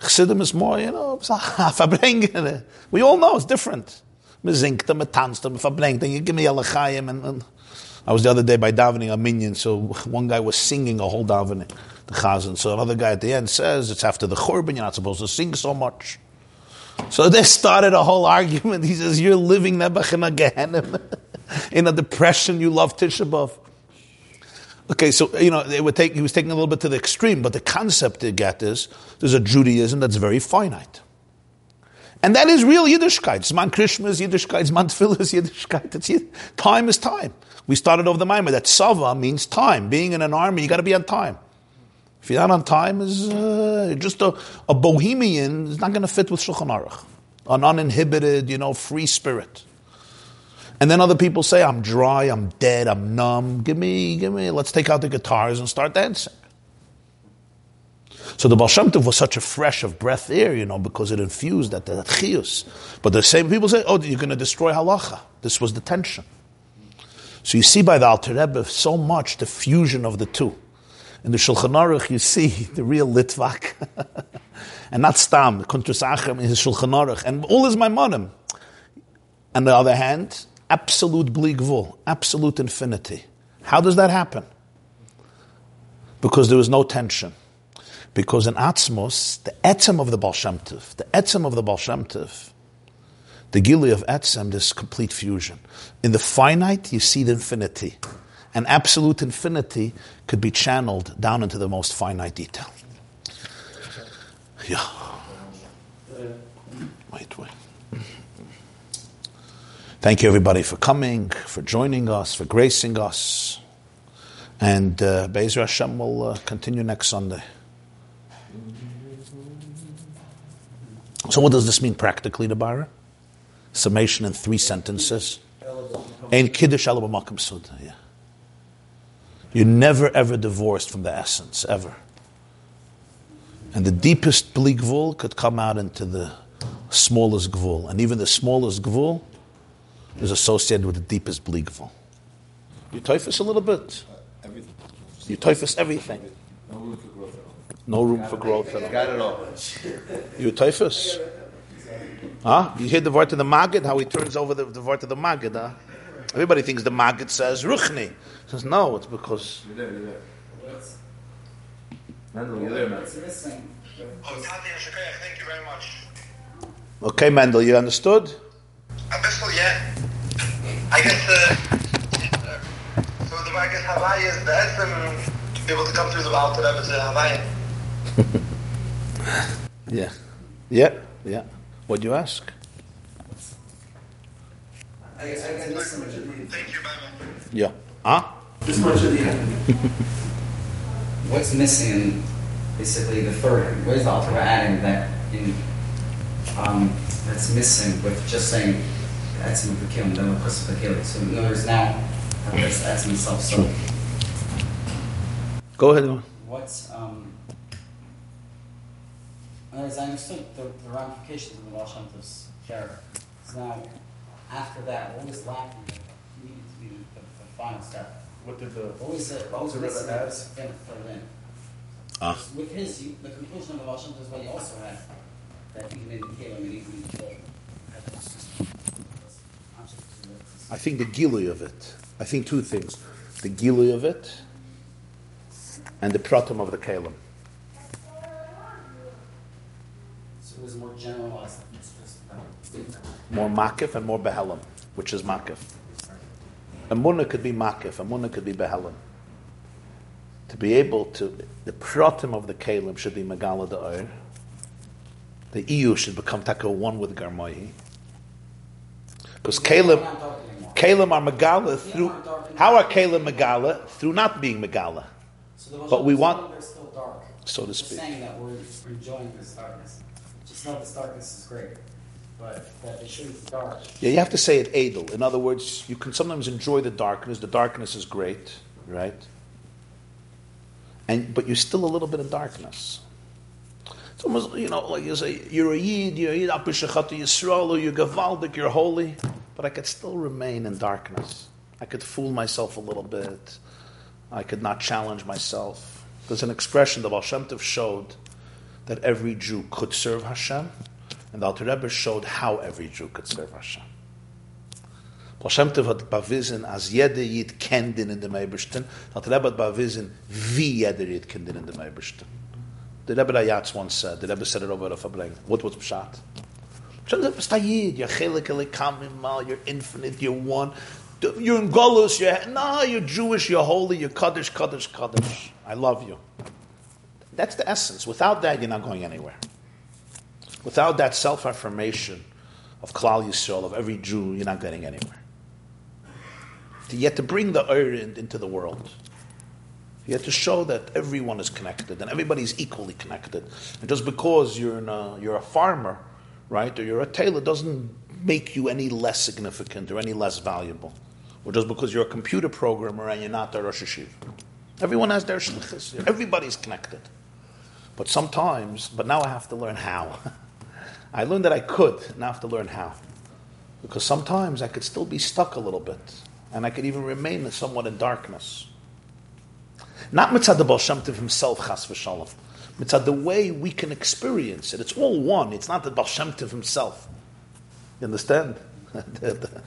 Chassidim is more, you know. [LAUGHS] We all know it's different. Me zingt them, me tanzt them, verbringt them. You give me a. And, and I was the other day by davening a minyan, so one guy was singing a whole davening, the chazan. So another guy at the end says, it's after the churban, you're not supposed to sing so much. So they started a whole argument. He says, you're living Nebuch in a Gehenna, in a depression, you love Tisha B'Av. Okay, so you know they would take, he was taking a little bit to the extreme, but the concept to get is there's a Judaism that's very finite, and that is real Yiddishkeit. Zman Krishma is Yiddishkeit. Zman Tefillah is Yiddishkeit. It's, time is time. We started over the Maimah that Sava means time. Being in an army, you got to be on time. If you're not on time, is uh, just a, a bohemian is not going to fit with Shulchan Aruch. An uninhibited, you know, free spirit. And then other people say, I'm dry, I'm dead, I'm numb. Give me, give me, let's take out the guitars and start dancing. So the Baal Shem Tov was such a fresh of breath air, you know, because it infused that, that chiyus. But the same people say, oh, you're going to destroy halacha. This was the tension. So you see by the Alter Rebbe so much the fusion of the two. In the Shulchan Aruch, you see [LAUGHS] the real Litvak. [LAUGHS] and not Stam, Kuntras Achem in his Shulchan Aruch. And all is my Maimonim. On the other hand, absolute bligvul, absolute infinity. How does that happen? Because there was no tension. Because in Atzmos, the etzem of the Baal the etzem of the Baal the gili of etzem, this complete fusion. In the finite, you see the infinity. And absolute infinity could be channeled down into the most finite detail. Yeah. Wait, wait. Thank you, everybody, for coming, for joining us, for gracing us. And uh, Be'ezra Hashem will uh, continue next Sunday. So, what does this mean practically, the Bara? Summation in three sentences. Ein kiddush alabamakam suda. Yeah. You're never ever divorced from the essence, ever. And the deepest bli gvul could come out into the smallest gvul. And even the smallest gvul is associated with the deepest bli gvul. You typhus a little bit. Everything. You typhus everything. No room for growth at all. No room for growth at all. Got it all. You typhus. Huh? You hear the word of the Maggid, how he turns over the, the word of the Maggid, huh? Everybody thinks the Maggid says Ruchni. He says, no, it's because You're there, you're there. Mendel, you're there, man. Oh, Tati and Shakaya, thank you very much. Okay, Mendel, you understood? A bisschen, yeah. I guess, uh, so the I guess Hawaii is the essence to be able to come through the Alter Rebbe to Hawaii. [LAUGHS] Yeah. Yeah, yeah. What'd you ask? I, I got this much at the Thank you, bye bye. Yeah. Huh? This much at the end. [LAUGHS] what's missing in basically the third? What is the Alter Rebbe adding that in um, that's missing with just saying Etzim of the Kilim, then with Kus of the Kilim? So in other words, now that's Etzim itself. So Go ahead. what's um, as I understood the, the ramifications of the Baal Shem Tov's. So now, after that, what was lacking? that Needed to be the, the final step. What did the, What was it? What was The Rebbe missing? adds? Filled in. Ah. With his, you, the conclusion of the Baal Shem is what he also had that even in Kalim and even in Kil. I think the gilui of it. I think two things: the gilui of it, and the pratum of the kalim. So it was more generalized. It's More makif and more behelim, which is makif. Amunna could be makif. Amunna could be behelim. To be able to, the pratim of the kalim should be megala da'or. The EU should become taka one with garmohi. Because kalim, kalim are megala through. How are kalim megala through not being megala? So But we want- they're still dark. so to Just speak. saying that we're, enjoying this darkness. Just know this darkness is great, but that it shouldn't be dark. Yeah, you have to say it edel. In other words, you can sometimes enjoy the darkness. The darkness is great, right? And but you're still a little bit in darkness. It's almost you know like you say you're a yid, you're a yid, yisrael, you're gavaldik, you're holy, but I could still remain in darkness. I could fool myself a little bit. I could not challenge myself. There's an expression the Baal Shem Tov showed that every Jew could serve Hashem, and the Alter Rebbe showed how every Jew could serve Hashem. Baal Shem Tov hat bewiesen, als jeder Yid kennt in dem Ebersten, the Alter Rebbe hat bewiesen, wie jeder Yid kennt in dem Ebersten. The Rebbe Rayatz once said, the Rebbe said it over at Fabring, what was Pshat? You're you're infinite, you're one, you're in Golus, you're, no, you're Jewish, you're holy, you're Kaddish, Kaddish, Kaddish. I love you. That's the essence. Without that, you're not going anywhere. Without that self affirmation of Klal Yisrael, of every Jew, you're not getting anywhere. Yet to bring the Ohr into the world, you have to show that everyone is connected and everybody's equally connected. And just because you're, a, you're a farmer, right, or you're a tailor, doesn't make you any less significant or any less valuable. Or just because you're a computer programmer and you're not a Rosh Yeshiva. Everyone has their shlichus. Everybody's connected. But sometimes, but now I have to learn how. [LAUGHS] I learned that I could, now I have to learn how. Because sometimes I could still be stuck a little bit, and I could even remain somewhat in darkness. Not mitzad Baal Shem Tov himself, chas v'shalom. Mitzad the way we can experience it. It's all one. It's not the Baal Shem Tov himself. You understand? [LAUGHS] the, the-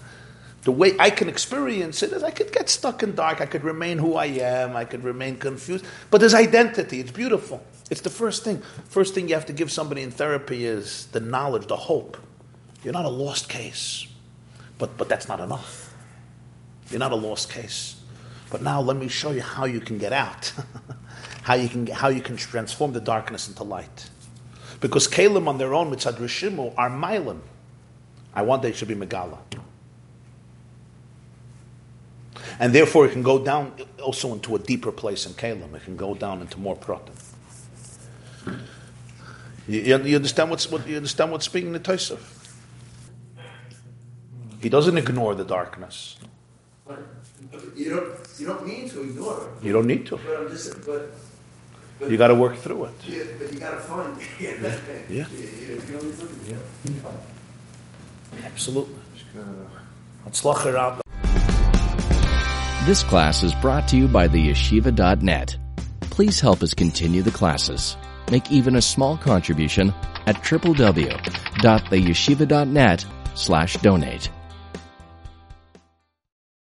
the way I can experience it is I could get stuck in dark. I could remain who I am. I could remain confused. But there's identity. It's beautiful. It's the first thing. First thing you have to give somebody in therapy is the knowledge, the hope. You're not a lost case. But, but that's not enough. You're not a lost case. But now let me show you how you can get out. [LAUGHS] how, you can, how you can transform the darkness into light. Because Kalim on their own, mitzad Rishimu, are Milim. I want they should be Megala. And therefore, it can go down also into a deeper place in Kalim. It can go down into more pratim. You, you- understand what's what you understand what's speaking to Tosef? He doesn't ignore the darkness. but you don't, you don't mean to ignore it. You don't need to. But I'm just, but. But You got to work through it. Yeah, but you gotta find. [LAUGHS] Yeah. Yeah. You, you can always look at it. Absolutely. Hatzlacha Rabbah. This class is brought to you by the yeshiva.net. Please help us continue the classes. Make even a small contribution at www.theyeshiva.net slash donate.